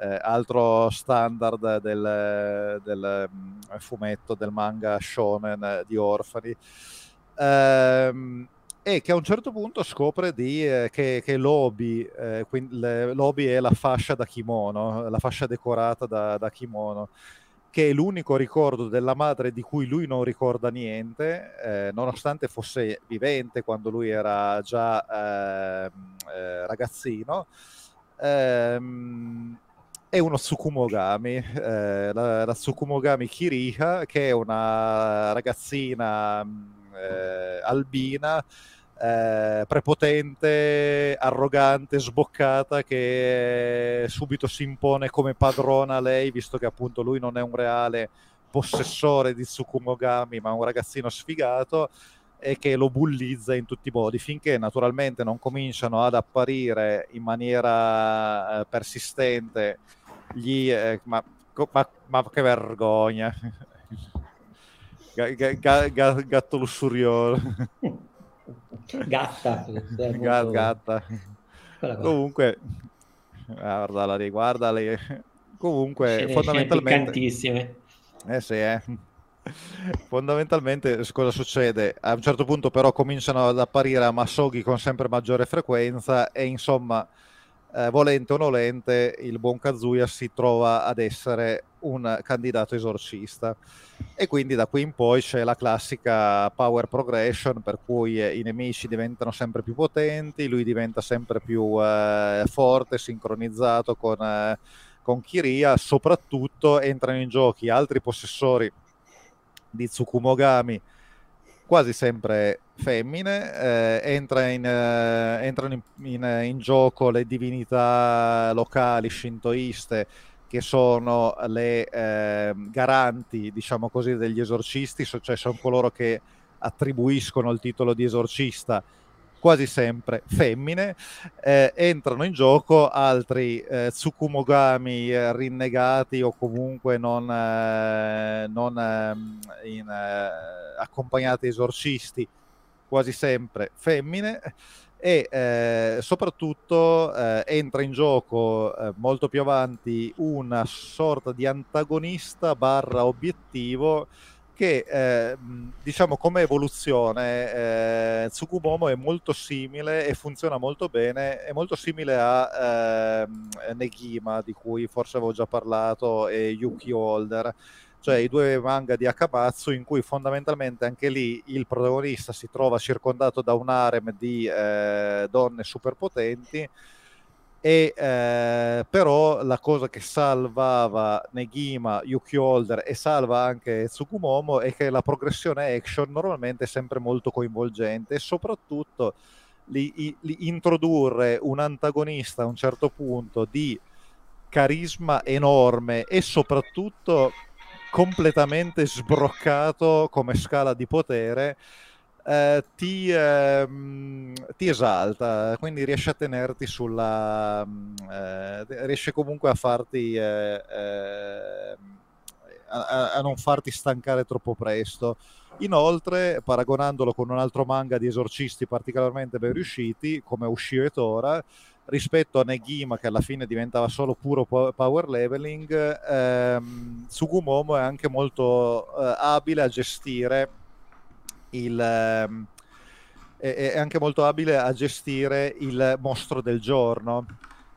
Eh, altro standard del, del, mm, fumetto, del manga shonen di orfani. Ehm, e che a un certo punto scopre di, eh, che, che l'obi, eh, quindi l'obi è la fascia da kimono, la fascia decorata da, da, kimono, che è l'unico ricordo della madre di cui lui non ricorda niente, eh, nonostante fosse vivente quando lui era già ehm, eh, ragazzino. Ehm, è uno Tsukumogami, eh, la, la Tsukumogami Kiriha, che è una ragazzina eh, albina, eh, prepotente, arrogante, sboccata, che subito si impone come padrona a lei, visto che appunto lui non è un reale possessore di Tsukumogami, ma un ragazzino sfigato e che lo bullizza in tutti i modi finché naturalmente non cominciano ad apparire in maniera eh, persistente gli eh, ma, ma, ma, che vergogna. Ga, ga, ga, gatto lussurioso. Gatta. Molto... gatta. Comunque guardala lì guardala comunque scene, fondamentalmente scene eh sì eh. Fondamentalmente cosa succede? A un certo punto però cominciano ad apparire a Masoghi con sempre maggiore frequenza e insomma, eh, volente o nolente, il buon Kazuya si trova ad essere un candidato esorcista. E quindi da qui in poi c'è la classica power progression per cui eh, i nemici diventano sempre più potenti, lui diventa sempre più eh, forte, sincronizzato con, eh, con Kiria, soprattutto entrano in giochi altri possessori di Tsukumogami, quasi sempre femmine, eh, entra in, eh, entrano in, in, in, gioco le divinità locali shintoiste che sono le eh, garanti, diciamo così, degli esorcisti, cioè sono coloro che attribuiscono il titolo di esorcista quasi sempre femmine, eh, entrano in gioco altri eh, Tsukumogami eh, rinnegati o comunque non, eh, non ehm, in, eh, accompagnati esorcisti, quasi sempre femmine. E eh, soprattutto entra in gioco molto più avanti una sorta di antagonista barra obiettivo che eh, diciamo come evoluzione eh, Tsukumomo è molto simile e funziona molto bene, è molto simile a eh, Negima di cui forse avevo già parlato e Yuki Holder, cioè i due manga di Akamatsu in cui fondamentalmente anche lì il protagonista si trova circondato da un harem di eh, donne superpotenti e eh, però la cosa che salvava Negima, Yuki Holder e salva anche Tsukumomo è che la progressione action normalmente è sempre molto coinvolgente e soprattutto li, li introdurre un antagonista a un certo punto di carisma enorme e soprattutto completamente sbroccato come scala di potere eh, ti, eh, ti, esalta, quindi riesce a tenerti sulla... Mm, eh, riesce comunque a farti... Eh, eh, a, a, non farti stancare troppo presto. Inoltre, paragonandolo con un altro manga di esorcisti particolarmente ben riusciti, come Ushio e Tora, rispetto a Negima che alla fine diventava solo puro power leveling, ehm, Tsugumomo è anche molto eh, abile a gestire il, ehm, è, anche molto abile a gestire il mostro del giorno,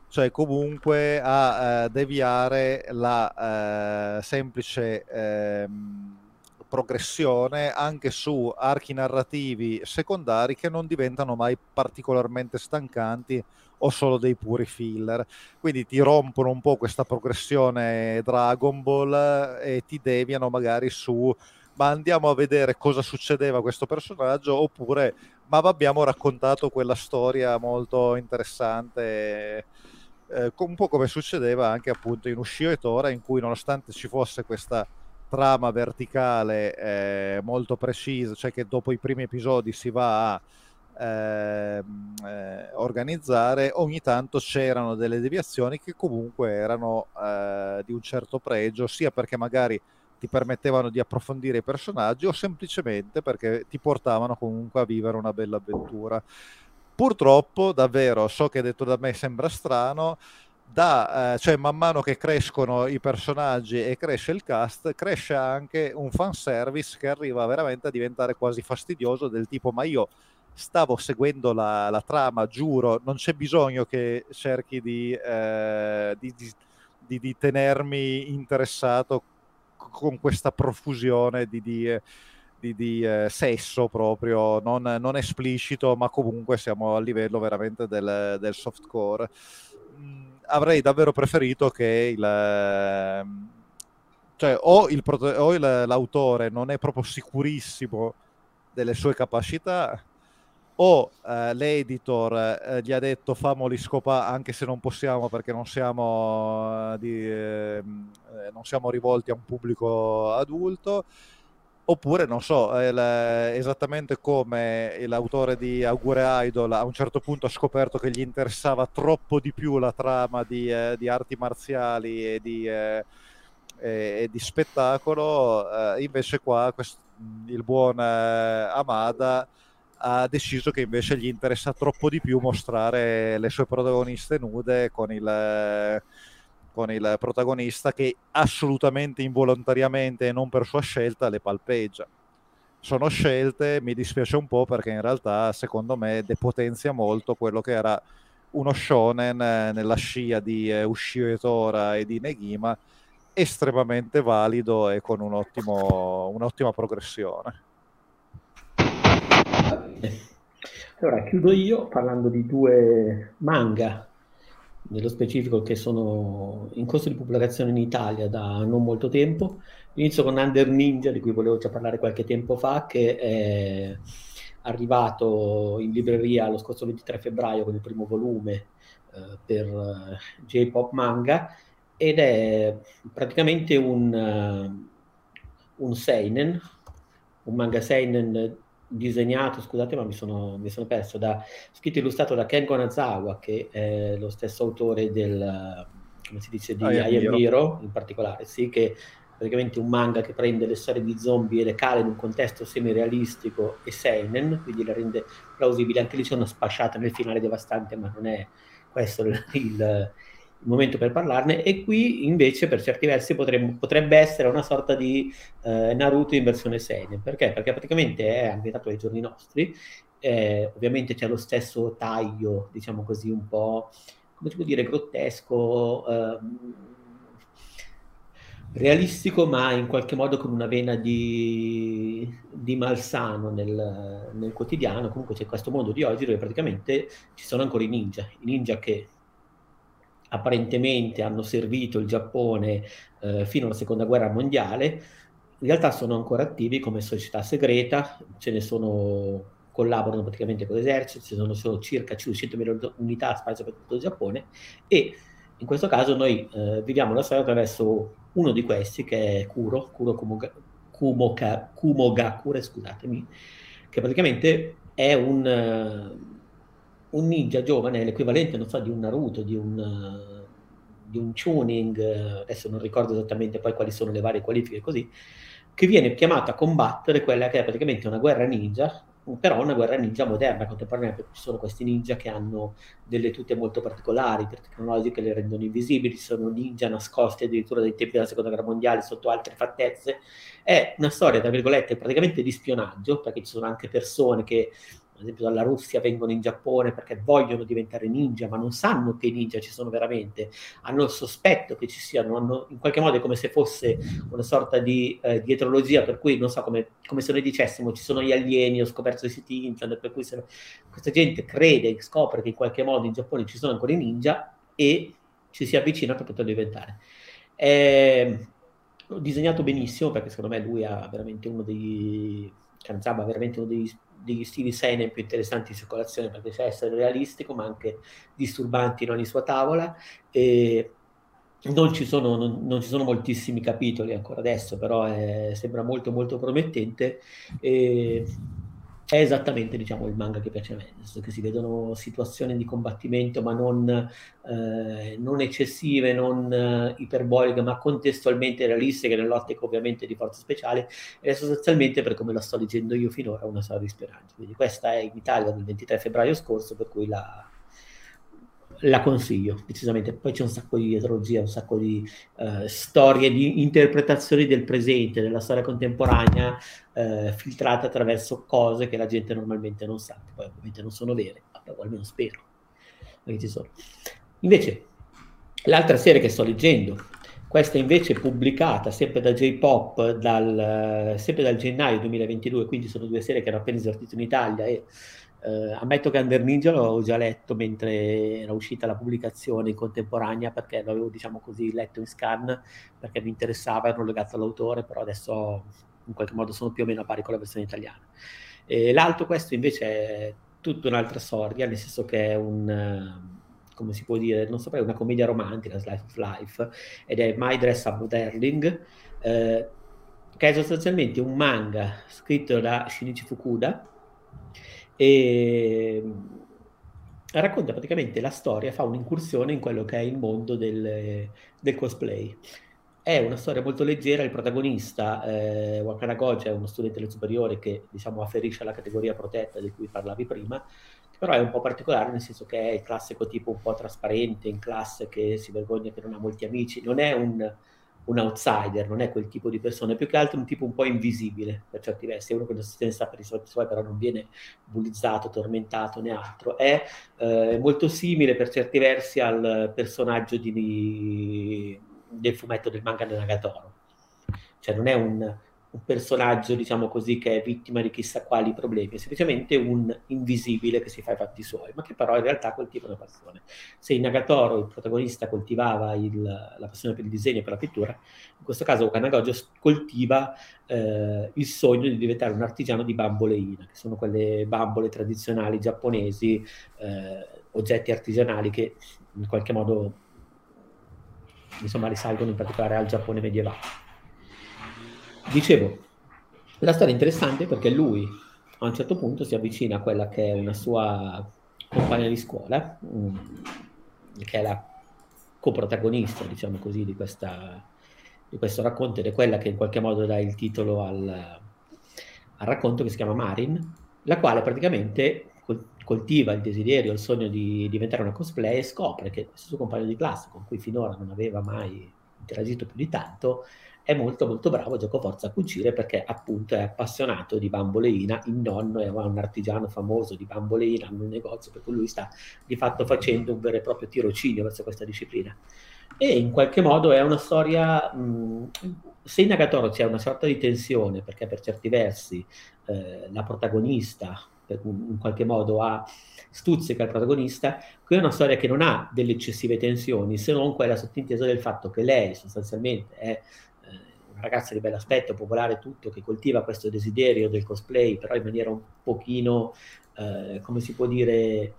cioè comunque a uh, deviare la uh, semplice uh, progressione anche su archi narrativi secondari che non diventano mai particolarmente stancanti o solo dei puri filler. Quindi ti rompono un po' questa progressione Dragon Ball e ti deviano magari su ma andiamo a vedere cosa succedeva a questo personaggio oppure ma abbiamo raccontato quella storia molto interessante eh, un po' come succedeva anche appunto in Ushio e Tora in cui nonostante ci fosse questa trama verticale eh, molto precisa cioè che dopo i primi episodi si va a ehm, eh, organizzare ogni tanto c'erano delle deviazioni che comunque erano eh, di un certo pregio sia perché magari ti permettevano di approfondire i personaggi o semplicemente perché ti portavano comunque a vivere una bella avventura. Purtroppo, davvero, so che detto da me sembra strano, da, eh, cioè man mano che crescono i personaggi e cresce il cast, cresce anche un fanservice che arriva veramente a diventare quasi fastidioso del tipo ma io stavo seguendo la, la trama, giuro, non c'è bisogno che cerchi di, eh, di, di, di tenermi interessato con questa profusione di, di, di, di eh, sesso proprio, non, non, esplicito, ma comunque siamo a livello veramente del, del softcore. Mm, avrei davvero preferito che il... Ehm, cioè, o, il, o il, l'autore non è proprio sicurissimo delle sue capacità, o eh, l'editor eh, gli ha detto famoli scopa anche se non possiamo perché non siamo, eh, di, ehm, eh, non siamo rivolti a un pubblico adulto. Oppure non so il, esattamente come l'autore di Augure Idol a un certo punto ha scoperto che gli interessava troppo di più la trama di, eh, di arti marziali e di, eh, e di spettacolo invece qua quest- il buon Amada ha deciso che invece gli interessa troppo di più mostrare le sue protagoniste nude con il, con il protagonista che assolutamente involontariamente e non per sua scelta le palpeggia. Sono scelte, mi dispiace un po' perché in realtà secondo me depotenzia molto quello che era uno shonen nella scia di eh, Ushio Tora e di Negima estremamente valido e con un ottimo, un'ottima progressione. Allora, chiudo io parlando di due manga, nello specifico che sono in corso di pubblicazione in Italia da non molto tempo. Inizio con Under Ninja, di cui volevo già parlare qualche tempo fa, che è arrivato in libreria lo scorso 23 febbraio con il primo volume eh, per uh, J-Pop Manga ed è praticamente un, uh, un seinen, un manga seinen disegnato, scusate ma mi sono, mi sono perso, da, scritto e illustrato da Ken Gonazawa, che è lo stesso autore del, come si dice, di I Am Hero in particolare, sì, che praticamente un manga che prende le storie di zombie e le cala in un contesto semi-realistico e seinen, quindi le rende plausibili. Anche lì c'è una spasciata nel finale devastante, ma non è questo il, il momento per parlarne e qui invece per certi versi potremmo, potrebbe essere una sorta di eh, Naruto in versione serie perché? Perché praticamente è ambientato ai giorni nostri eh, ovviamente c'è lo stesso taglio diciamo così un po' come si può dire grottesco ehm, realistico ma in qualche modo con una vena di, di malsano nel, nel, quotidiano comunque c'è questo mondo di oggi dove praticamente ci sono ancora i ninja i ninja che apparentemente hanno servito il Giappone eh, fino alla seconda guerra mondiale, in realtà sono ancora attivi come società segreta, ce ne sono collaborano praticamente con l'esercito, ci sono, sono circa 500.000 unità sparse per tutto il Giappone e in questo caso noi eh, viviamo la storia attraverso uno di questi che è Kuro, Kuro Kumoga, Kumoka, Kumogakure, scusatemi, che praticamente è un un ninja giovane l'equivalente, non so, di un Naruto, di un, di un tuning, adesso non ricordo esattamente poi quali sono le varie qualifiche così, che viene chiamato a combattere quella che è praticamente una guerra ninja, però una guerra ninja moderna, contemporanea, perché ci sono questi ninja che hanno delle tute molto particolari, tecnologiche le rendono invisibili, sono ninja nascosti addirittura dai tempi della seconda guerra mondiale sotto altre fattezze. È una storia, tra virgolette, praticamente di spionaggio, perché ci sono anche persone che ad esempio dalla Russia vengono in Giappone perché vogliono diventare ninja, ma non sanno che ninja ci sono veramente, hanno il sospetto che ci siano, hanno in qualche modo è come se fosse una sorta di eh, dietrologia, per cui non so, come, come, se noi dicessimo ci sono gli alieni, ho scoperto i siti internet, per cui se, questa gente crede, scopre che in qualche modo in Giappone ci sono ancora i ninja e ci si avvicina per poterlo diventare. È disegnato benissimo perché secondo me lui ha veramente uno dei Kanzaba ha veramente uno degli degli stili seinen più interessanti in circolazione perché c'è essere realistico ma anche disturbanti in ogni sua tavola. E non ci sono, non, non ci sono moltissimi capitoli ancora adesso però è, sembra molto molto promettente. E è esattamente diciamo, il manga che piace a me, che si vedono situazioni di combattimento ma non, eh, non eccessive, non eh, iperboliche, ma contestualmente realistiche nell'ottica ovviamente di forza speciale è sostanzialmente per come la sto leggendo io finora una storia di speranza. Quindi questa è in Italia del 23 febbraio scorso, per cui la, la consiglio decisamente. Poi c'è un sacco di etrologia, un sacco di uh, storie, di interpretazioni del presente, della storia contemporanea, uh, filtrate attraverso cose che la gente normalmente non sa, poi ovviamente non sono vere, o almeno spero che. Invece, l'altra serie che sto leggendo, questa invece è pubblicata sempre da J-Pop, dal, sempre dal gennaio 2022, quindi sono due serie che hanno appena esordito in Italia e eh, ammetto che Under Ninja l'avevo già letto mentre era uscita la pubblicazione in contemporanea perché l'avevo diciamo così letto in scan perché mi interessava, ero legato all'autore, però adesso in qualche modo sono più o meno a pari con la versione italiana. E l'altro questo invece è tutta un'altra storia, nel senso che è un come si può dire, non saprei, una commedia romantica, Slice of Life, ed è My Dress Up Darling, eh, che è sostanzialmente un manga scritto da Shinichi Fukuda, e racconta praticamente la storia, fa un'incursione in quello che è il mondo del, del cosplay. È una storia molto leggera, il protagonista, eh, Wakana Goja, è uno studente del superiore che diciamo afferisce alla categoria protetta di cui parlavi prima, però è un po' particolare nel senso che è il classico tipo un po' trasparente, in classe che si vergogna che non ha molti amici, non è un un outsider, non è quel tipo di persona, è più che altro un tipo un po' invisibile per certi versi, è uno che non si sta per i suoi, però non viene bullizzato, tormentato né altro. È eh, molto simile per certi versi al personaggio di, del fumetto del manga di Nagatoro. Cioè non è un, un personaggio, diciamo così, che è vittima di chissà quali problemi, è semplicemente un invisibile che si fa i fatti suoi, ma che però in realtà coltiva una passione. Se in Nagatoro il protagonista coltivava il, la passione per il disegno e per la pittura, in questo caso Kanagojo coltiva eh, il sogno di diventare un artigiano di bambole ina, che sono quelle bambole tradizionali giapponesi, eh, oggetti artigianali che in qualche modo insomma risalgono in particolare al Giappone medievale. Dicevo, la storia è interessante perché lui a un certo punto si avvicina a quella che è una sua compagna di scuola, mm, che è la coprotagonista, diciamo così, di, questa, di, questo racconto ed è quella che in qualche modo dà il titolo al, al racconto che si chiama Marin, la quale praticamente coltiva il desiderio, il sogno di diventare una cosplay e scopre che questo suo compagno di classe, con cui finora non aveva mai interagito più di tanto, è molto molto bravo gioco forza a cucire perché appunto è appassionato di bamboleina, il nonno è un artigiano famoso di bamboleina in un negozio per cui lui sta di fatto facendo un vero e proprio tirocinio verso questa disciplina. E in qualche modo è una storia mh, se in Agatoro c'è una sorta di tensione perché per certi versi eh, la protagonista in qualche modo ha stuzzica il protagonista, qui è una storia che non ha delle eccessive tensioni, se non quella sottintesa del fatto che lei sostanzialmente è ragazza di bell'aspetto, popolare tutto, che coltiva questo desiderio del cosplay, però in maniera un pochino, eh, come si può dire,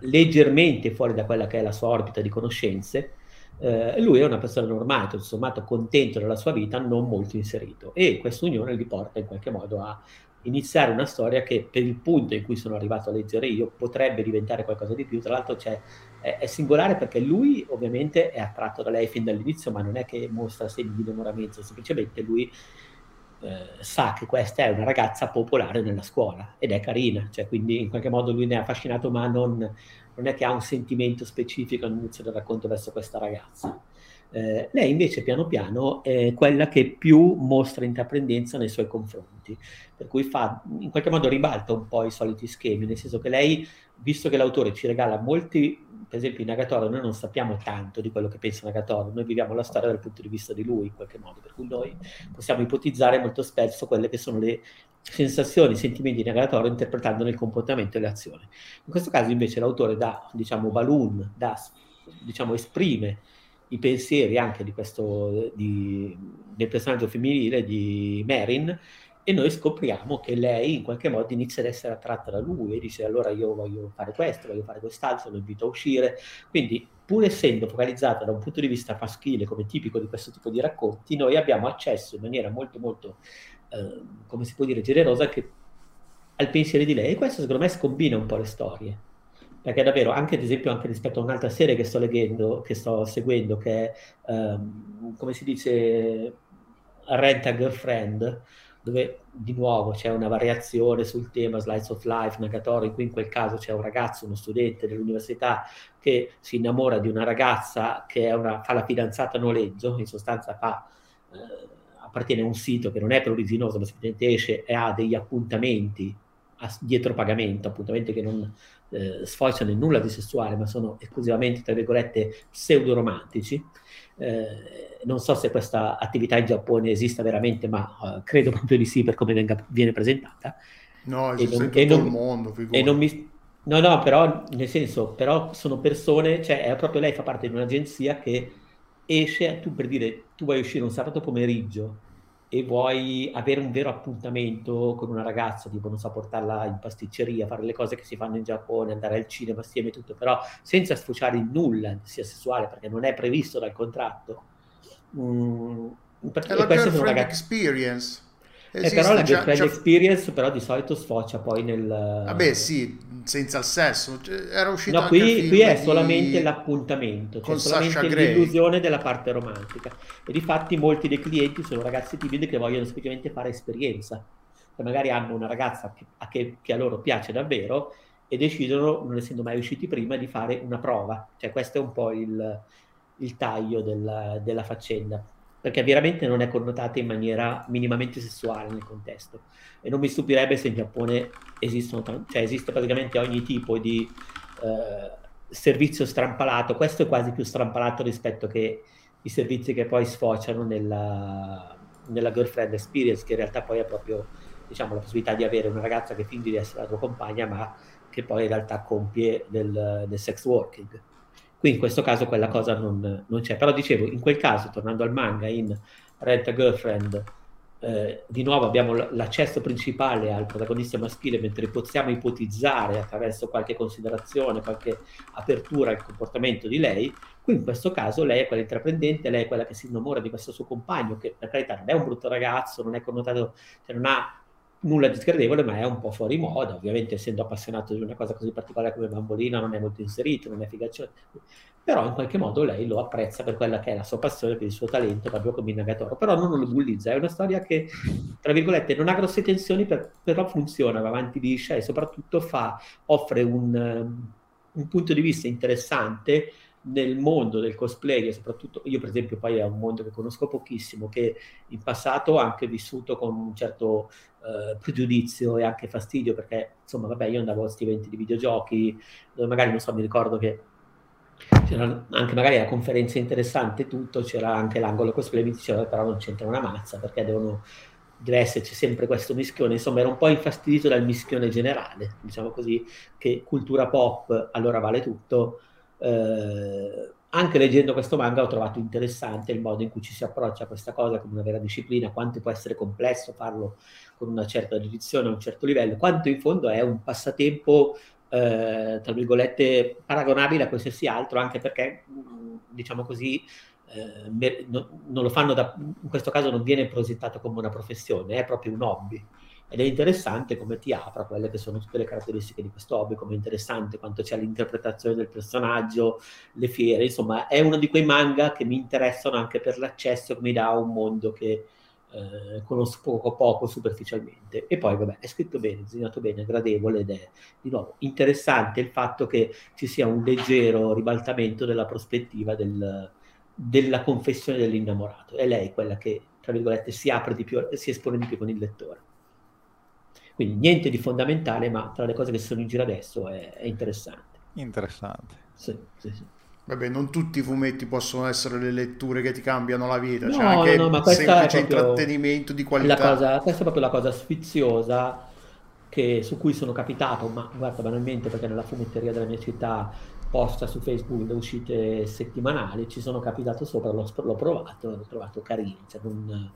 leggermente fuori da quella che è la sua orbita di conoscenze, eh, lui è una persona normale, tutto sommato contento della sua vita, non molto inserito. E questa unione gli porta in qualche modo a iniziare una storia che per il punto in cui sono arrivato a leggere io potrebbe diventare qualcosa di più. Tra l'altro è, è, singolare perché lui ovviamente è attratto da lei fin dall'inizio, ma non è che mostra segni di innamoramento, semplicemente lui eh, sa che questa è una ragazza popolare nella scuola ed è carina, cioè, quindi in qualche modo lui ne è affascinato, ma non, non è che ha un sentimento specifico all'inizio del racconto verso questa ragazza. Eh, lei invece piano piano è quella che più mostra intraprendenza nei suoi confronti, per cui fa, in qualche modo ribalta un po' i soliti schemi, nel senso che lei, visto che l'autore ci regala molti, per esempio in Agatoro noi non sappiamo tanto di quello che pensa Agatoro, noi viviamo la storia dal punto di vista di lui in qualche modo, per cui noi possiamo ipotizzare molto spesso quelle che sono le sensazioni, sentimenti di Agatoro interpretandone il comportamento e le azioni. In questo caso invece l'autore dà, diciamo, balloon, dà, diciamo, esprime i pensieri anche di questo, di, del personaggio femminile di Marin e noi scopriamo che lei in qualche modo inizia ad essere attratta da lui e dice allora io voglio fare questo, voglio fare quest'altro, lo invito a uscire. Quindi pur essendo focalizzata da un punto di vista maschile come tipico di questo tipo di racconti, noi abbiamo accesso in maniera molto molto, eh, come si può dire, generosa che, al pensiero di lei e questo secondo me scombina un po' le storie perché davvero anche ad esempio anche rispetto a un'altra serie che sto leggendo, che sto seguendo, che è um, come si dice Rent a Girlfriend, dove di nuovo c'è una variazione sul tema Slice of Life, Nagatoro, in cui in quel caso c'è un ragazzo, uno studente dell'università che si innamora di una ragazza che una, fa la fidanzata a noleggio, in sostanza fa, eh, appartiene a un sito che non è pruriginoso, ma semplicemente esce e ha degli appuntamenti a, dietro pagamento, appuntamenti che non eh, sfociano in nulla di sessuale, ma sono esclusivamente, tra virgolette, pseudo-romantici. Eh, non so se questa attività in Giappone esista veramente, ma uh, credo proprio di sì per come venga, viene presentata. No, esiste non, in tutto non, il mondo. E non mi, no, no, però nel senso, però sono persone, cioè è proprio lei fa parte di un'agenzia che esce, tu per dire, tu vuoi uscire un sabato pomeriggio e vuoi avere un vero appuntamento con una ragazza, tipo non so, portarla in pasticceria, fare le cose che si fanno in Giappone, andare al cinema assieme e tutto, però senza sfociare in nulla, sia sessuale, perché non è previsto dal contratto. Mm, è la girlfriend ragazza... experience. Eh, però la girlfriend già... experience però di solito sfocia poi nel... Vabbè sì, senza il sesso. Cioè, era uscito no, qui, qui è di... solamente l'appuntamento, cioè solamente l'illusione della parte romantica. E difatti molti dei clienti sono ragazzi timidi che vogliono semplicemente fare esperienza. Che magari hanno una ragazza che, a che, che a loro piace davvero e decidono, non essendo mai usciti prima, di fare una prova. Cioè questo è un po' il, il taglio della, della faccenda perché veramente non è connotata in maniera minimamente sessuale nel contesto. E non mi stupirebbe se in Giappone esistono, cioè esiste praticamente ogni tipo di eh, servizio strampalato. Questo è quasi più strampalato rispetto che i servizi che poi sfociano nella, nella girlfriend experience, che in realtà poi è proprio diciamo, la possibilità di avere una ragazza che finge di essere la tua compagna, ma che poi in realtà compie del, del sex working. Qui in questo caso quella cosa non, non, c'è. Però dicevo, in quel caso, tornando al manga, in Rent a Girlfriend, eh, di nuovo abbiamo l'accesso principale al protagonista maschile, mentre possiamo ipotizzare attraverso qualche considerazione, qualche apertura al comportamento di lei. Qui in questo caso lei è quella intraprendente, lei è quella che si innamora di questo suo compagno, che per carità non è un brutto ragazzo, non è connotato, cioè non ha nulla di sgradevole, ma è un po' fuori moda. Ovviamente, essendo appassionato di una cosa così particolare come bambolina, non è molto inserito, non è figaccione. Però in qualche modo lei lo apprezza per quella che è la sua passione, per il suo talento, proprio come innagatore. Però non lo bullizza. È una storia che, tra virgolette, non ha grosse tensioni, per, però funziona, va avanti liscia e soprattutto fa, offre un, un punto di vista interessante nel mondo del cosplay, e soprattutto io per esempio poi è un mondo che conosco pochissimo, che in passato ho anche vissuto con un certo eh, pregiudizio e anche fastidio, perché insomma vabbè io andavo a questi eventi di videogiochi, dove magari non so, mi ricordo che c'era anche magari la conferenza interessante tutto, c'era anche l'angolo cosplay, mi diceva però non c'entra una mazza, perché devono deve esserci sempre questo mischione, insomma era un po' infastidito dal mischione generale, diciamo così, che cultura pop allora vale tutto, eh, anche leggendo questo manga ho trovato interessante il modo in cui ci si approccia a questa cosa come una vera disciplina, quanto può essere complesso farlo con una certa dedizione a un certo livello, quanto in fondo è un passatempo, eh, tra virgolette, paragonabile a qualsiasi altro, anche perché, diciamo così, eh, no, non lo fanno da, in questo caso non viene progettato come una professione, è proprio un hobby ed è interessante come ti apra quelle che sono tutte le caratteristiche di questo hobby, come è interessante quanto c'è l'interpretazione del personaggio, le fiere, insomma è uno di quei manga che mi interessano anche per l'accesso che mi dà a un mondo che eh, conosco poco poco superficialmente e poi vabbè è scritto bene, disegnato bene, gradevole ed è di nuovo interessante il fatto che ci sia un leggero ribaltamento della prospettiva del, della confessione dell'innamorato, è lei quella che tra virgolette si apre di più, si espone di più con il lettore. Quindi niente di fondamentale, ma tra le cose che sono in giro adesso è, è interessante. Interessante. Sì, sì, sì. Vabbè, non tutti i fumetti possono essere le letture che ti cambiano la vita, no, c'è anche no, no, semplice intrattenimento di qualità. Cosa, questa è proprio la cosa sfiziosa che, su cui sono capitato, ma guarda banalmente perché nella fumetteria della mia città posta su Facebook le uscite settimanali, ci sono capitato sopra, l'ho, l'ho provato e l'ho trovato carino, cioè non,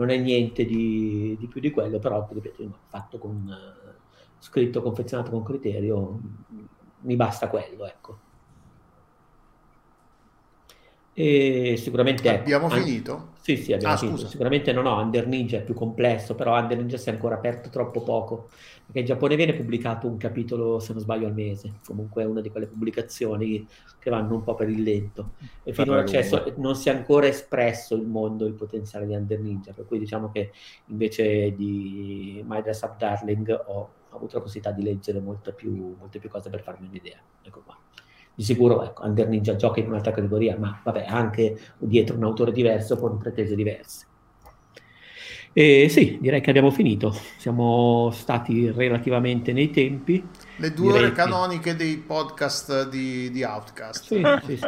non è niente di, di, più di quello, però ripeto, fatto con scritto, confezionato con criterio, mi basta quello, ecco. E sicuramente abbiamo ecco, finito? Sì, sì, abbiamo ah, finito. Scusa. Sicuramente no, no, Under Ninja è più complesso, però Under Ninja si è ancora aperto troppo poco, perché in Giappone viene pubblicato un capitolo, se non sbaglio, al mese. Comunque è una di quelle pubblicazioni che vanno un po' per il lento. E finora so, non si è ancora espresso il mondo, il potenziale di Under Ninja, per cui diciamo che invece di My Dress Up Darling ho avuto la possibilità di leggere molte più, molte più cose per farmi un'idea. Ecco qua di sicuro ecco, Under Ninja gioca in un'altra categoria, ma vabbè, anche dietro un autore diverso con pretese diverse. E sì, direi che abbiamo finito. Siamo stati relativamente nei tempi. Le due direi ore canoniche dei podcast di, di Outcast. Sì, sì, sì,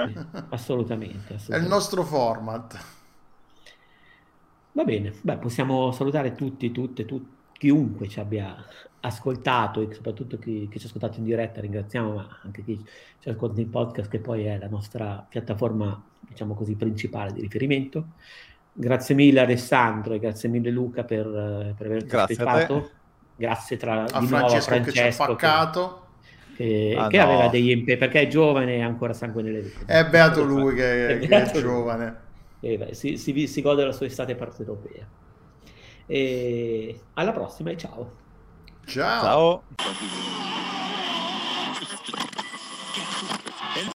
assolutamente, assolutamente. È il nostro format. Va bene, Beh, possiamo salutare tutti, tutte, tutti chiunque ci abbia ascoltato e soprattutto chi, chi, ci ha ascoltato in diretta, ringraziamo, ma anche chi ci ascolta in podcast, che poi è la nostra piattaforma, diciamo così, principale di riferimento. Grazie mille Alessandro e grazie mille Luca per, per averci grazie aspettato. Grazie tra, a di Francesco, nuovo a Francesco che ci ha paccato. Che, ah, che no. aveva degli impegni perché è giovane e ha ancora sangue nelle vene. È beato lui che, è, che è giovane. E beh, si, si, si gode la sua estate europea. E alla prossima e ciao. Ciao. Ciao.